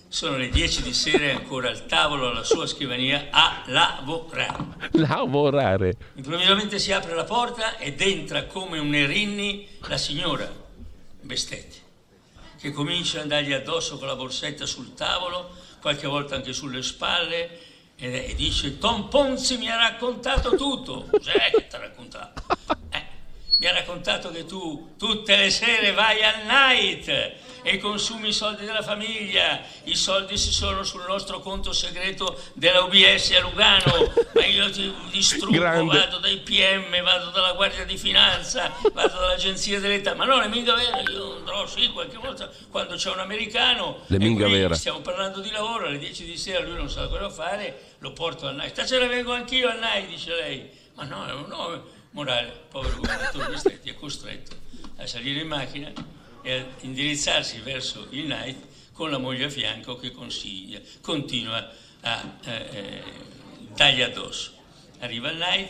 [SPEAKER 10] sono le 10 di sera e ancora al tavolo alla sua scrivania a lavorare.
[SPEAKER 3] Lavorare.
[SPEAKER 10] Improvvisamente si apre la porta ed entra come un erinni la signora Bestetti, che comincia ad andargli addosso con la borsetta sul tavolo, qualche volta anche sulle spalle, e, dice Tom Ponzi mi ha raccontato tutto. Cos'è che ti ha raccontato? Eh, mi ha raccontato che tu tutte le sere vai al night e consumi i soldi della famiglia, i soldi si sono sul nostro conto segreto della UBS a Lugano, ma io ti distruggo,
[SPEAKER 3] Grande.
[SPEAKER 10] vado dai PM, vado dalla Guardia di Finanza, vado dall'Agenzia dell'Età, ma no, è mica vero, io andrò sì qualche volta quando c'è un americano,
[SPEAKER 3] Le
[SPEAKER 10] e
[SPEAKER 3] minga vera.
[SPEAKER 10] stiamo parlando di lavoro, alle 10 di sera lui non sa cosa fare, lo porto al NAI, stasera vengo anch'io al NAI, dice lei, ma no, no, morale, povero governatore Bestetti è costretto a salire in macchina e a indirizzarsi verso il night con la moglie a fianco che consiglia, continua a eh, eh, addosso. Arriva il night,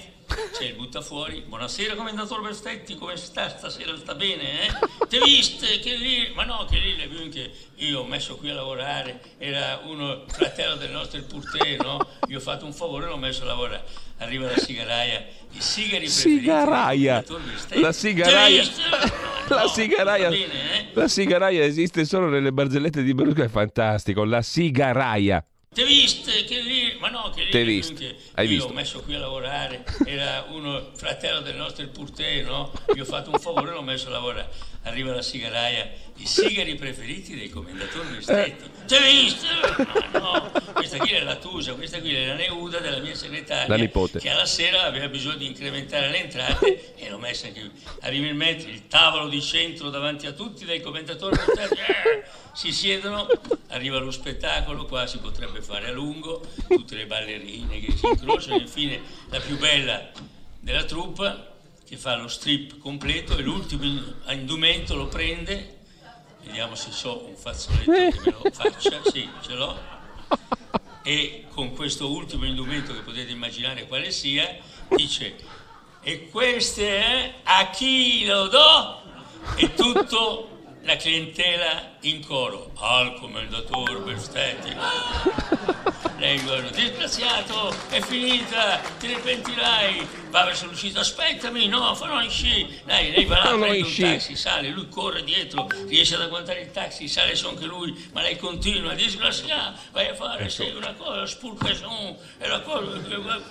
[SPEAKER 10] c'è il butta fuori, buonasera commendatore Bestetti, come sta stasera? Sta bene, eh? Te viste che lì, ma no, che lì le che io ho messo qui a lavorare, era uno fratello del nostro il Purté, no? Gli ho fatto un favore e l'ho messo a lavorare. Arriva la sigaraia, i sigari.
[SPEAKER 3] Sigaraia.
[SPEAKER 10] Bestetti.
[SPEAKER 3] La sigaraia. La sigaraia.
[SPEAKER 10] bene, eh?
[SPEAKER 3] La sigaraia esiste solo nelle barzellette di Berlusconi, è fantastico. La sigaraia.
[SPEAKER 10] Te viste che lì, no, che lì
[SPEAKER 3] Te
[SPEAKER 10] le
[SPEAKER 3] viste.
[SPEAKER 10] che
[SPEAKER 3] Hai
[SPEAKER 10] io
[SPEAKER 3] visto.
[SPEAKER 10] ho messo qui a lavorare, era uno fratello del nostro il Purté, no? Gli ho fatto un favore e l'ho messo a lavorare. Arriva la sigaraia, i sigari preferiti dei commendatori Bestetti.
[SPEAKER 3] Eh.
[SPEAKER 10] Te viste? Ma no, questa qui è la Tusa, questa qui è la Neuda della mia segretaria.
[SPEAKER 3] La nipote.
[SPEAKER 10] Che alla sera aveva bisogno di incrementare le entrate e l'ho messa anche qui. Arriva il metro, il tavolo di centro davanti a tutti dai commentatori Bestetti. eh, si siedono, arriva lo spettacolo, qua si potrebbe fare a lungo, tutte le ballerine che si incrociano, infine la più bella della truppa che fa lo strip completo e l'ultimo in- indumento lo prende, vediamo se so un fazzoletto che me lo faccia, sì, ce l'ho, e con questo ultimo indumento che potete immaginare quale sia, dice e queste eh, a chi lo do? E tutto la clientela in coro al commendatore Bestetti. Lei guarda, disgraziato, è finita, ti ne pentirai. Va verso l'uscita, aspettami, no, farò in sci. Dai, lei va là,
[SPEAKER 3] no,
[SPEAKER 10] prende
[SPEAKER 3] in
[SPEAKER 10] un
[SPEAKER 3] sci.
[SPEAKER 10] taxi, sale, lui corre dietro, riesce ad agguantare il taxi, sale su anche lui, ma lei continua, disgraziato, vai a fare sì, una cosa, spurca su, e la cosa,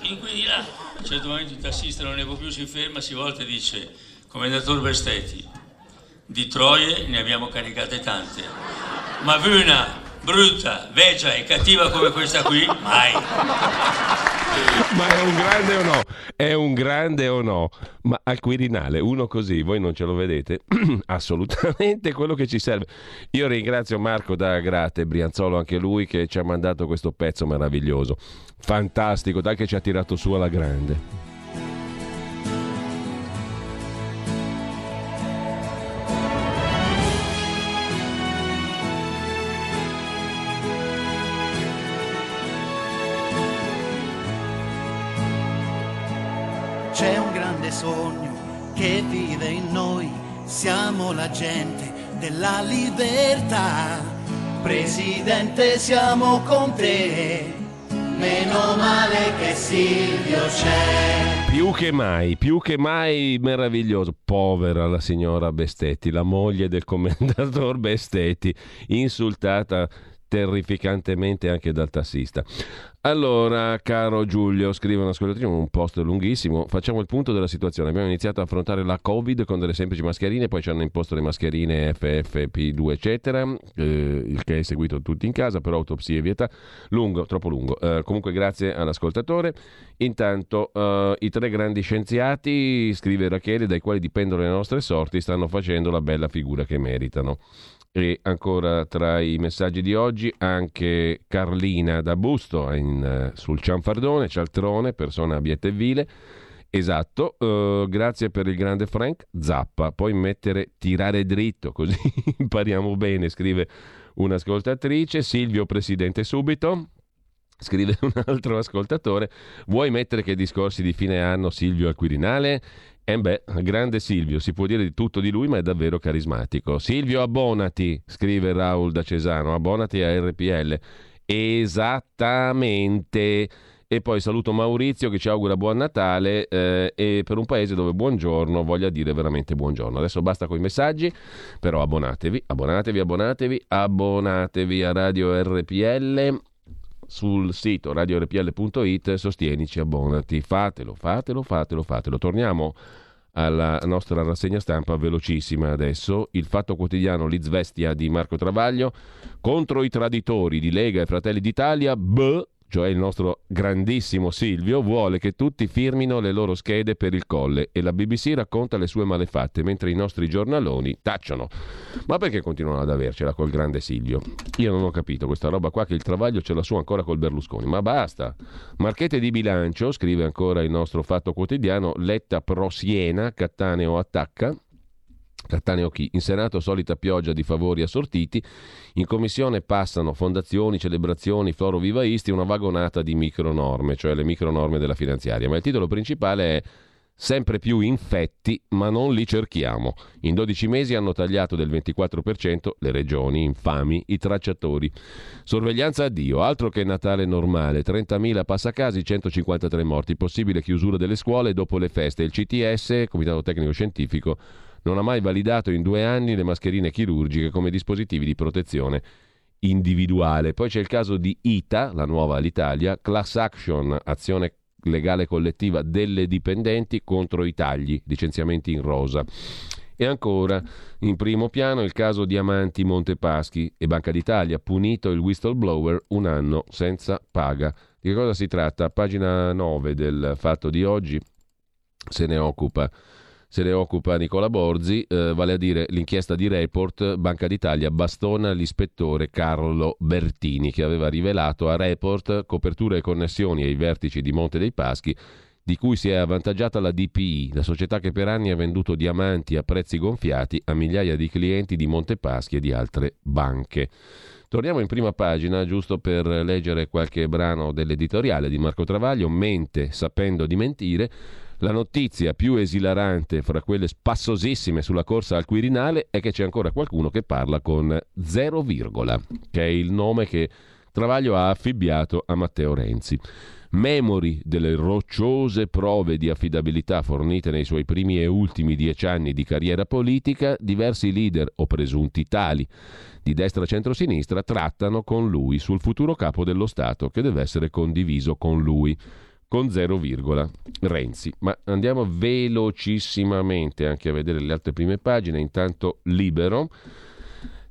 [SPEAKER 10] di qui di là. A un certo momento il tassista non ne può più, si ferma, si volta e dice, commendatore Bestetti, di troie ne abbiamo caricate tante, ma una brutta, vecchia e cattiva come questa qui, mai.
[SPEAKER 3] Ma è un grande o no? È un grande o no? Ma al Quirinale, uno così, voi non ce lo vedete? Assolutamente quello che ci serve. Io ringrazio Marco da Grate, Brianzolo anche lui, che ci ha mandato questo pezzo meraviglioso. Fantastico, dai che ci ha tirato su alla grande.
[SPEAKER 11] Che vive in noi, siamo la gente della libertà. Presidente, siamo con te, meno male che Silvio c'è.
[SPEAKER 3] Più che mai, più che mai meraviglioso. Povera la signora Bestetti, la moglie del commendator Bestetti, insultata terrificantemente anche dal tassista. Allora, caro Giulio, scrive una ascoltatrice un post lunghissimo. Facciamo il punto della situazione. Abbiamo iniziato a affrontare la Covid con delle semplici mascherine, poi ci hanno imposto le mascherine FFP2, eccetera, eh, il che è seguito tutti in casa, però autopsie vieta. Lungo, troppo lungo. Eh, comunque, grazie all'ascoltatore. Intanto, eh, i tre grandi scienziati, scrive Rachele, dai quali dipendono le nostre sorti, stanno facendo la bella figura che meritano. E ancora tra i messaggi di oggi anche Carlina da Busto in, eh, sul Cianfardone, Cialtrone, persona abietta e vile. Esatto, eh, grazie per il grande Frank Zappa. Puoi mettere tirare dritto, così impariamo bene, scrive un'ascoltatrice. Silvio, presidente subito. Scrive un altro ascoltatore, vuoi mettere che discorsi di fine anno Silvio al Quirinale? E beh, grande Silvio, si può dire di tutto di lui, ma è davvero carismatico. Silvio, abbonati, scrive Raul da Cesano, abbonati a RPL. Esattamente. E poi saluto Maurizio che ci augura buon Natale eh, e per un paese dove buongiorno voglia dire veramente buongiorno. Adesso basta con i messaggi, però abbonatevi, abbonatevi, abbonatevi, abbonatevi a Radio RPL sul sito radiorpl.it sostienici, abbonati, fatelo, fatelo, fatelo, fatelo. Torniamo alla nostra rassegna stampa velocissima adesso. Il Fatto Quotidiano Lizvestia di Marco Travaglio contro i traditori di Lega e Fratelli d'Italia. B cioè il nostro grandissimo Silvio, vuole che tutti firmino le loro schede per il colle e la BBC racconta le sue malefatte, mentre i nostri giornaloni tacciono. Ma perché continuano ad avercela col grande Silvio? Io non ho capito questa roba qua che il travaglio ce l'ha su ancora col Berlusconi, ma basta. Marchette di bilancio, scrive ancora il nostro Fatto Quotidiano, Letta pro Siena, Cattaneo attacca, Cattaneo chi? In Senato solita pioggia di favori assortiti, in commissione passano fondazioni, celebrazioni, floro vivaisti, una vagonata di micronorme, cioè le micronorme della finanziaria. Ma il titolo principale è Sempre più infetti, ma non li cerchiamo. In 12 mesi hanno tagliato del 24% le regioni, infami, i tracciatori. Sorveglianza a Dio, altro che Natale normale, 30.000 passacasi, 153 morti, possibile chiusura delle scuole dopo le feste. Il CTS, Comitato Tecnico Scientifico, non ha mai validato in due anni le mascherine chirurgiche come dispositivi di protezione individuale. Poi c'è il caso di ITA, la nuova all'Italia, class action, azione legale collettiva delle dipendenti contro i tagli, licenziamenti in rosa. E ancora, in primo piano, il caso Diamanti Montepaschi e Banca d'Italia, punito il whistleblower un anno senza paga. Di che cosa si tratta? Pagina 9 del fatto di oggi se ne occupa se ne occupa Nicola Borzi, eh, vale a dire l'inchiesta di Report, Banca d'Italia bastona l'ispettore Carlo Bertini che aveva rivelato a Report coperture e connessioni ai vertici di Monte dei Paschi di cui si è avvantaggiata la DPI, la società che per anni ha venduto diamanti a prezzi gonfiati a migliaia di clienti di Montepaschi e di altre banche. Torniamo in prima pagina giusto per leggere qualche brano dell'editoriale di Marco Travaglio, mente sapendo di mentire la notizia più esilarante fra quelle spassosissime sulla corsa al Quirinale è che c'è ancora qualcuno che parla con zero virgola, che è il nome che Travaglio ha affibbiato a Matteo Renzi. Memori delle rocciose prove di affidabilità fornite nei suoi primi e ultimi dieci anni di carriera politica, diversi leader o presunti tali di destra centrosinistra trattano con lui sul futuro capo dello Stato che deve essere condiviso con lui con 0, Renzi. Ma andiamo velocissimamente anche a vedere le altre prime pagine. Intanto Libero.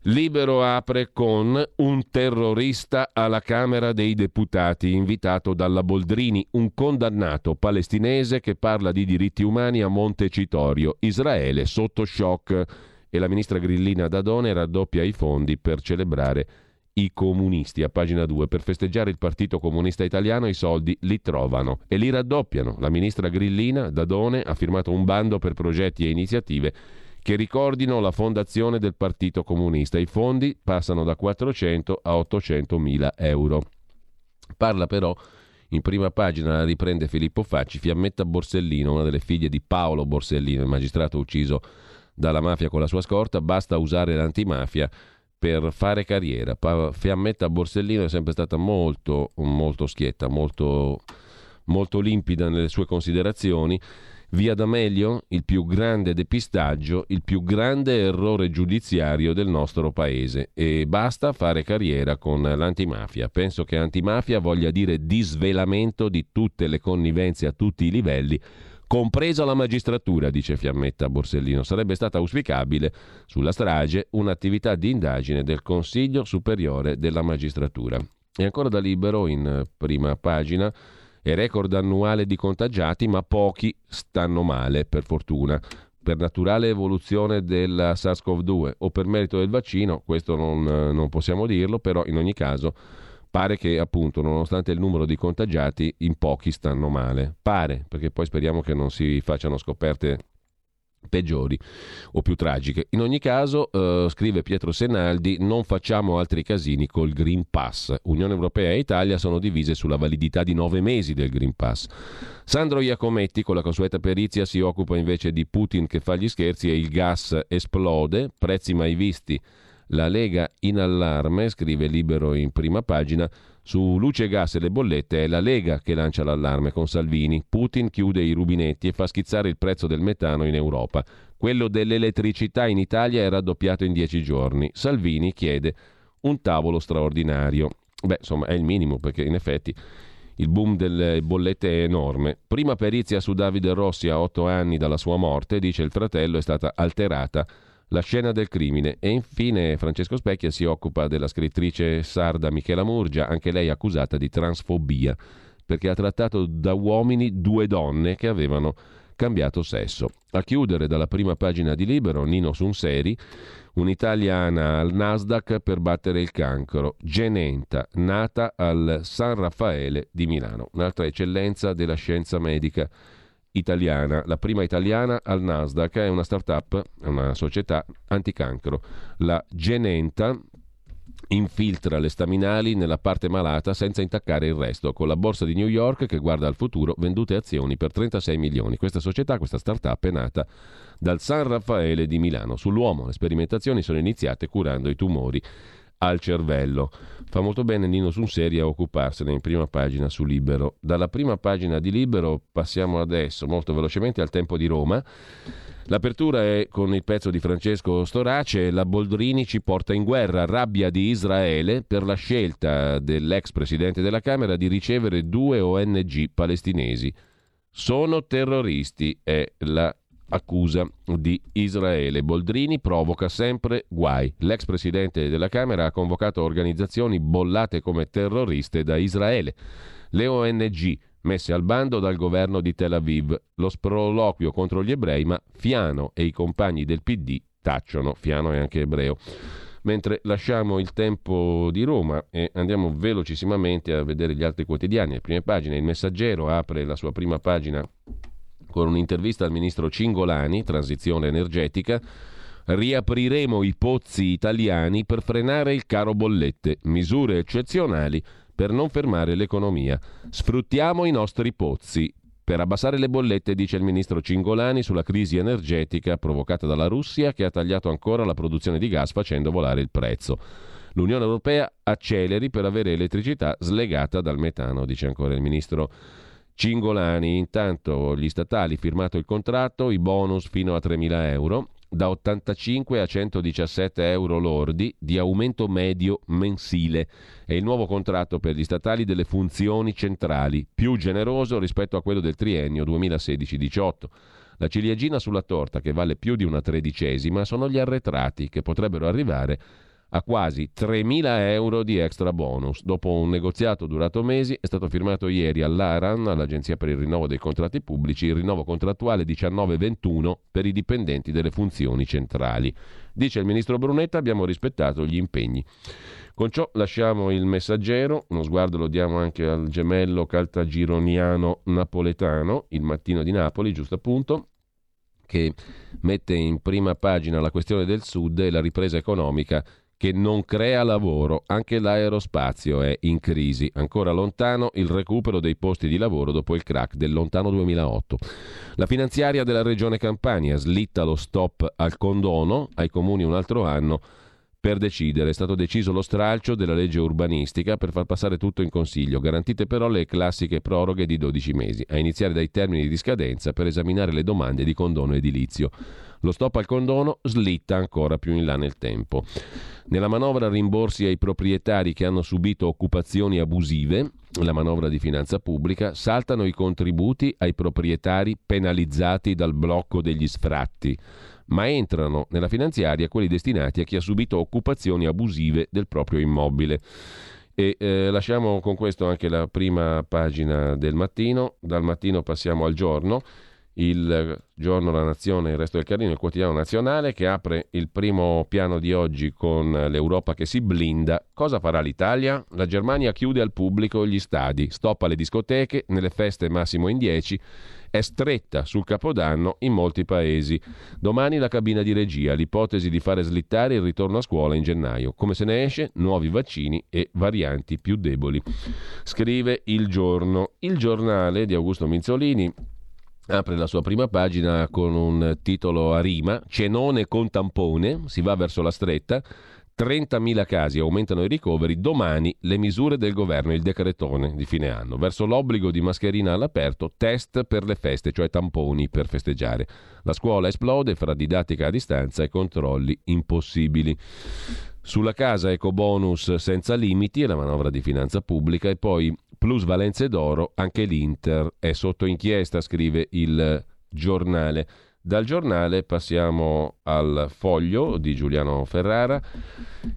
[SPEAKER 3] Libero apre con un terrorista alla Camera dei Deputati, invitato dalla Boldrini, un condannato palestinese che parla di diritti umani a Montecitorio, Israele sotto shock e la ministra Grillina Dadone raddoppia i fondi per celebrare i comunisti a pagina 2 per festeggiare il Partito Comunista Italiano i soldi li trovano e li raddoppiano. La ministra Grillina Dadone ha firmato un bando per progetti e iniziative che ricordino la fondazione del Partito Comunista. I fondi passano da 400 a 800 mila euro. Parla però in prima pagina la riprende Filippo Facci, Fiammetta Borsellino, una delle figlie di Paolo Borsellino, il magistrato ucciso dalla mafia con la sua scorta, basta usare l'antimafia per fare carriera. Fiammetta Borsellino è sempre stata molto, molto schietta, molto, molto limpida nelle sue considerazioni. Via D'Amelio, il più grande depistaggio, il più grande errore giudiziario del nostro paese. E basta fare carriera con l'antimafia. Penso che antimafia voglia dire disvelamento di tutte le connivenze a tutti i livelli compresa la magistratura, dice Fiammetta Borsellino. Sarebbe stata auspicabile sulla strage un'attività di indagine del Consiglio Superiore della Magistratura. E ancora da libero in prima pagina e record annuale di contagiati, ma pochi stanno male, per fortuna. Per naturale evoluzione della SARS-CoV-2 o per merito del vaccino, questo non, non possiamo dirlo, però in ogni caso pare che appunto nonostante il numero di contagiati in pochi stanno male. Pare, perché poi speriamo che non si facciano scoperte peggiori o più tragiche. In ogni caso, eh, scrive Pietro Senaldi, non facciamo altri casini col Green Pass. Unione Europea e Italia sono divise sulla validità di nove mesi del Green Pass. Sandro Iacometti, con la consueta perizia, si occupa invece di Putin che fa gli scherzi e il gas esplode, prezzi mai visti. La Lega in allarme, scrive Libero in prima pagina, su luce, gas e le bollette è la Lega che lancia l'allarme con Salvini. Putin chiude i rubinetti e fa schizzare il prezzo del metano in Europa. Quello dell'elettricità in Italia è raddoppiato in dieci giorni. Salvini chiede un tavolo straordinario. Beh, insomma, è il minimo perché in effetti il boom delle bollette è enorme. Prima perizia su Davide Rossi a otto anni dalla sua morte, dice il fratello, è stata alterata la scena del crimine. E infine Francesco Specchia si occupa della scrittrice sarda Michela Murgia, anche lei accusata di transfobia, perché ha trattato da uomini due donne che avevano cambiato sesso. A chiudere dalla prima pagina di Libero, Nino Sunseri, un'italiana al Nasdaq per battere il cancro, Genenta, nata al San Raffaele di Milano, un'altra eccellenza della scienza medica italiana, la prima italiana al Nasdaq, è una startup, una società anticancro. La Genenta infiltra le staminali nella parte malata senza intaccare il resto, con la borsa di New York che guarda al futuro, vendute azioni per 36 milioni. Questa società, questa startup è nata dal San Raffaele di Milano. Sull'uomo le sperimentazioni sono iniziate curando i tumori al cervello. Fa molto bene Nino Sunseri a occuparsene in prima pagina su Libero. Dalla prima pagina di Libero passiamo adesso molto velocemente al tempo di Roma. L'apertura è con il pezzo di Francesco Storace, la Boldrini ci porta in guerra, rabbia di Israele per la scelta dell'ex presidente della Camera di ricevere due ONG palestinesi. Sono terroristi, è la accusa di Israele. Boldrini provoca sempre guai. L'ex presidente della Camera ha convocato organizzazioni bollate come terroriste da Israele. Le ONG messe al bando dal governo di Tel Aviv. Lo sproloquio contro gli ebrei, ma Fiano e i compagni del PD tacciono. Fiano è anche ebreo. Mentre lasciamo il tempo di Roma e andiamo velocissimamente a vedere gli altri quotidiani. Le prime pagine, il Messaggero apre la sua prima pagina con un'intervista al ministro Cingolani, transizione energetica, riapriremo i pozzi italiani per frenare il caro bollette, misure eccezionali per non fermare l'economia. Sfruttiamo i nostri pozzi. Per abbassare le bollette, dice il ministro Cingolani, sulla crisi energetica provocata dalla Russia che ha tagliato ancora la produzione di gas facendo volare il prezzo. L'Unione Europea acceleri per avere elettricità slegata dal metano, dice ancora il ministro Cingolani, intanto gli statali firmato il contratto, i bonus fino a 3.000 euro, da 85 a 117 euro lordi di aumento medio mensile. È il nuovo contratto per gli statali delle funzioni centrali, più generoso rispetto a quello del triennio 2016-18. La ciliegina sulla torta, che vale più di una tredicesima, sono gli arretrati, che potrebbero arrivare a quasi 3.000 euro di extra bonus. Dopo un negoziato durato mesi, è stato firmato ieri all'ARAN, all'Agenzia per il rinnovo dei contratti pubblici, il rinnovo contrattuale 19-21 per i dipendenti delle funzioni centrali. Dice il ministro Brunetta, abbiamo rispettato gli impegni. Con ciò lasciamo il messaggero, uno sguardo lo diamo anche al gemello caltagironiano napoletano, il mattino di Napoli, giusto appunto, che mette in prima pagina la questione del Sud e la ripresa economica che non crea lavoro. Anche l'aerospazio è in crisi. Ancora lontano il recupero dei posti di lavoro dopo il crack del lontano 2008. La finanziaria della regione Campania slitta lo stop al condono ai comuni un altro anno per decidere. È stato deciso lo stralcio della legge urbanistica per far passare tutto in consiglio, garantite però le classiche proroghe di 12 mesi, a iniziare dai termini di scadenza per esaminare le domande di condono edilizio. Lo stop al condono slitta ancora più in là nel tempo. Nella manovra rimborsi ai proprietari che hanno subito occupazioni abusive, la manovra di finanza pubblica, saltano i contributi ai proprietari penalizzati dal blocco degli sfratti, ma entrano nella finanziaria quelli destinati a chi ha subito occupazioni abusive del proprio immobile. E eh, lasciamo con questo anche la prima pagina del mattino, dal mattino passiamo al giorno. Il giorno La Nazione, il resto del Carlino, il quotidiano nazionale che apre il primo piano di oggi con l'Europa che si blinda. Cosa farà l'Italia? La Germania chiude al pubblico gli stadi, stoppa le discoteche, nelle feste massimo in 10, è stretta sul capodanno in molti paesi. Domani la cabina di regia, l'ipotesi di fare slittare il ritorno a scuola in gennaio. Come se ne esce? Nuovi vaccini e varianti più deboli. Scrive Il Giorno. Il giornale di Augusto Minzolini apre la sua prima pagina con un titolo a rima, Cenone con tampone, si va verso la stretta, 30.000 casi, aumentano i ricoveri, domani le misure del governo, il decretone di fine anno, verso l'obbligo di mascherina all'aperto, test per le feste, cioè tamponi per festeggiare. La scuola esplode fra didattica a distanza e controlli impossibili. Sulla casa ecobonus senza limiti e la manovra di finanza pubblica e poi plusvalenze d'oro, anche l'Inter è sotto inchiesta, scrive il giornale. Dal giornale passiamo al foglio di Giuliano Ferrara.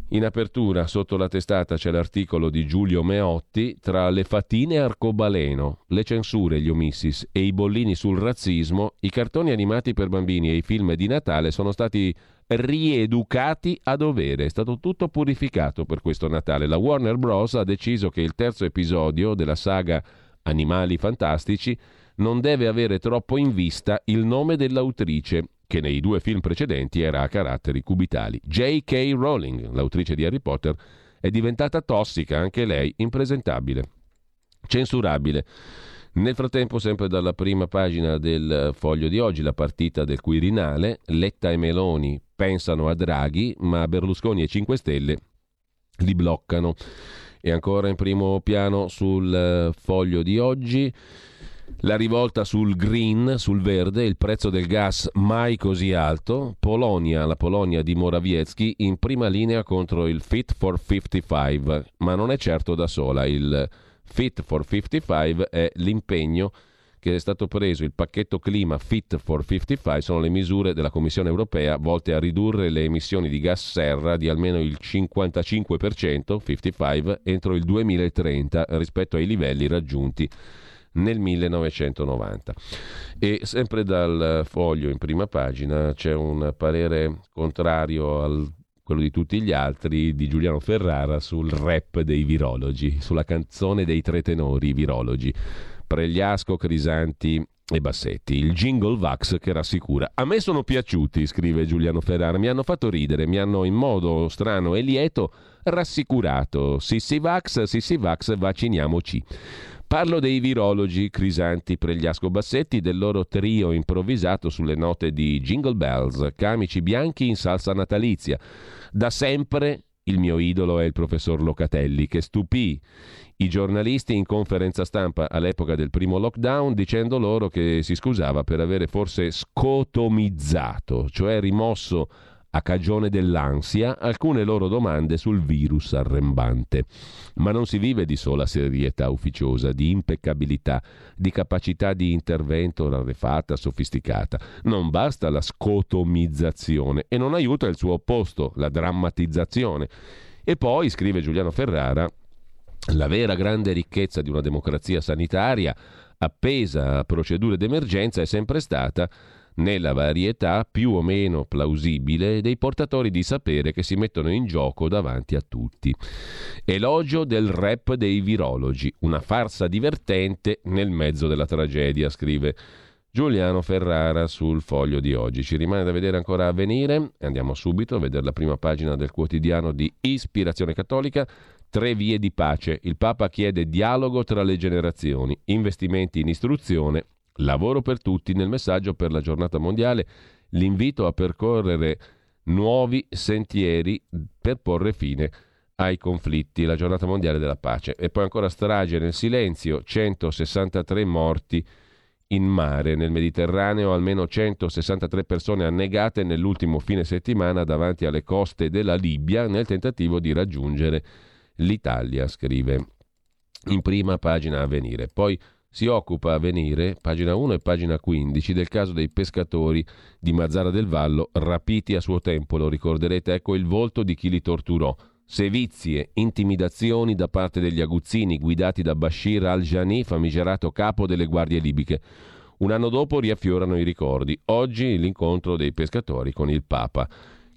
[SPEAKER 3] In apertura, sotto la testata, c'è l'articolo di Giulio Meotti tra le fatine arcobaleno, le censure, gli omissis e i bollini sul razzismo. I cartoni animati per bambini e i film di Natale sono stati rieducati a dovere. È stato tutto purificato per questo Natale. La Warner Bros. ha deciso che il terzo episodio della saga Animali Fantastici non deve avere troppo in vista il nome dell'autrice, che nei due film precedenti era a caratteri cubitali. J.K. Rowling, l'autrice di Harry Potter, è diventata tossica, anche lei impresentabile, censurabile. Nel frattempo, sempre dalla prima pagina del foglio di oggi, la partita del Quirinale, Letta e Meloni pensano a Draghi, ma Berlusconi e 5 Stelle li bloccano. E ancora in primo piano sul foglio di oggi la rivolta sul green, sul verde, il prezzo del gas mai così alto, Polonia, la Polonia di Morawiecki in prima linea contro il Fit for 55, ma non è certo da sola, il Fit for 55 è l'impegno che è stato preso, il pacchetto clima Fit for 55 sono le misure della Commissione europea volte a ridurre le emissioni di gas serra di almeno il 55%, 55, entro il 2030 rispetto ai livelli raggiunti nel 1990. E sempre dal foglio in prima pagina c'è un parere contrario al quello di tutti gli altri, di Giuliano Ferrara sul rap dei virologi, sulla canzone dei tre tenori virologi, Pregliasco, Crisanti e Bassetti. Il jingle Vax che rassicura. A me sono piaciuti, scrive Giuliano Ferrara, mi hanno fatto ridere, mi hanno in modo strano e lieto rassicurato. Sissi Vax, Sissi Vax, vacciniamoci. Parlo dei virologi Crisanti, Pregliasco, Bassetti, del loro trio improvvisato sulle note di Jingle Bells, camici bianchi in salsa natalizia. Da sempre il mio idolo è il professor Locatelli, che stupì i giornalisti in conferenza stampa all'epoca del primo lockdown dicendo loro che si scusava per avere forse scotomizzato, cioè rimosso a cagione dell'ansia, alcune loro domande sul virus arrembante. Ma non si vive di sola serietà ufficiosa, di impeccabilità, di capacità di intervento rarefatta, sofisticata. Non basta la scotomizzazione e non aiuta il suo opposto, la drammatizzazione. E poi, scrive Giuliano Ferrara, la vera grande ricchezza di una democrazia sanitaria appesa a procedure d'emergenza è sempre stata nella varietà più o meno plausibile dei portatori di sapere che si mettono in gioco davanti a tutti. Elogio del rap dei virologi, una farsa divertente nel mezzo della tragedia, scrive Giuliano Ferrara sul foglio di oggi. Ci rimane da vedere ancora a venire, andiamo subito a vedere la prima pagina del quotidiano di Ispirazione Cattolica. Tre vie di pace. Il Papa chiede dialogo tra le generazioni, investimenti in istruzione Lavoro per tutti nel messaggio per la giornata mondiale, l'invito a percorrere nuovi sentieri per porre fine ai conflitti, la giornata mondiale della pace. E poi ancora strage nel silenzio, 163 morti in mare nel Mediterraneo, almeno 163 persone annegate nell'ultimo fine settimana davanti alle coste della Libia nel tentativo di raggiungere l'Italia, scrive in prima pagina a venire. Poi si occupa a venire, pagina 1 e pagina 15, del caso dei pescatori di Mazzara del Vallo rapiti a suo tempo, lo ricorderete, ecco il volto di chi li torturò. Sevizie, intimidazioni da parte degli aguzzini guidati da Bashir al-Jani, famigerato capo delle guardie libiche. Un anno dopo riaffiorano i ricordi. Oggi l'incontro dei pescatori con il Papa.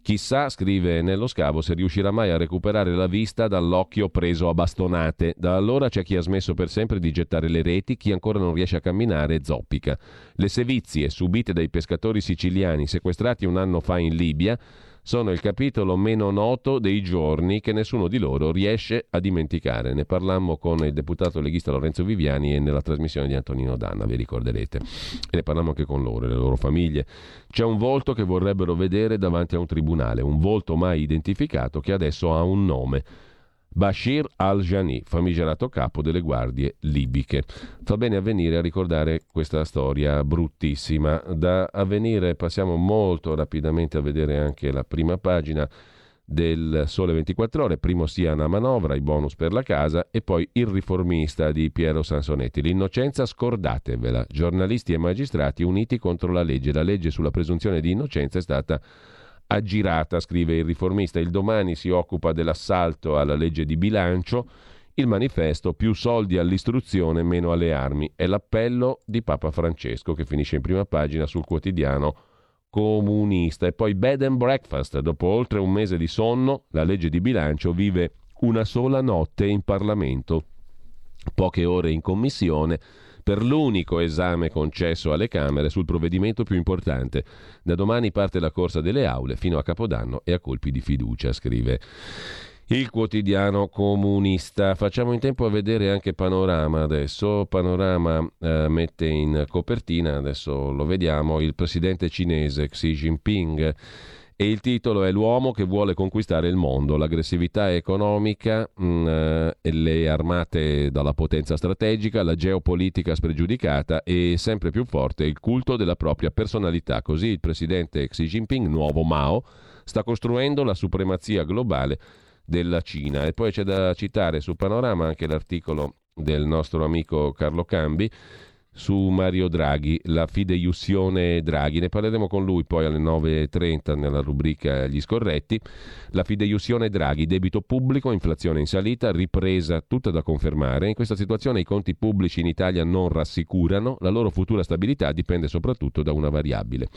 [SPEAKER 3] Chissà, scrive nello scavo, se riuscirà mai a recuperare la vista dall'occhio preso a bastonate. Da allora c'è chi ha smesso per sempre di gettare le reti, chi ancora non riesce a camminare zoppica. Le sevizie subite dai pescatori siciliani sequestrati un anno fa in Libia sono il capitolo meno noto dei giorni che nessuno di loro riesce a dimenticare. Ne parlammo con il deputato leghista Lorenzo Viviani e nella trasmissione di Antonino Danna, vi ricorderete. E ne parlammo anche con loro e le loro famiglie. C'è un volto che vorrebbero vedere davanti a un tribunale, un volto mai identificato che adesso ha un nome. Bashir al-Jani, famigerato capo delle guardie libiche. Fa bene a venire a ricordare questa storia bruttissima. Da avvenire passiamo molto rapidamente a vedere anche la prima pagina del Sole 24 Ore, primo sia una manovra, i bonus per la casa e poi il riformista di Piero Sansonetti. L'innocenza scordatevela, giornalisti e magistrati uniti contro la legge. La legge sulla presunzione di innocenza è stata aggirata, scrive il riformista. Il domani si occupa dell'assalto alla legge di bilancio. Il manifesto più soldi all'istruzione, meno alle armi. È l'appello di Papa Francesco che finisce in prima pagina sul quotidiano comunista. E poi bed and breakfast. Dopo oltre un mese di sonno, la legge di bilancio vive una sola notte in Parlamento. Poche ore in commissione per l'unico esame concesso alle Camere sul provvedimento più importante. Da domani parte la corsa delle aule fino a Capodanno e a colpi di fiducia, scrive il quotidiano comunista. Facciamo in tempo a vedere anche Panorama adesso. Panorama eh, mette in copertina, adesso lo vediamo, il presidente cinese Xi Jinping e il titolo è L'uomo che vuole conquistare il mondo, l'aggressività economica, mh, mm, eh, le armate dalla potenza strategica, la geopolitica spregiudicata e sempre più forte il culto della propria personalità. Così il presidente Xi Jinping, nuovo Mao, sta costruendo la supremazia globale della Cina. E poi c'è da citare su Panorama anche l'articolo del nostro amico Carlo Cambi su Mario Draghi, la fideiussione Draghi. Ne parleremo con lui poi alle 9.30 nella rubrica Gli scorretti. La fideiussione Draghi, debito pubblico, inflazione in salita, ripresa tutta da confermare. In questa situazione i conti pubblici in Italia non rassicurano, la loro futura stabilità dipende soprattutto da una variabile.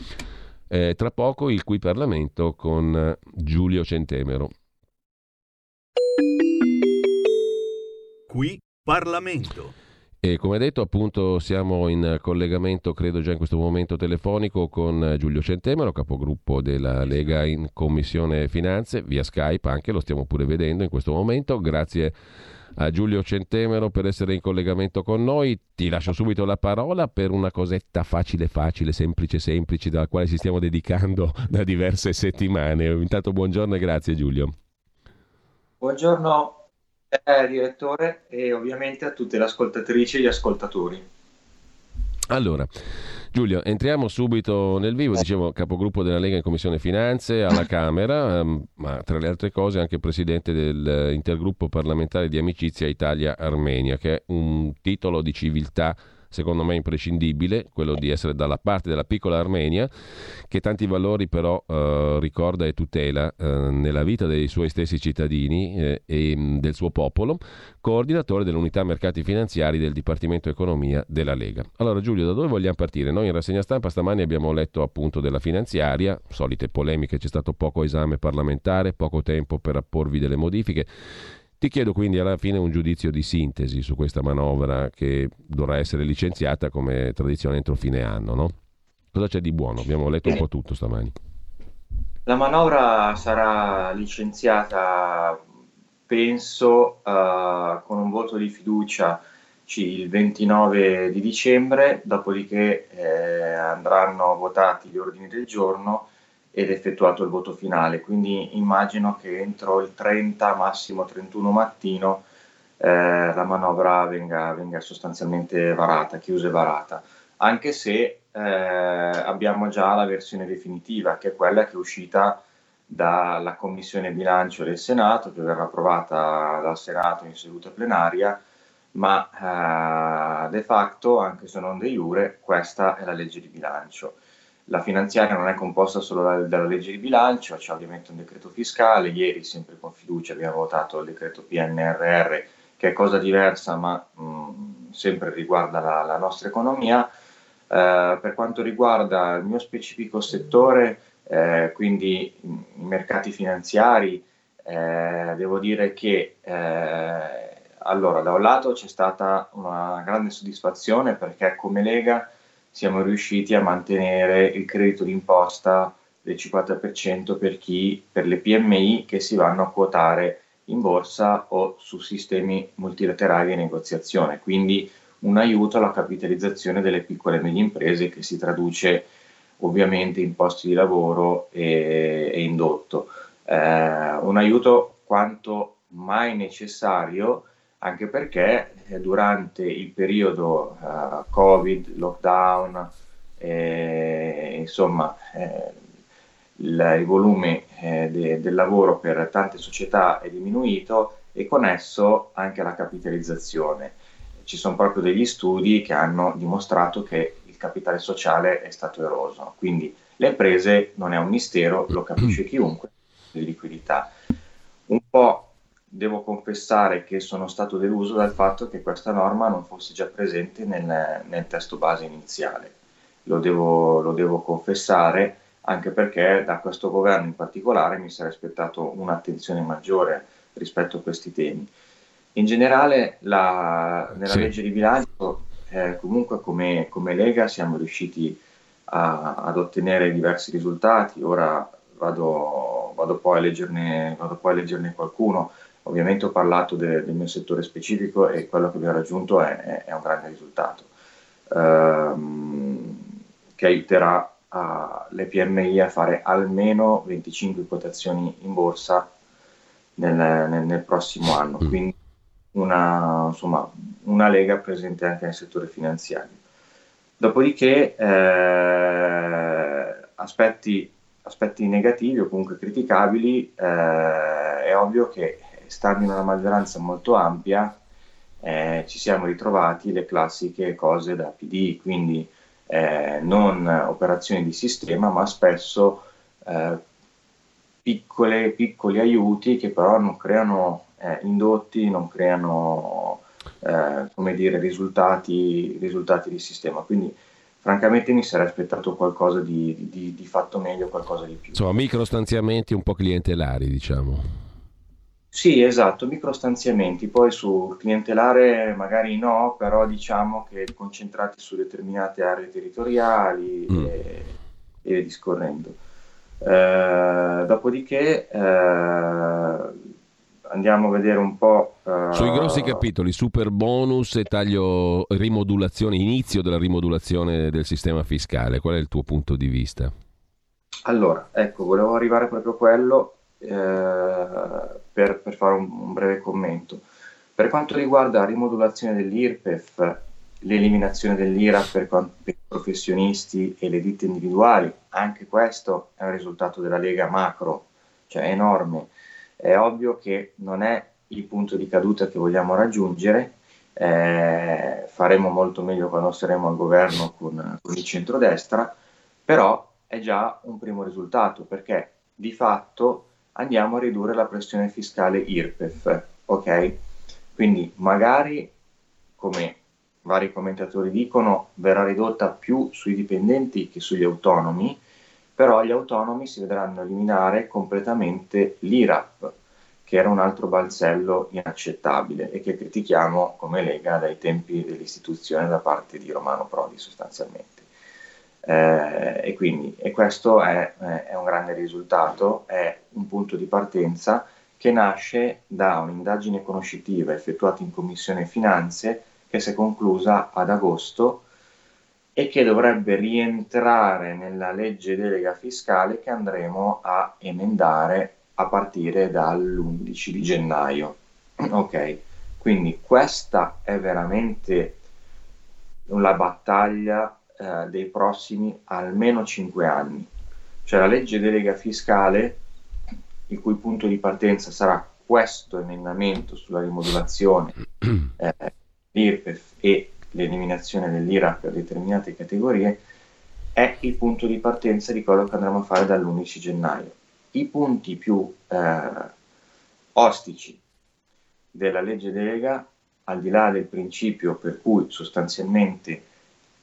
[SPEAKER 3] Eh, tra poco il qui Parlamento con Giulio Centemero.
[SPEAKER 12] Qui Parlamento.
[SPEAKER 3] E come detto, appunto, siamo in collegamento, credo già in questo momento telefonico, con Giulio Centemero, capogruppo della Lega in Commissione Finanze, via Skype anche, lo stiamo pure vedendo in questo momento. Grazie a Giulio Centemero per essere in collegamento con noi. Ti lascio subito la parola per una cosetta facile, facile, semplice, semplice, dalla quale ci stiamo dedicando da diverse settimane. Intanto buongiorno e grazie Giulio.
[SPEAKER 13] Buongiorno eh, direttore, e ovviamente a tutte le ascoltatrici e gli ascoltatori.
[SPEAKER 3] Allora, Giulio, entriamo subito nel vivo, dicevo capogruppo della Lega in Commissione Finanze alla Camera, ehm, ma tra le altre cose anche presidente dell'intergruppo parlamentare di amicizia Italia-Armenia, che è un titolo di civiltà secondo me imprescindibile, quello di essere dalla parte della piccola Armenia, che tanti valori però eh, ricorda e tutela eh, nella vita dei suoi stessi cittadini eh, e mh, del suo popolo, coordinatore dell'unità mercati finanziari del Dipartimento Economia della Lega. Allora Giulio, da dove vogliamo partire? Noi in rassegna stampa stamani abbiamo letto appunto della finanziaria, solite polemiche, c'è stato poco esame parlamentare, poco tempo per apporvi delle modifiche. Ti chiedo quindi alla fine un giudizio di sintesi su questa manovra che dovrà essere licenziata come tradizione entro fine anno, no? Cosa c'è di buono? Abbiamo letto un po' tutto stamani.
[SPEAKER 13] La manovra sarà licenziata, penso, uh, con un voto di fiducia il 29 di dicembre, dopodiché eh, andranno votati gli ordini del giorno ed effettuato il voto finale, quindi immagino che entro il 30, massimo 31 mattino eh, la manovra venga, venga, sostanzialmente varata, chiusa e varata, anche se eh, abbiamo già la versione definitiva, che è quella che è uscita dalla Commissione Bilancio del Senato, che verrà approvata dal Senato in seduta plenaria, ma eh, de facto, anche se non de jure, questa è la legge di bilancio. La finanziaria non è composta solo da, dalla legge di bilancio, c'è ovviamente un decreto fiscale, ieri sempre con fiducia abbiamo votato il decreto PNRR che è cosa diversa ma mh, sempre riguarda la, la nostra economia. Eh, per quanto riguarda il mio specifico settore, eh, quindi i mercati finanziari, eh, devo dire che eh, allora, da un lato c'è stata una grande soddisfazione perché come Lega siamo riusciti a mantenere il credito d'imposta del 50% per chi, per le PMI che si vanno a quotare in borsa o su sistemi multilaterali di negoziazione, quindi un aiuto alla capitalizzazione delle piccole e medie imprese che si traduce ovviamente in posti di lavoro e, e indotto. Eh, un aiuto quanto mai necessario anche perché eh, durante il periodo uh, Covid, lockdown, eh, insomma, eh, il, il, volume eh, de, del lavoro per tante società è diminuito e con esso anche la capitalizzazione. Ci sono proprio degli studi che hanno dimostrato che il capitale sociale è stato eroso, quindi le imprese non è un mistero, lo capisce chiunque, di liquidità. Un po' devo confessare che sono stato deluso dal fatto che questa norma non fosse già presente nel, nel testo base iniziale. Lo devo, lo devo, confessare anche perché da questo governo in particolare mi sarei aspettato un'attenzione maggiore rispetto a questi temi. In generale la, nella sì. legge di bilancio eh, comunque come, come, Lega siamo riusciti a, ad ottenere diversi risultati, ora vado, vado, poi, a leggerne, vado poi a leggerne qualcuno. Ovviamente ho parlato de, del mio settore specifico e quello che abbiamo raggiunto è, è, è un grande risultato ehm, che aiuterà a, le PMI a fare almeno 25 quotazioni in borsa nel, nel, nel prossimo anno, mm. quindi una, insomma, una lega presente anche nel settore finanziario. Dopodiché eh, aspetti, aspetti negativi o comunque criticabili, eh, è ovvio che stando in una maggioranza molto ampia, eh, ci siamo ritrovati le classiche cose da PD, quindi eh, non operazioni di sistema, ma spesso eh, piccole, piccoli aiuti che però non creano eh, indotti, non creano eh, dire, risultati, risultati di sistema. Quindi francamente mi sarei aspettato qualcosa di, di, di fatto meglio, qualcosa di più.
[SPEAKER 3] Insomma, micro stanziamenti un po' clientelari, diciamo.
[SPEAKER 13] Sì, esatto, microstanziamenti, poi sul clientelare magari no, però diciamo che concentrati su determinate aree territoriali mm. e, e discorrendo. Eh, dopodiché eh, andiamo a vedere un po'...
[SPEAKER 3] Eh, Sui grossi capitoli, super bonus e taglio rimodulazione, inizio della rimodulazione del sistema fiscale, qual è il tuo punto di vista?
[SPEAKER 13] Allora, ecco, volevo arrivare proprio a quello per, per, fare un, un, breve commento. Per quanto riguarda la rimodulazione dell'IRPEF, l'eliminazione dell'IRA per, per, i professionisti e le ditte individuali, anche questo è un risultato della Lega macro, cioè enorme. È ovvio che non è il punto di caduta che vogliamo raggiungere, eh, faremo molto meglio quando saremo al governo con, con il centrodestra, però è già un primo risultato perché di fatto andiamo a ridurre la pressione fiscale IRPEF, ok? Quindi magari, come vari commentatori dicono, verrà ridotta più sui dipendenti che sugli autonomi, però gli autonomi si vedranno eliminare completamente l'IRAP, che era un altro balzello inaccettabile e che critichiamo come Lega dai tempi dell'istituzione da parte di Romano Prodi sostanzialmente. Eh, e quindi e questo è, è, un grande risultato, è un punto di partenza che nasce da un'indagine conoscitiva effettuata in Commissione Finanze che si è conclusa ad agosto e che dovrebbe rientrare nella legge delega fiscale che andremo a emendare a partire dall'11 di gennaio. Ok, quindi questa è veramente la battaglia eh, dei prossimi almeno 5 anni. Cioè la legge delega fiscale, il cui punto di partenza sarà questo emendamento sulla rimodulazione eh, l'IRPEF e l'eliminazione dell'IRA per determinate categorie, è il punto di partenza di quello che andremo a fare dall'11 gennaio. I punti più eh, ostici della legge delega, al di là del principio per cui sostanzialmente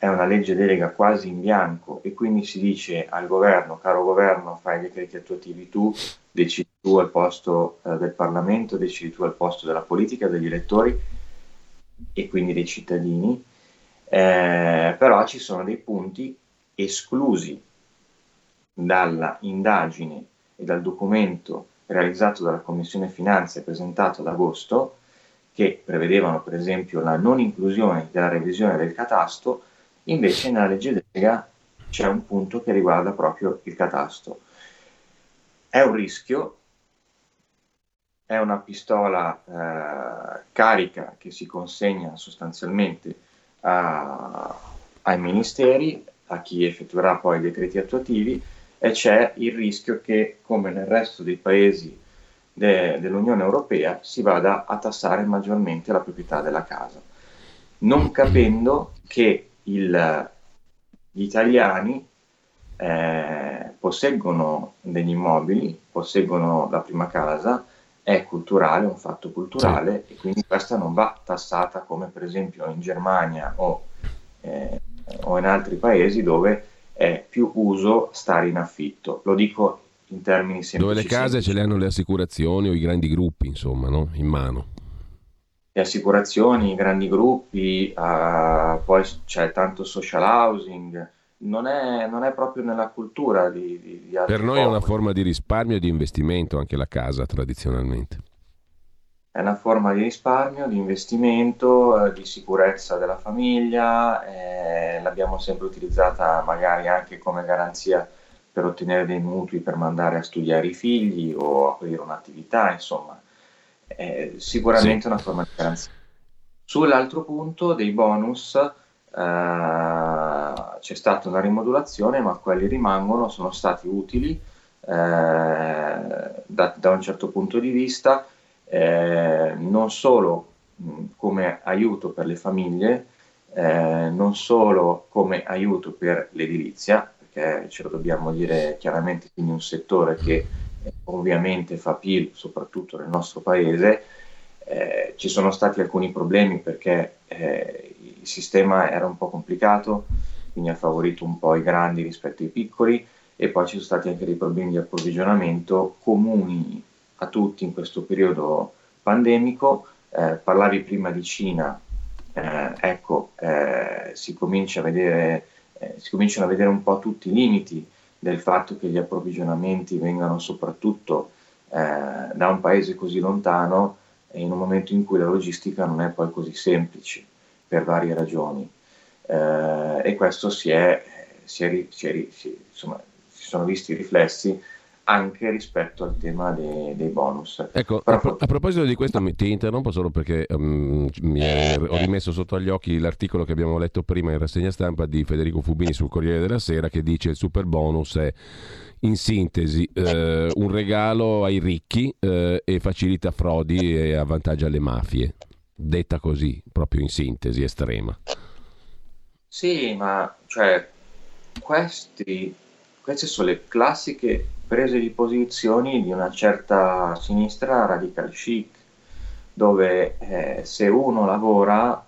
[SPEAKER 13] è una legge delega quasi in bianco e quindi si dice al governo, caro governo, fai i decreti attuativi tu, decidi tu al posto eh, del Parlamento, decidi tu al posto della politica, degli elettori e quindi dei cittadini, eh, però ci sono dei punti esclusi dalla indagine e dal documento realizzato dalla Commissione Finanze presentato ad agosto, che prevedevano per esempio la non inclusione della revisione del catasto, invece nella legge delega c'è un punto che riguarda proprio il catasto. È un rischio, è una pistola eh, carica che si consegna sostanzialmente a, ai ministeri, a chi effettuerà poi i decreti attuativi, e c'è il rischio che, come nel resto dei paesi de, dell'Unione Europea, si vada a tassare maggiormente la proprietà della casa, non capendo che il, gli italiani eh, posseggono degli immobili, posseggono la prima casa, è culturale, un fatto culturale sì. e quindi questa non va tassata come per esempio in Germania o, eh, o in altri paesi dove è più uso stare in affitto. Lo dico in termini semplici.
[SPEAKER 3] Dove le case semplici. ce le hanno le assicurazioni o i grandi gruppi, insomma, no? in mano.
[SPEAKER 13] Le assicurazioni, i grandi gruppi, uh, poi c'è tanto social housing, non è, non è proprio nella cultura di, di, di
[SPEAKER 3] Per noi popoli. è una forma di risparmio e di investimento anche la casa tradizionalmente.
[SPEAKER 13] È una forma di risparmio, di investimento, eh, di sicurezza della famiglia, eh, l'abbiamo sempre utilizzata magari anche come garanzia per ottenere dei mutui per mandare a studiare i figli o aprire un'attività, insomma, è sicuramente sì. una forma di garanzia. Sull'altro punto dei bonus eh, c'è stata una rimodulazione, ma quelli rimangono, sono stati utili eh, da, da un certo punto di vista eh, non solo mh, come aiuto per le famiglie, eh, non solo come aiuto per l'edilizia, perché ce lo dobbiamo dire chiaramente, quindi un settore che ovviamente fa PIL soprattutto nel nostro paese, eh, ci sono stati alcuni problemi perché eh, il sistema era un po' complicato, quindi ha favorito un po' i grandi rispetto ai piccoli e poi ci sono stati anche dei problemi di approvvigionamento comuni a tutti in questo periodo pandemico. Eh, parlavi prima di Cina, eh, ecco, eh, si, comincia a vedere, eh, si cominciano a vedere un po' tutti i limiti del fatto che gli approvvigionamenti vengano soprattutto eh, da un paese così lontano e in un momento in cui la logistica non è poi così semplice per varie ragioni. Eh, e questo si è, si è, si è si, insomma, si sono visti riflessi anche rispetto al tema dei, dei bonus.
[SPEAKER 3] Ecco, Però... a, pro- a, proposito di questo mi, ti interrompo solo perché um, mi è, ho rimesso sotto agli occhi l'articolo che abbiamo letto prima in rassegna stampa di Federico Fubini sul Corriere della Sera che dice il super bonus è in sintesi eh, un regalo ai ricchi eh, e facilita frodi e avvantaggia le mafie. Detta così, proprio in sintesi estrema.
[SPEAKER 13] Sì, ma cioè, questi, queste sono le classiche prese di posizioni di una certa sinistra radical chic, dove eh, se uno lavora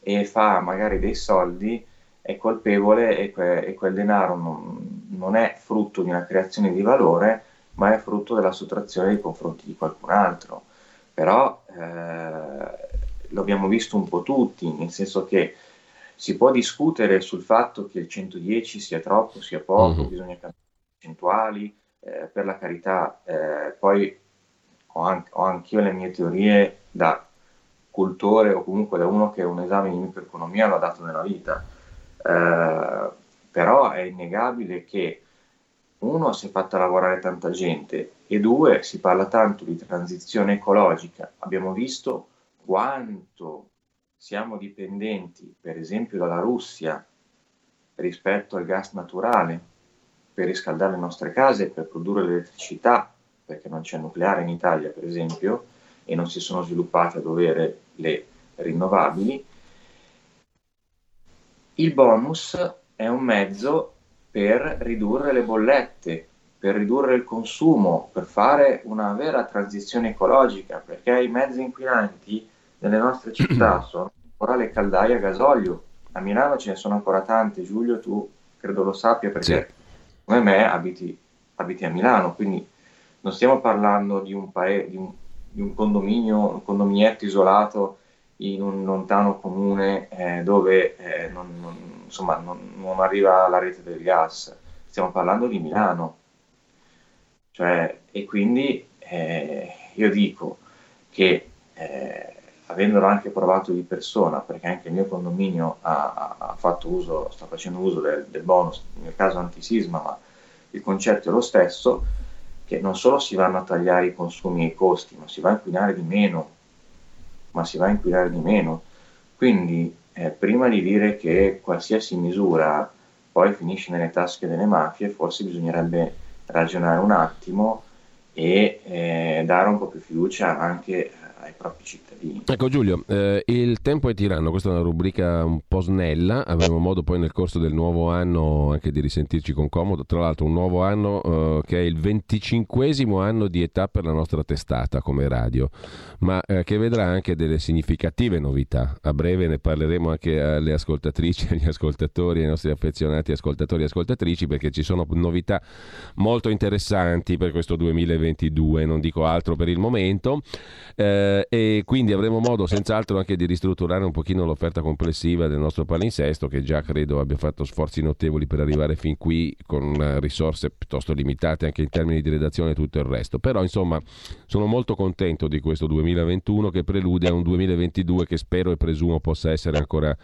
[SPEAKER 13] e fa magari dei soldi è colpevole e, que- e quel denaro non, non, è frutto di una creazione di valore, ma è frutto della sottrazione nei confronti di qualcun altro. Però eh, lo abbiamo visto un po' tutti, nel senso che si può discutere sul fatto che il 110 sia troppo, sia poco, mm-hmm. bisogna cambiare le percentuali, eh, per la carità, eh, poi ho, anche, ho anch'io le mie teorie da cultore o comunque da uno che un esame di microeconomia l'ha dato nella vita, eh, però è innegabile che uno si è fatta lavorare tanta gente e due si parla tanto di transizione ecologica. Abbiamo visto quanto siamo dipendenti, per esempio, dalla Russia rispetto al gas naturale per riscaldare le nostre case, per produrre l'elettricità, perché non c'è nucleare in Italia per esempio, e non si sono sviluppate a dovere le rinnovabili, il bonus è un mezzo per ridurre le bollette, per ridurre il consumo, per fare una vera transizione ecologica, perché i mezzi inquinanti nelle nostre città sono ora le caldaie a gasolio, a Milano ce ne sono ancora tante, Giulio, tu credo lo sappia perché
[SPEAKER 3] Sì.
[SPEAKER 13] Come me abiti, abiti a Milano, quindi non stiamo parlando di un, paese, di un, di un condominio, un condominietto isolato in un lontano comune eh, dove eh, non, non- insomma, non- non arriva la rete del gas, stiamo parlando di Milano. Cioè, e quindi eh, io dico che eh, avendolo anche provato di persona, perché anche il mio condominio ha, ha- fatto uso, sta facendo uso del, del bonus, nel mio caso antisisma, ma il concetto è lo stesso, che non solo si vanno a tagliare i consumi e i costi, ma si va a inquinare di meno, ma si va a inquinare di meno. Quindi, eh, prima di dire che qualsiasi misura poi finisce nelle tasche delle mafie, forse bisognerebbe ragionare un attimo e eh, dare un po' più fiducia anche ai propri cittadini.
[SPEAKER 3] Ecco Giulio, eh, il tempo è tiranno, questa è una rubrica un po' snella, avremo modo poi nel corso del nuovo anno anche di risentirci con comodo, tra l'altro un nuovo anno eh, che è il 25 anno di età per la nostra testata come radio, ma eh, che vedrà anche delle significative novità. A breve ne parleremo anche alle ascoltatrici, agli ascoltatori, ai nostri affezionati ascoltatori e ascoltatrici perché ci sono novità molto interessanti per questo 2022, non dico altro per il momento. Eh, e quindi avremo modo senz'altro anche di ristrutturare un pochino l'offerta complessiva del nostro palinsesto che già credo abbia fatto sforzi notevoli per arrivare fin qui con eh, risorse piuttosto limitate anche in termini di redazione e tutto il resto. Però insomma sono molto contento di questo 2021 che prelude a un 2022 che spero e presumo possa essere ancora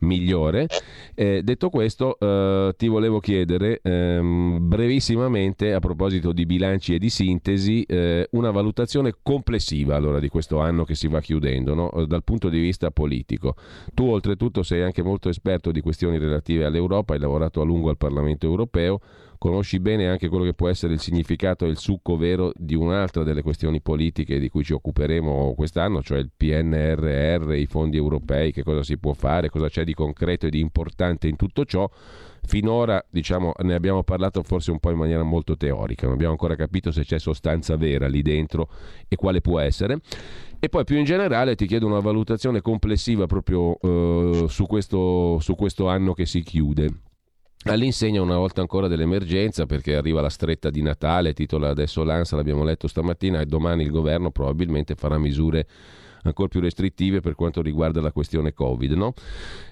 [SPEAKER 3] migliore. Eh, detto questo, eh, ti volevo chiedere ehm, brevissimamente, a proposito di bilanci e di sintesi, eh, una valutazione complessiva allora, di questo anno che si va chiudendo, no? Eh, dal punto di vista politico. Tu oltretutto sei anche molto esperto di questioni relative all'Europa, hai lavorato a lungo al Parlamento europeo. Conosci bene anche quello che può essere il significato e il succo vero di un'altra delle questioni politiche di cui ci occuperemo quest'anno, cioè il PNRR, i fondi europei, che cosa si può fare, cosa c'è di concreto e di importante in tutto ciò. Finora diciamo, ne abbiamo parlato forse un po' in maniera molto teorica, non abbiamo ancora capito se c'è sostanza vera lì dentro e quale può essere. E poi più in generale ti chiedo una valutazione complessiva proprio eh, su, questo, su questo anno che si chiude. All'insegna una volta ancora dell'emergenza perché arriva la stretta di Natale, titola adesso l'ANSA, l'abbiamo letto stamattina e domani il governo probabilmente farà misure ancora più restrittive per quanto riguarda la questione Covid. No?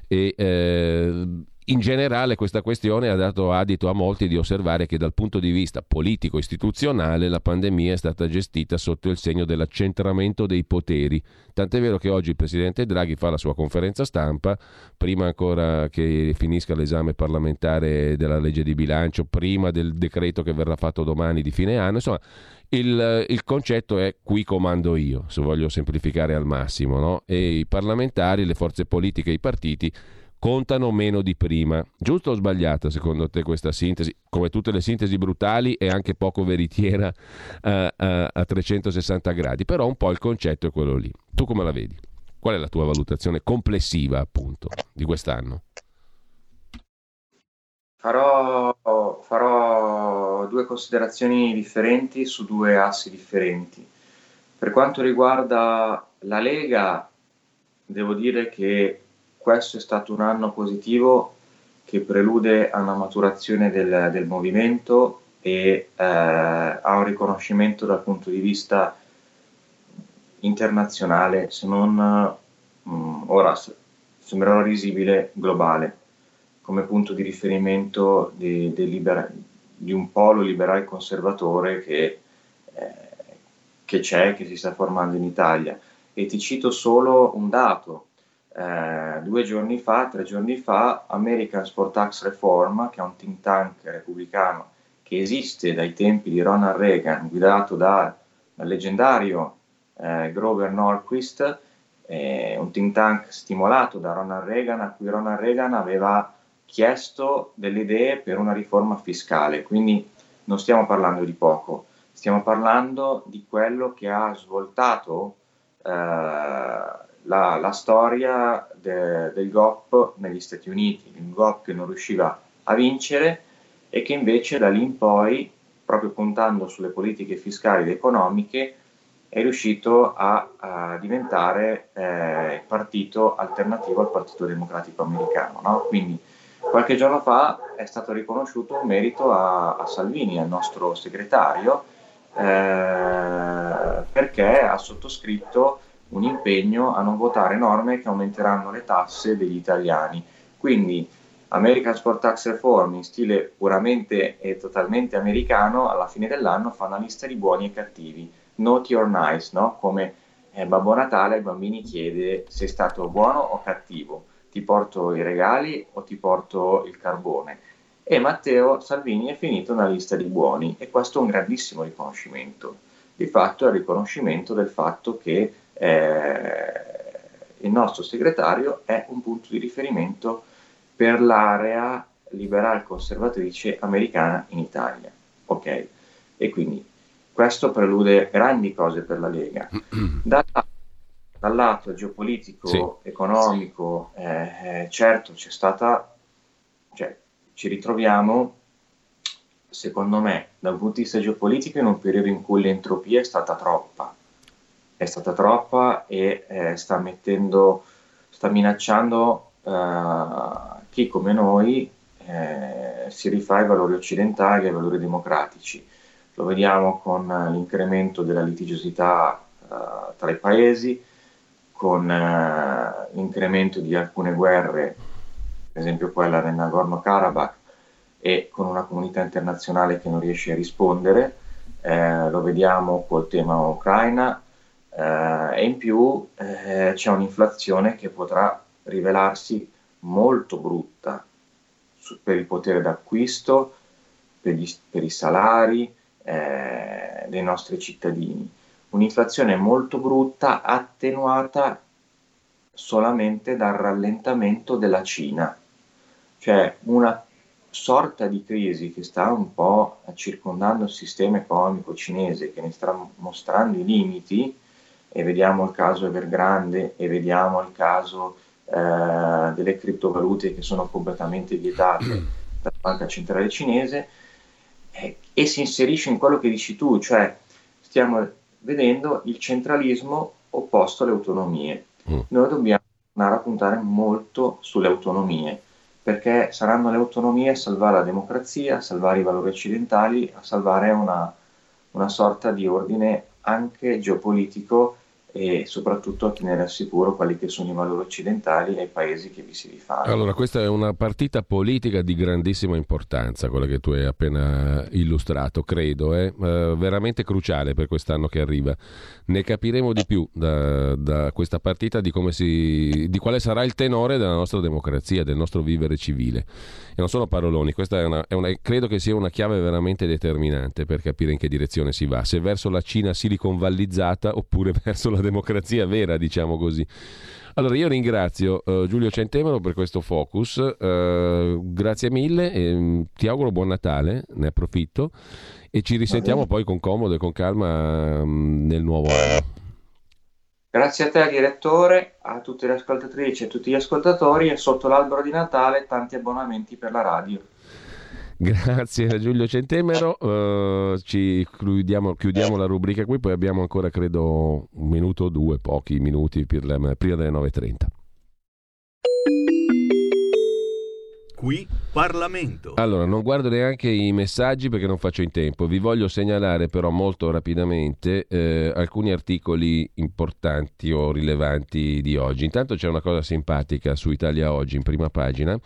[SPEAKER 3] E, eh, in generale questa questione ha dato adito a molti di osservare che dal punto di vista politico-istituzionale la pandemia è stata gestita sotto il segno dell'accentramento dei poteri. Tant'è vero che oggi il Presidente Draghi fa la sua conferenza stampa, prima ancora che finisca l'esame parlamentare della legge di bilancio, prima del decreto che verrà fatto domani di fine anno, insomma il, il, concetto è qui comando io, se voglio semplificare al massimo, no? e i parlamentari, le forze politiche, i partiti contano meno di prima. Giusto o sbagliata secondo te questa sintesi? Come tutte le sintesi brutali è anche poco veritiera uh, uh, a 360 gradi, però un po' il concetto è quello lì. Tu come la vedi? Qual è la tua valutazione complessiva appunto di quest'anno?
[SPEAKER 13] Farò, farò due considerazioni differenti su due assi differenti. Per quanto riguarda la Lega, devo dire che questo è stato un anno positivo che prelude a una maturazione del, del movimento e eh, a un riconoscimento dal punto di vista internazionale, se non mh, ora sembrerà risibile, globale, come punto di riferimento di, di, libera, di un polo liberale conservatore che, eh, che c'è, che si sta formando in Italia. E ti cito solo un dato, eh, due giorni fa, tre giorni fa, Americans for Tax Reform, che è un think tank repubblicano che esiste dai tempi di Ronald Reagan, guidato da, dal leggendario eh, Grover Norquist, eh, un think tank stimolato da Ronald Reagan, a cui Ronald Reagan aveva chiesto delle idee per una riforma fiscale. Quindi non stiamo parlando di poco, stiamo parlando di quello che ha svoltato eh, la, la storia de, del GOP negli Stati Uniti, il GOP che non riusciva a vincere e che invece da lì in poi, proprio puntando sulle politiche fiscali ed economiche, è riuscito a, a diventare eh, partito alternativo al Partito Democratico Americano. No? Quindi qualche giorno fa è stato riconosciuto un merito a, a Salvini, al nostro segretario, eh, perché ha sottoscritto un impegno a non votare norme che aumenteranno le tasse degli italiani. Quindi American Sport Tax Reform in stile puramente e totalmente americano, alla fine dell'anno fa una lista di buoni e cattivi naughty or nice, no? come eh, Babbo Natale ai bambini chiede sei stato buono o cattivo, ti porto i regali o ti porto il carbone. E Matteo Salvini è finito nella lista di buoni e questo è un grandissimo riconoscimento. Di fatto è il riconoscimento del fatto che eh, il nostro segretario è un punto di riferimento per l'area liberal conservatrice americana in Italia. Ok? E quindi questo prelude grandi cose per la Lega. Dal, dal lato geopolitico, sì. economico, eh, eh, certo c'è stata, cioè, ci ritroviamo, secondo me, dal punto di vista geopolitico, in un periodo in cui l'entropia è stata troppa. È stata troppa e eh, sta mettendo, sta minacciando eh, chi come noi eh, si rifà ai valori occidentali, ai valori democratici. Lo vediamo con l'incremento della litigiosità uh, tra i paesi, con uh, l'incremento di alcune guerre, per esempio quella del Nagorno-Karabakh, e con una comunità internazionale che non riesce a rispondere, eh, lo vediamo col tema Ucraina, eh, e in più eh, c'è un'inflazione che potrà rivelarsi molto brutta su, per il potere d'acquisto, per, gli, per i salari, eh, dei nostri cittadini. Un'inflazione molto brutta, attenuata solamente dal rallentamento della Cina, cioè una sorta di crisi che sta un po' circondando il sistema economico cinese, che ne sta mostrando i limiti, e vediamo il caso Evergrande e vediamo il caso eh, delle criptovalute che sono completamente vietate dalla banca centrale cinese, eh, e si inserisce in quello che dici tu, cioè stiamo vedendo il centralismo opposto alle autonomie. Mm. Noi dobbiamo tornare a puntare molto sulle autonomie, perché saranno le autonomie a salvare la democrazia, a salvare i valori occidentali, a salvare una, una sorta di ordine anche geopolitico e soprattutto a tenere al sicuro quelli che sono i valori occidentali e i paesi che vi si rifanno.
[SPEAKER 3] Allora, questa è una partita politica di grandissima importanza, quella che tu hai appena illustrato, credo, è eh, veramente cruciale per quest'anno che arriva. Ne capiremo di più da, da questa partita di, si, di quale sarà il tenore della nostra democrazia, del nostro vivere civile. E non sono paroloni, questa è una, è una, credo che sia una chiave veramente determinante per capire in che direzione si va, se verso la Cina siliconvallizzata oppure verso la democrazia vera, diciamo così. Allora io ringrazio uh, Giulio Centemero per questo focus, uh, grazie mille e um, ti auguro buon Natale, ne approfitto e ci risentiamo poi con comodo e con calma um, nel nuovo anno.
[SPEAKER 13] Grazie a te direttore, a tutte le ascoltatrici e a tutti gli ascoltatori e sotto l'albero di Natale tanti abbonamenti per la radio.
[SPEAKER 3] Grazie a Giulio Centemero, uh, ci chiudiamo, chiudiamo, la rubrica qui, poi abbiamo ancora credo un minuto o due, pochi minuti prima delle 9.30.
[SPEAKER 12] Qui Parlamento.
[SPEAKER 3] Allora, non guardo neanche i messaggi perché non faccio in tempo. Vi voglio segnalare però molto rapidamente eh, alcuni articoli importanti o rilevanti di oggi. Intanto c'è una cosa simpatica su Italia Oggi in prima pagina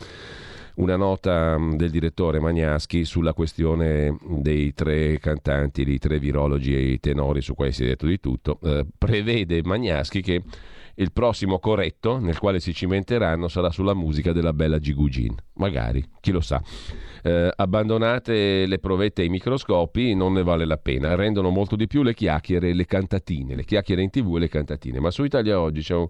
[SPEAKER 3] una nota mm, del direttore Magnaschi sulla questione dei tre cantanti, i tre virologi e i tenori su cui si è detto di tutto. Eh, prevede Magnaschi che il prossimo corretto nel quale si cimenteranno sarà sulla musica della bella Gigugin. Magari, chi lo sa. Eh, abbandonate le provette ai microscopi, non ne vale la pena. Rendono molto di più le chiacchiere e le cantatine, le chiacchiere in tv e le cantatine. Ma su Italia Oggi c'è un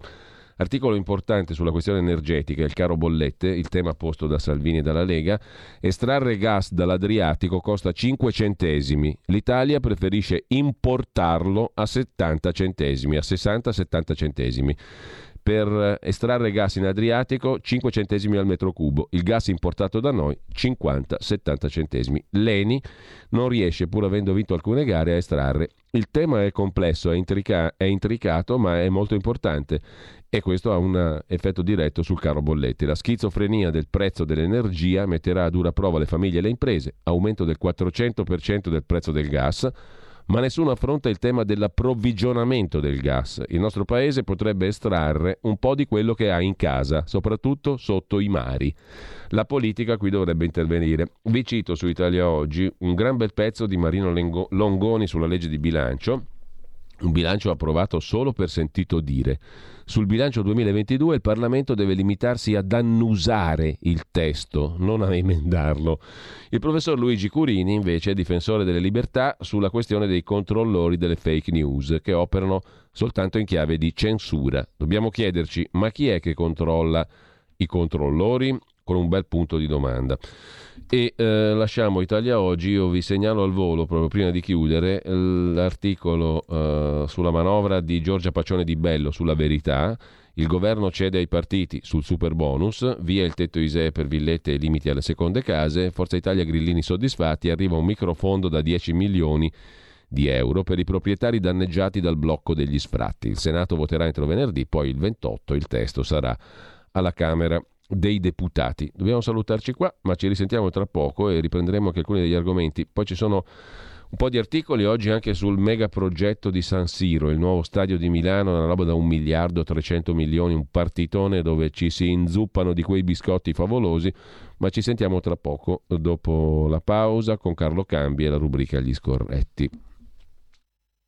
[SPEAKER 3] Articolo importante sulla questione energetica, il caro bollette, il tema posto da Salvini e dalla Lega. Estrarre gas dall'Adriatico costa 5 centesimi. L'Italia preferisce importarlo a 70 centesimi, a 60-70 centesimi. per estrarre gas in Adriatico 5 centesimi al metro cubo, il gas importato da noi 50-70 centesimi. L'Eni non riesce, pur avendo vinto alcune gare, a estrarre. Il tema è complesso, è, intrica- è intricato, ma è molto importante e questo ha un effetto diretto sul caro bolletti. La schizofrenia del prezzo dell'energia metterà a dura prova le famiglie e le imprese, aumento del 400% del prezzo del gas, ma nessuno affronta il tema dell'approvvigionamento del gas. Il nostro paese potrebbe estrarre un po' di quello che ha in casa, soprattutto sotto i mari. La politica qui dovrebbe intervenire. Vi cito su Italia Oggi un gran bel pezzo di Marino Longoni sulla legge di bilancio, un bilancio approvato solo per sentito dire. Sul bilancio 2022 il Parlamento deve limitarsi ad annusare il testo, non a emendarlo. Il professor Luigi Curini invece è difensore delle libertà sulla questione dei controllori delle fake news che operano soltanto in chiave di censura. Dobbiamo chiederci ma chi è che controlla i controllori? Con un bel punto di domanda. E eh, lasciamo Italia Oggi, io vi segnalo al volo, proprio prima di chiudere, l'articolo eh, sulla manovra di Giorgia Pacione di Bello sulla verità. Il governo cede ai partiti sul super bonus, via il tetto ISEE per villette e limiti alle seconde case, Forza Italia Grillini soddisfatti, arriva un microfondo da 10 milioni di euro per i proprietari danneggiati dal blocco degli sfratti. Il Senato voterà entro venerdì, poi il 28 il testo sarà alla Camera dei deputati. Dobbiamo salutarci qua, ma ci risentiamo tra poco e riprenderemo anche alcuni degli argomenti. Poi ci sono un po' di articoli oggi anche sul mega progetto di San Siro, il nuovo stadio di Milano, una roba da un miliardo e 300 milioni, un partitone dove ci si inzuppano di quei biscotti favolosi, ma ci sentiamo tra poco, dopo la pausa, con Carlo Cambi e la rubrica Gli scorretti.